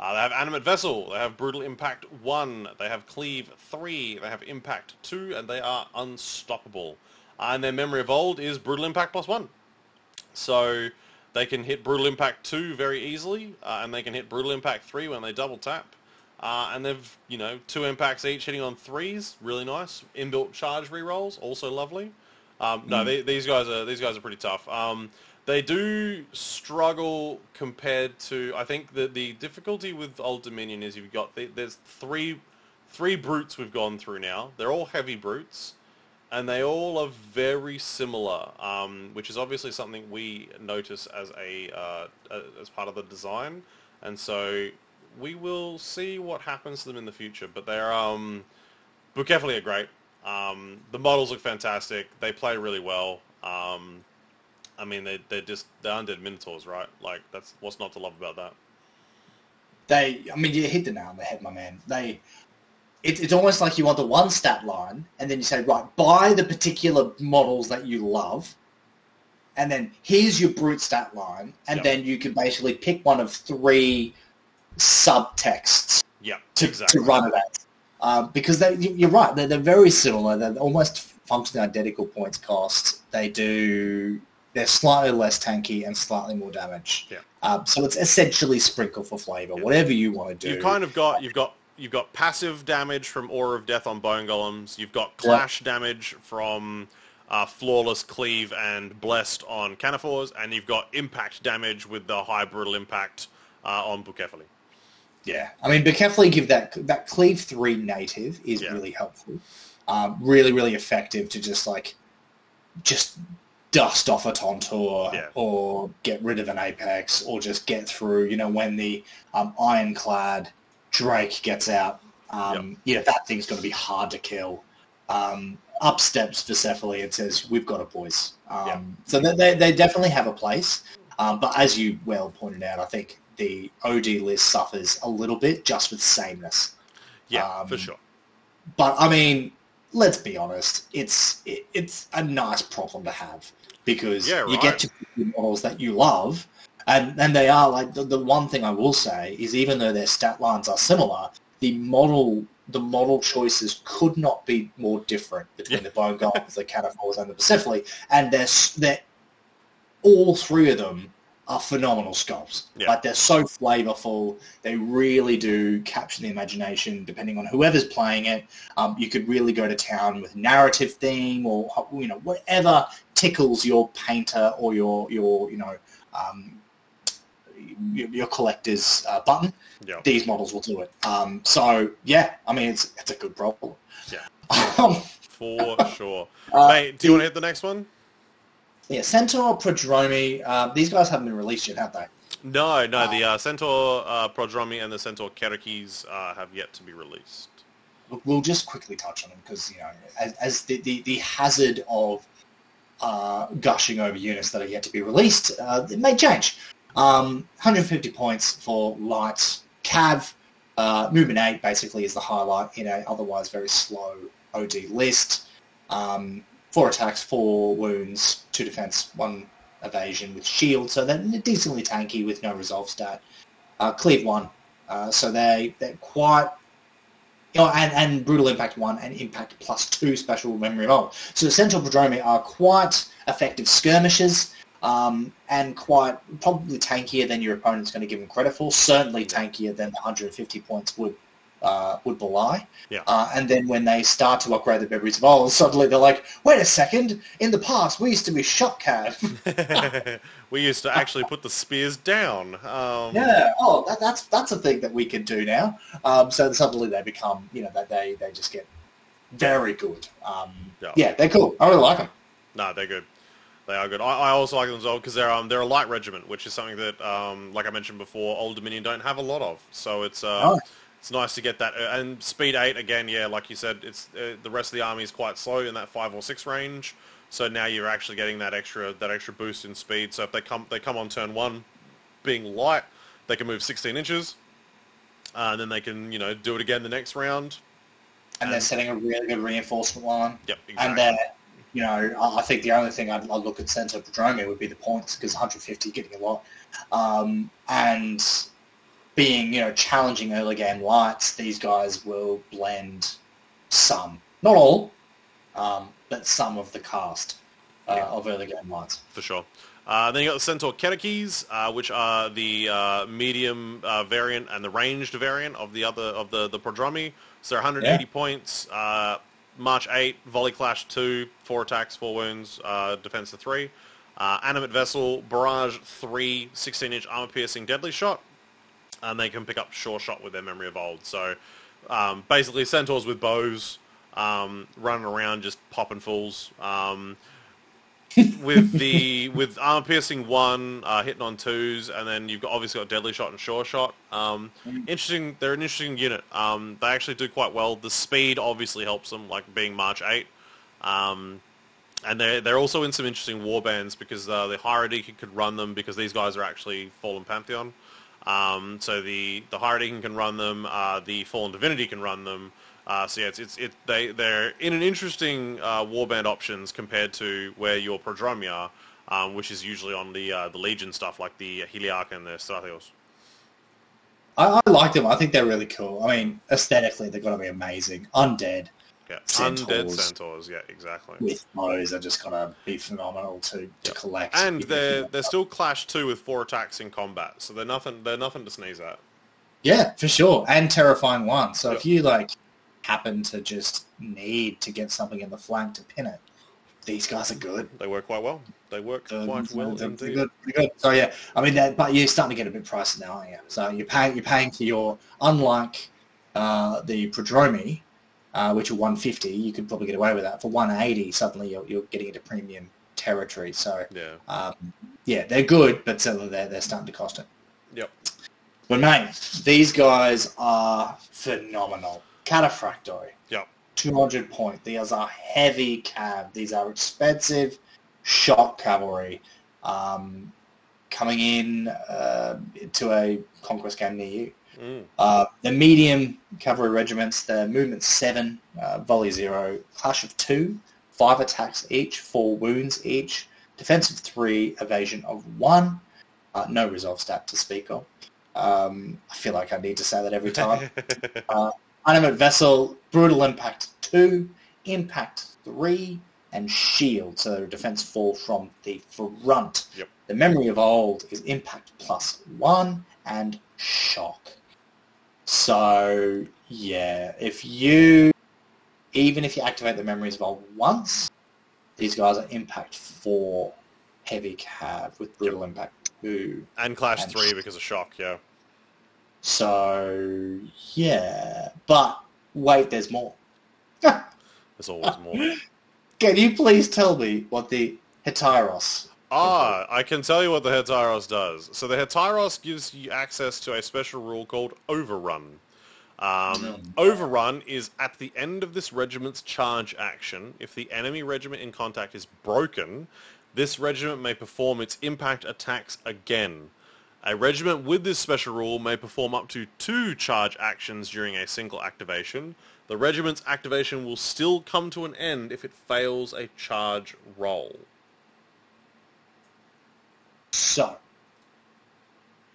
Uh, they have Animate Vessel. They have Brutal Impact 1. They have Cleave 3. They have Impact 2, and they are unstoppable. Uh, and their Memory of Old is Brutal Impact plus 1. So they can hit Brutal Impact 2 very easily, uh, and they can hit Brutal Impact 3 when they double tap. Uh, and they've, you know, two impacts each hitting on threes, really nice. Inbuilt charge rerolls, also lovely. Um, no, they, these guys are these guys are pretty tough. Um, they do struggle compared to. I think the the difficulty with Old Dominion is you've got the, there's three three brutes we've gone through now. They're all heavy brutes, and they all are very similar, um, which is obviously something we notice as a uh, as part of the design, and so we will see what happens to them in the future. But they're um, Bucephali are great. Um, the models look fantastic. They play really well. Um, I mean, they they're just they're undead minotaurs, right? Like that's what's not to love about that. They, I mean, you hit the nail on the head, my man. They, it, it's almost like you want the one stat line, and then you say, right, buy the particular models that you love, and then here's your brute stat line, and Yep. then you can basically pick one of three subtexts Yeah, to, exactly. to run it at. Um, because they, you- you're right, they're, they're very similar. They're almost functionally identical points cost. They do, they're slightly less tanky and slightly more damage. Yeah. Um, so it's essentially sprinkle for flavor, whatever you want to do. You've kind of got you've got you've got passive damage from Aura of Death on Bone Golems. You've got clash damage from uh, Flawless Cleave and Blessed on Kanephors, and you've got impact damage with the High Brutal Impact uh, on Bucephali. Yeah, I mean, carefully give that that cleave three native is Yeah. really helpful. Um, really, really effective to just like just dust off a Tontor Yeah. or get rid of an Apex or just get through. You know, when the um, Ironclad Drake gets out, um, you know that thing's going to be hard to kill. Um, up steps Persephone and says, "We've got it, boys." Um, Yeah. So they, they they definitely have a place. Um, but as you well pointed out, I think the OD list suffers a little bit just with sameness. Yeah, Um, for sure. But I mean, let's be honest, it's it, it's a nice problem to have because Yeah, you get to pick the models that you love, and and they are like the, the one thing I will say is even though their stat lines are similar, the model the model choices could not be more different between Yeah. the Bone Golems, the Kanephors, and the Persephone, and they're they're all three of them are phenomenal sculpts. Yeah. Like they're so flavorful. They really do capture the imagination. Depending on whoever's playing it, um, you could really go to town with narrative theme or you know whatever tickles your painter or your your you know um, your, your collector's uh, button. Yeah. These models will do it. Um, so yeah, I mean it's it's a good problem. Yeah. Um, For sure. uh, Mate, do you want to hit the next one? Yeah, Centaur, Prodromi. Uh, these guys haven't been released yet, have they? No, no. Uh, the uh, Centaur uh, Prodromi and the Centaur Kerykes uh, have yet to be released. look, we'll just quickly touch on them because you know, as, as the, the, the hazard of uh, gushing over units that are yet to be released, uh, it may change. Um, 150 points for light cav. Uh, movement 8 basically is the highlight in a otherwise very slow OD list. Um, four attacks, four wounds, two defense, one evasion with shield, so they're decently tanky with no resolve stat. Uh, cleave 1, uh, so they, they're quite you know, and, and Brutal Impact 1 and Impact plus 2 special memory of So the Centaur Prodromi are quite effective skirmishers um, and quite probably tankier than your opponent's going to give them credit for. Certainly tankier than the 150 points would uh, would belie. Yeah. Uh, and then when they start to upgrade the Memories of Old, suddenly they're like, wait a second, in the past we used to be shot cav. we used to actually put the spears down. Um, yeah. Oh, that, that's that's a thing that we can do now. Um, so suddenly they become, you know, that they they just get very good. Um, Yeah. yeah, they're cool. I really like them. No, they're good. They are good. I, I also like them as well because they're um, they're a light regiment, which is something that, um, like I mentioned before, Old Dominion don't have a lot of. So it's uh, Oh. It's nice to get that. Uh, And speed eight again, yeah, like you said, it's uh, the rest of the army is quite slow in that five or six range. So now you're actually getting that extra that extra boost in speed. So if they come they come on turn one, being light, they can move 16 inches, uh, and then they can you know do it again the next round. And they're setting a really good reinforcement line. Yep, And exactly. then, you know, I think the only thing I'd, I'd look at Centaur Prodromi would be the points because 150 getting a lot. Um, and being, you know, challenging early game lights, these guys will blend some, not all, um, but some of the cast uh, Yeah. of early game lights. for sure. Uh, then you got the Centaur Kerykes, uh, which are the uh, medium uh, variant and the ranged variant of the other of the the Prodromi. So they're 180 points, uh, March 8, Volley Clash 2, 4 attacks, 4 wounds, uh, defense to 3. Uh, Animate Vessel, Barrage 3, 16-inch armor-piercing deadly shot, and they can pick up Sure Shot with their Memory of Old. So um, basically Centaurs with bows, um, running around just popping fools. Um, with the with armor piercing one, uh, hitting on twos, and then you've got obviously got deadly shot and sure shot. Um, interesting. They're an interesting unit. Um, they actually do quite well. The speed obviously helps them, like being March eight. Um, and they're they're also in some interesting war bands because uh, the Hierodeacon could run them because these guys are actually Fallen Pantheon. Um, so the the Hierodeacon can run them. Uh, the Fallen Divinity can run them. Uh, so yeah, it's, it's it they they're in an interesting uh, warband options compared to where your Prodromi are, um, which is usually on the uh, the Legion stuff like the Xhiliarch and the Strategos. I, I like them. I think they're really cool. I mean, aesthetically, they're going to be amazing. Undead Yeah, Centaurs. undead centaurs. Yeah, exactly. with bows are just going to be phenomenal to, to Yep. collect. And they're they're still Clash two with four attacks in combat, so they're nothing they're nothing to sneeze at. Yeah, for sure. And terrifying one. So if you like happen to just need to get something in the flank to pin it, these guys are good. They work quite well. They work They're- quite well they're indeed. pretty good, pretty good. So yeah, I mean, that, but you're starting to get a bit pricey now, aren't you? So you're paying you're paying for your unlike uh, the Prodromi, uh, which are 150. You could probably get away with that for 180. Suddenly you're, you're getting into premium territory. So Yeah. um, yeah, they're good, but suddenly they're they're starting to cost it. Yep. But mate, these guys are phenomenal. Cataphractoi, Yep. 200 point. These are heavy cab. These are expensive shock cavalry um, coming in uh, to a conquest game near you. Mm. Uh, the medium cavalry regiments, the movement 7, uh, volley 0, clash of 2, 5 attacks each, 4 wounds each, defense of 3, evasion of 1, uh, no resolve stat to speak of. Um, I feel like I need to say that every time. Animate Vessel, Brutal Impact 2, Impact 3, and Shield. So defense 4 from the front. Yep. The Memory of Old is Impact plus 1 and Shock. So, yeah, if you, even if you activate the Memories Old once, these guys are Impact 4 heavy cav with Brutal Impact 2. and Clash And- three because of shock. Yeah. So, yeah. But, wait, there's more. There's always more. Can you please tell me what the Hetyros? Ah, I can tell you what the Hetaros does. So the Hetaros gives you access to a special rule called Overrun. Um, Overrun is at the end of this regiment's charge action. If the enemy regiment in contact is broken, this regiment may perform its impact attacks again. A regiment with this special rule may perform up to two charge actions during a single activation. The regiment's activation will still come to an end if it fails a charge roll. So,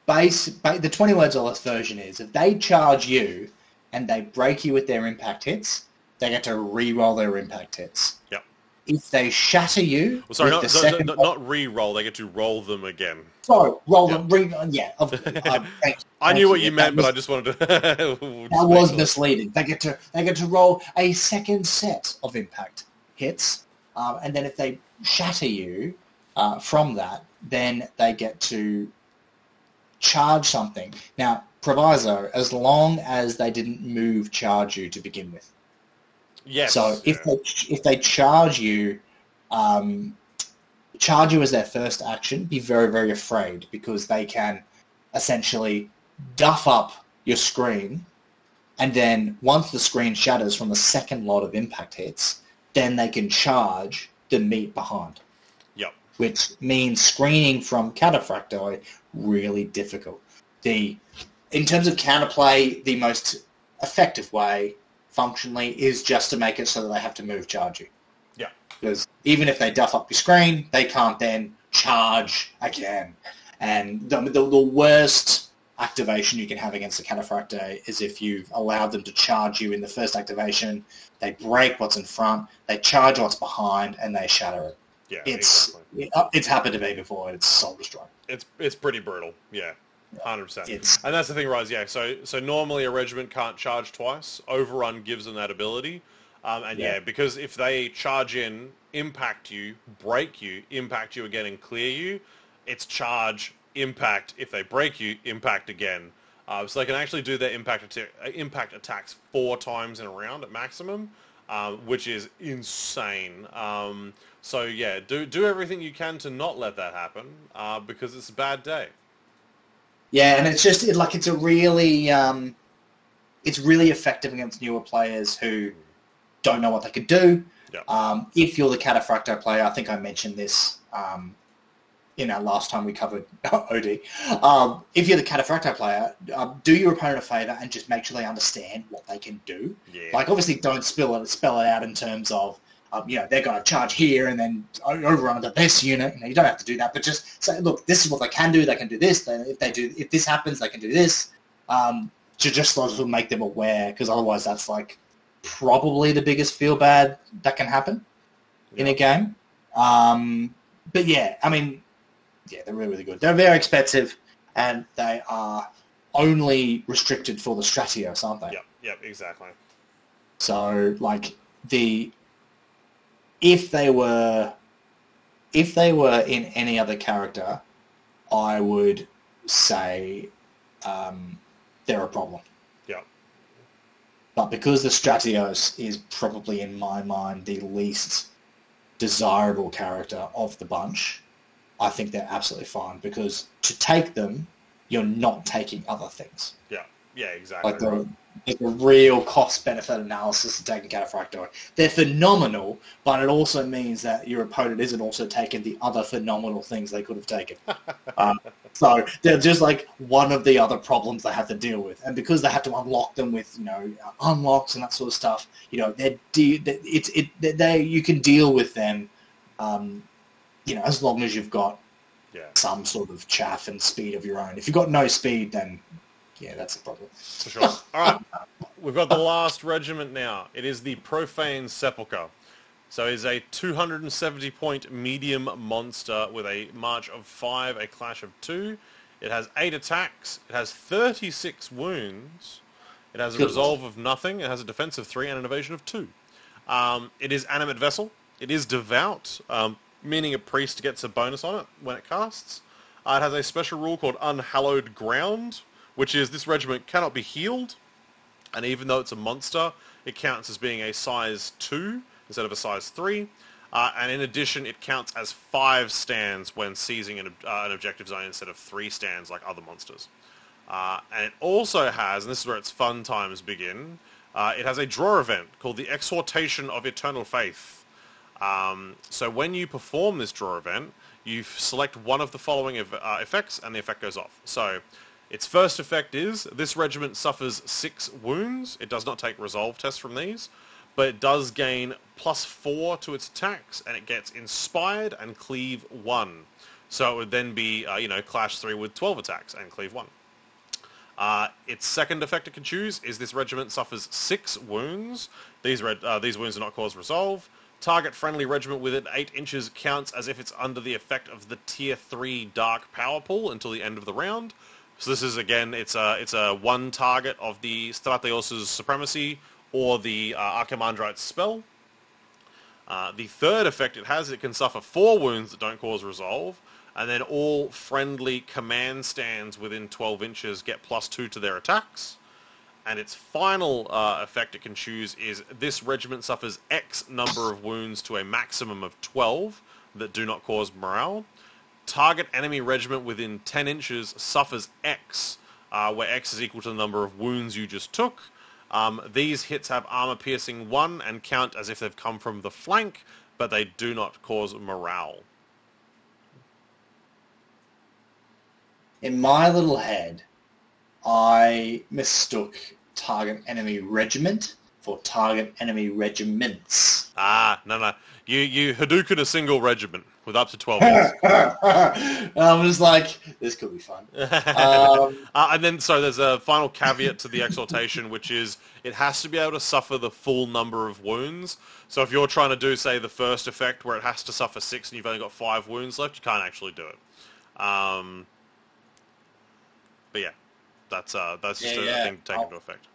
base, ba- the 20 words or less version is if they charge you and they break you with their impact hits, they get to re-roll their impact hits. Yep. If they shatter you, Well, sorry, not, the not, second not, re-roll. They get to roll them again. sorry, roll them, re- yeah. Of, uh, thank you, I thank knew what you meant, but I just wanted to. That was misleading. They get to they get to roll a second set of impact hits, um, and then if they shatter you uh, from that, then they get to charge something. Now, proviso: as long as they didn't move charge you to begin with. Yes. So if they if they charge you, um, charge you as their first action, be very very afraid because they can essentially duff up your screen, and then once the screen shatters from the second lot of impact hits, then they can charge the meat behind. Which means screening from Cataphractoi really difficult. The in terms of counterplay, the most effective way functionally is just to make it so that they have to move charge you. Yeah. Because even if they duff up your screen, they can't then charge again. And the, the, the worst activation you can have against a Cataphracta is if you've allowed them to charge you in the first activation, they break what's in front, they charge what's behind, and they shatter it. Yeah. It's exactly. it, uh, it's happened to me before. It's soul destroying. It's it's pretty brutal. Yeah. Hundred percent. And that's the thing, Rise. Yeah. So so normally a regiment can't charge twice. Overrun gives them that ability. Um, and yeah. Yeah. because if they charge in, impact you, break you, impact you again, and clear you, it's charge, impact. If they break you, impact again. Uh, so they can actually do their impact atta- impact attacks four times in a round at maximum, um, which is insane. Um, so yeah, do do everything you can to not let that happen uh, because it's a bad day. Yeah, and it's just it, like it's a really um, it's really effective against newer players who don't know what they could do. Yeah. Um, if you're the Cataphractoi player, I think I mentioned this um, in our last time we covered OD. Um, if you're the Cataphractoi player, uh, do your opponent a favor and just make sure they understand what they can do. Yeah. Like obviously, don't spill it spell it out in terms of um, you know they're going to charge here and then overrun the best unit. You know, you don't have to do that, but just say, look, this is what they can do. They can do this. They, if they do, if this happens, they can do this. Um, to just sort of make them aware, because otherwise, that's like probably the biggest feel bad that can happen in a game. Um, but yeah, I mean, yeah, they're really, really good. They're very expensive, and they are only restricted for the Strategos, aren't they? Yep, yep, exactly. So like the if they were if they were in any other character, I would say um, they're a problem. Yeah. But because the Strategos is probably in my mind the least desirable character of the bunch, I think they're absolutely fine because to take them, you're not taking other things. Yeah, yeah, exactly. Like the, like the real cost benefit analysis of taking Cataphractoi. They're phenomenal, but it also means that your opponent isn't also taking the other phenomenal things they could have taken. uh, so they're just like one of the other problems they have to deal with, and because they have to unlock them with you know unlocks and that sort of stuff, you know they're de- they- it's it they you can deal with them, um, you know as long as you've got yeah, some sort of chaff and speed of your own. If you've got no speed, then yeah, that's a problem. for sure. All right, we've got the last regiment now. It is the Profane Sepulchre. So it's a 270 point medium monster with a march of 5, a clash of 2. It has 8 attacks. It has 36 wounds. It has a Good resolve of nothing. It has a defense of 3 and an evasion of 2. Um, it is animate vessel. It is devout, um, meaning a priest gets a bonus on it when it casts. Uh, it has a special rule called Unhallowed Ground, which is this regiment cannot be healed, and even though it's a monster, it counts as being a size 2 instead of a size 3. Uh, and in addition, it counts as 5 stands when seizing an, uh, an objective zone instead of 3 stands like other monsters. Uh, and it also has, and this is where its fun times begin, uh, it has a draw event called the Exhortation of Eternal Faith. Um, so when you perform this draw event, you select one of the following ev- uh, effects and the effect goes off. So its first effect is this regiment suffers six wounds. It does not take resolve tests from these, but it does gain plus four to its attacks and it gets inspired and cleave one. So it would then be, uh, you know, clash three with 12 attacks and cleave one. Uh, its second effect it can choose is this regiment suffers six wounds. These, uh, these wounds do not cause resolve. Target friendly regiment within 8 inches counts as if it's under the effect of the Tier 3 Dark Power Pool until the end of the round. So this is, again, it's a, it's a one target of the Strategos' Supremacy or the uh, Archimandrite's spell. Uh, the third effect it has, it can suffer 4 wounds that don't cause resolve, and then all friendly command stands within 12 inches get plus 2 to their attacks. And its final uh, effect it can choose is this regiment suffers X number of wounds to a maximum of 12 that do not cause morale. Target enemy regiment within 10 inches suffers X, uh, where X is equal to the number of wounds you just took. Um, these hits have armor piercing 1 and count as if they've come from the flank, but they do not cause morale. In my little head, I mistook target enemy regiment for target enemy regiments. Ah, no, no. You, you Hadouken a single regiment with up to 12 and I'm just like, this could be fun. Um, Uh, and then, so there's a final caveat to the exhortation, which is it has to be able to suffer the full number of wounds. So if you're trying to do, say, the first effect where it has to suffer six and you've only got five wounds left, you can't actually do it. Um, but yeah, that's uh, that's just Yeah, a, yeah. thing to take I'll- into effect.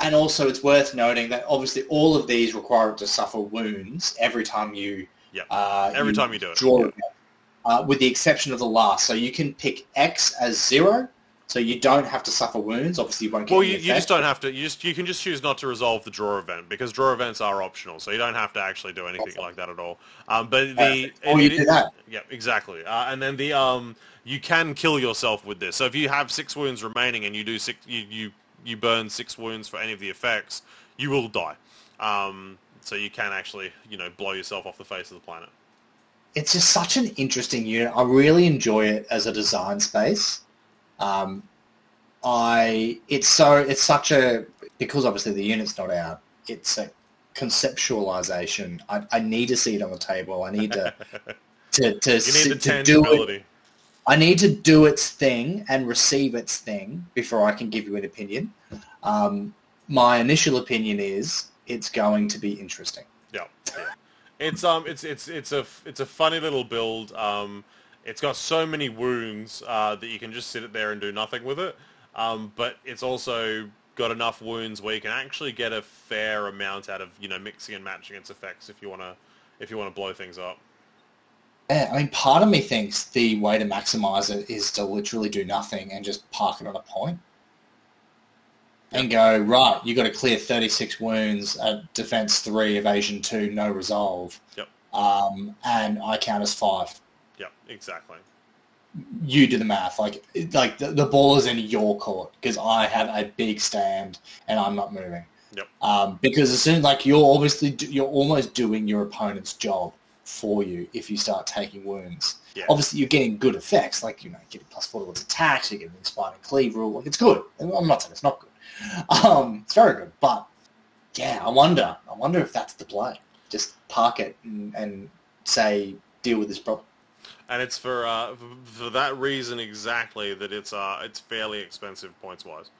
and also, it's worth noting that obviously all of these require it to suffer wounds every time you Yeah, uh, every time you do it. draw Yeah. it, uh, with the exception of the last. So you can pick X as zero, so you don't have to suffer wounds. Obviously, you won't get Well, you, you just don't have to. You just you can just choose not to resolve the draw event because draw events are optional, so you don't have to actually do anything Okay. like that at all. Um, but the Perfect. Or you do that. Yeah, exactly. Uh, and then the um, you can kill yourself with this. So if you have six wounds remaining and you do six, you you, you burn six wounds for any of the effects, you will die. Um, so you can actually you know blow yourself off the face of the planet. it's just such an interesting unit. I really enjoy it as a design space. Um, I it's so it's such a because obviously the unit's not out. It's a conceptualization. I, I need to see it on the table. I need to to to, see- to do it. I need to do its thing and receive its thing before I can give you an opinion. Um, my initial opinion is it's going to be interesting. Yeah, yeah. It's um, it's it's it's a it's a funny little build. Um, it's got so many wounds uh, that you can just sit it there and do nothing with it. Um, but it's also got enough wounds where you can actually get a fair amount out of you know mixing and matching its effects if you wanna if you wanna blow things up. Yeah, I mean, part of me thinks the way to maximize it is to literally do nothing and just park it on a. And go, right, you got to clear 36 wounds at defense 3, evasion 2, no resolve. Yep. Um, and I count as 5. Yeah, exactly. You do the math. Like, like the, the ball is in your court because I have a big stand and I'm not moving. Yep. Um, because as soon like you're obviously you're almost doing your opponent's job for you if you start taking wounds. Yeah. Obviously, you're getting good effects, like you know, getting plus four to its attacks, you're getting inspired and cleave rule. Like it's good. I'm not saying it's not good. Um, it's very good, but yeah, I wonder. I wonder if that's the play. Just park it and, and say deal with this problem. And it's for uh, for that reason exactly that it's uh it's fairly expensive points wise.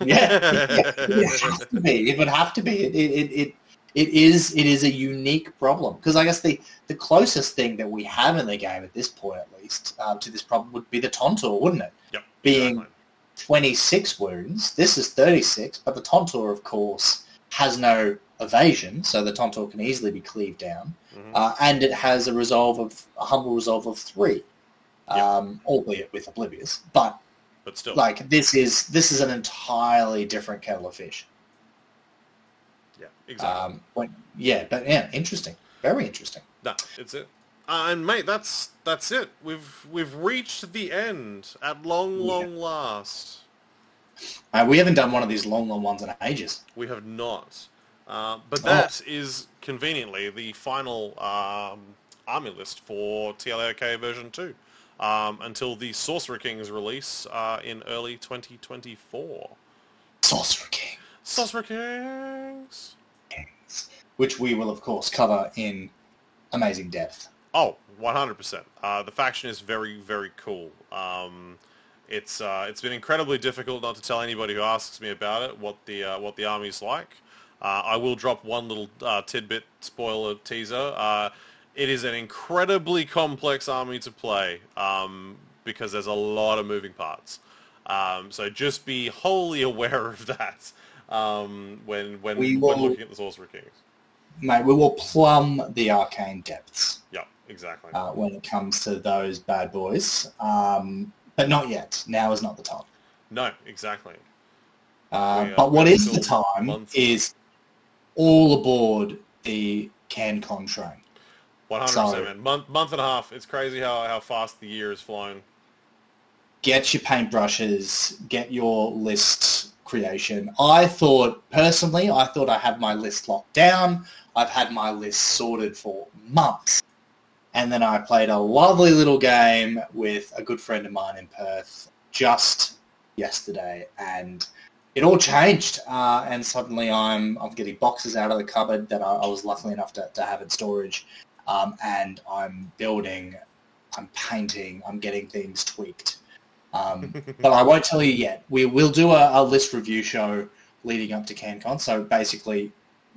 Yeah, yeah, it would have to be. It would have to be. It, it, it, it, it is it is a unique problem because I guess the, the closest thing that we have in the game at this point, at least, uh, to this problem would be the Tontor, wouldn't it? Yep. Being exactly. 26 wounds. This is 36, but the Tontor, of course, has no evasion, so the Tontor can easily be cleaved down, Mhm. uh, and it has a resolve of a humble resolve of three, Yep. um, albeit with oblivious. But but still, like this is this is an entirely different kettle of fish. yeah, exactly. Um, when, yeah, but yeah, interesting, very interesting. No, it's it. Uh, and mate, that's that's it. We've we've reached the end at long, Yeah. long last. Uh, we haven't done one of these long, long ones in ages. We have not. Uh, but Oh. that is conveniently the final um, army list for TLOK version 2 um, until the Sorcerer Kings release uh, in early 2024. Sorcerer King, Sorcerer Kings! Kings. which we will, of course, cover in amazing depth. Oh, 100%. Uh, the faction is very, very cool. Um, it's uh, it's been incredibly difficult not to tell anybody who asks me about it what the uh, what the army's like. Uh, I will drop one little uh, tidbit spoiler teaser. Uh, it is an incredibly complex army to play um, because there's a lot of moving parts. Um, so just be wholly aware of that um, when when, We when looking at the Sorcerer Kings. Mate, we will plumb the arcane depths Yeah, exactly. uh, when it comes to those bad boys. Um, but not yet. Now is not the time. no, exactly. Uh, but what is the time is all aboard the CanCon train. One hundred percent, man. Month, month and a half. It's crazy how, how fast the year has flown. Get your paintbrushes, get your list creation. I thought, personally, I thought I had my list locked down. I've had my list sorted for months. And then I played a lovely little game with a good friend of mine in Perth just yesterday, and it all changed. Uh, and suddenly I'm I'm getting boxes out of the cupboard that I, I was lucky enough to, to have in storage, um, and I'm building, I'm painting, I'm getting things tweaked. Um, but I won't tell you yet. We will do a, a list review show leading up to CanCon. So basically,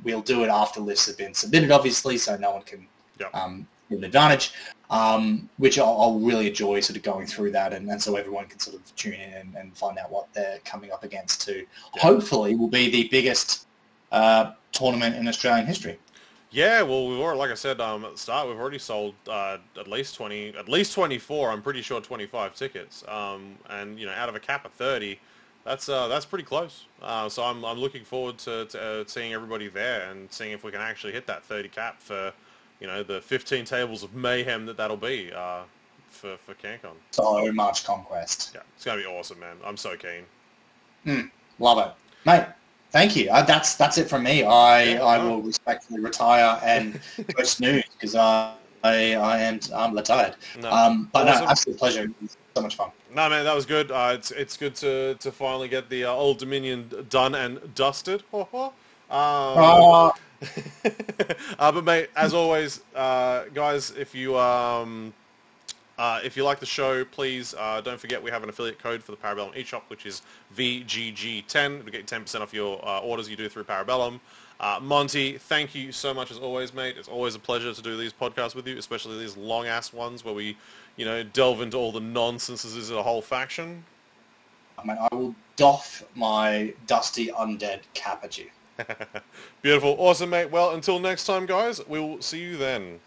we'll do it after lists have been submitted, obviously, so no one can Yep. um, get an advantage. Um, which I'll, I'll really enjoy sort of going through that, and, and so everyone can sort of tune in and, and find out what they're coming up against. To hopefully will be the biggest uh, tournament in Australian history. Yeah, well, we've already, like I said um, at the start, we've already sold uh, at least twenty, at least twenty-four. I'm pretty sure twenty-five tickets, um, and you know, out of a cap of thirty, that's uh, that's pretty close. Uh, so I'm I'm looking forward to, to uh, seeing everybody there and seeing if we can actually hit that thirty cap for, you know, the fifteen tables of mayhem that that'll be uh, for for CanCon. So much conquest. Yeah, it's gonna be awesome, man. I'm so keen. Love it, mate. Thank you. Uh, that's that's it from me. I Yeah, I will respectfully retire and go snooze because I, I am I'm retired. No. Um, but Awesome. no, absolute pleasure. So much fun. No, man, that was good. Uh, it's it's good to, to finally get the uh, old Dominion done and dusted. um, uh, but mate, as always, uh, guys, if you um, uh, if you like the show, please uh, don't forget we have an affiliate code for the Para Bellum eShop, which is VGG10. It'll get you 10% off your uh, orders you do through Para Bellum. Uh, Monty, thank you so much as always, mate. It's always a pleasure to do these podcasts with you, especially these long-ass ones where we, you know, delve into all the nonsense is a whole faction. I mean, I will doff my dusty undead cap at you. Beautiful. Awesome, mate. Well, until next time, guys, we will see you then.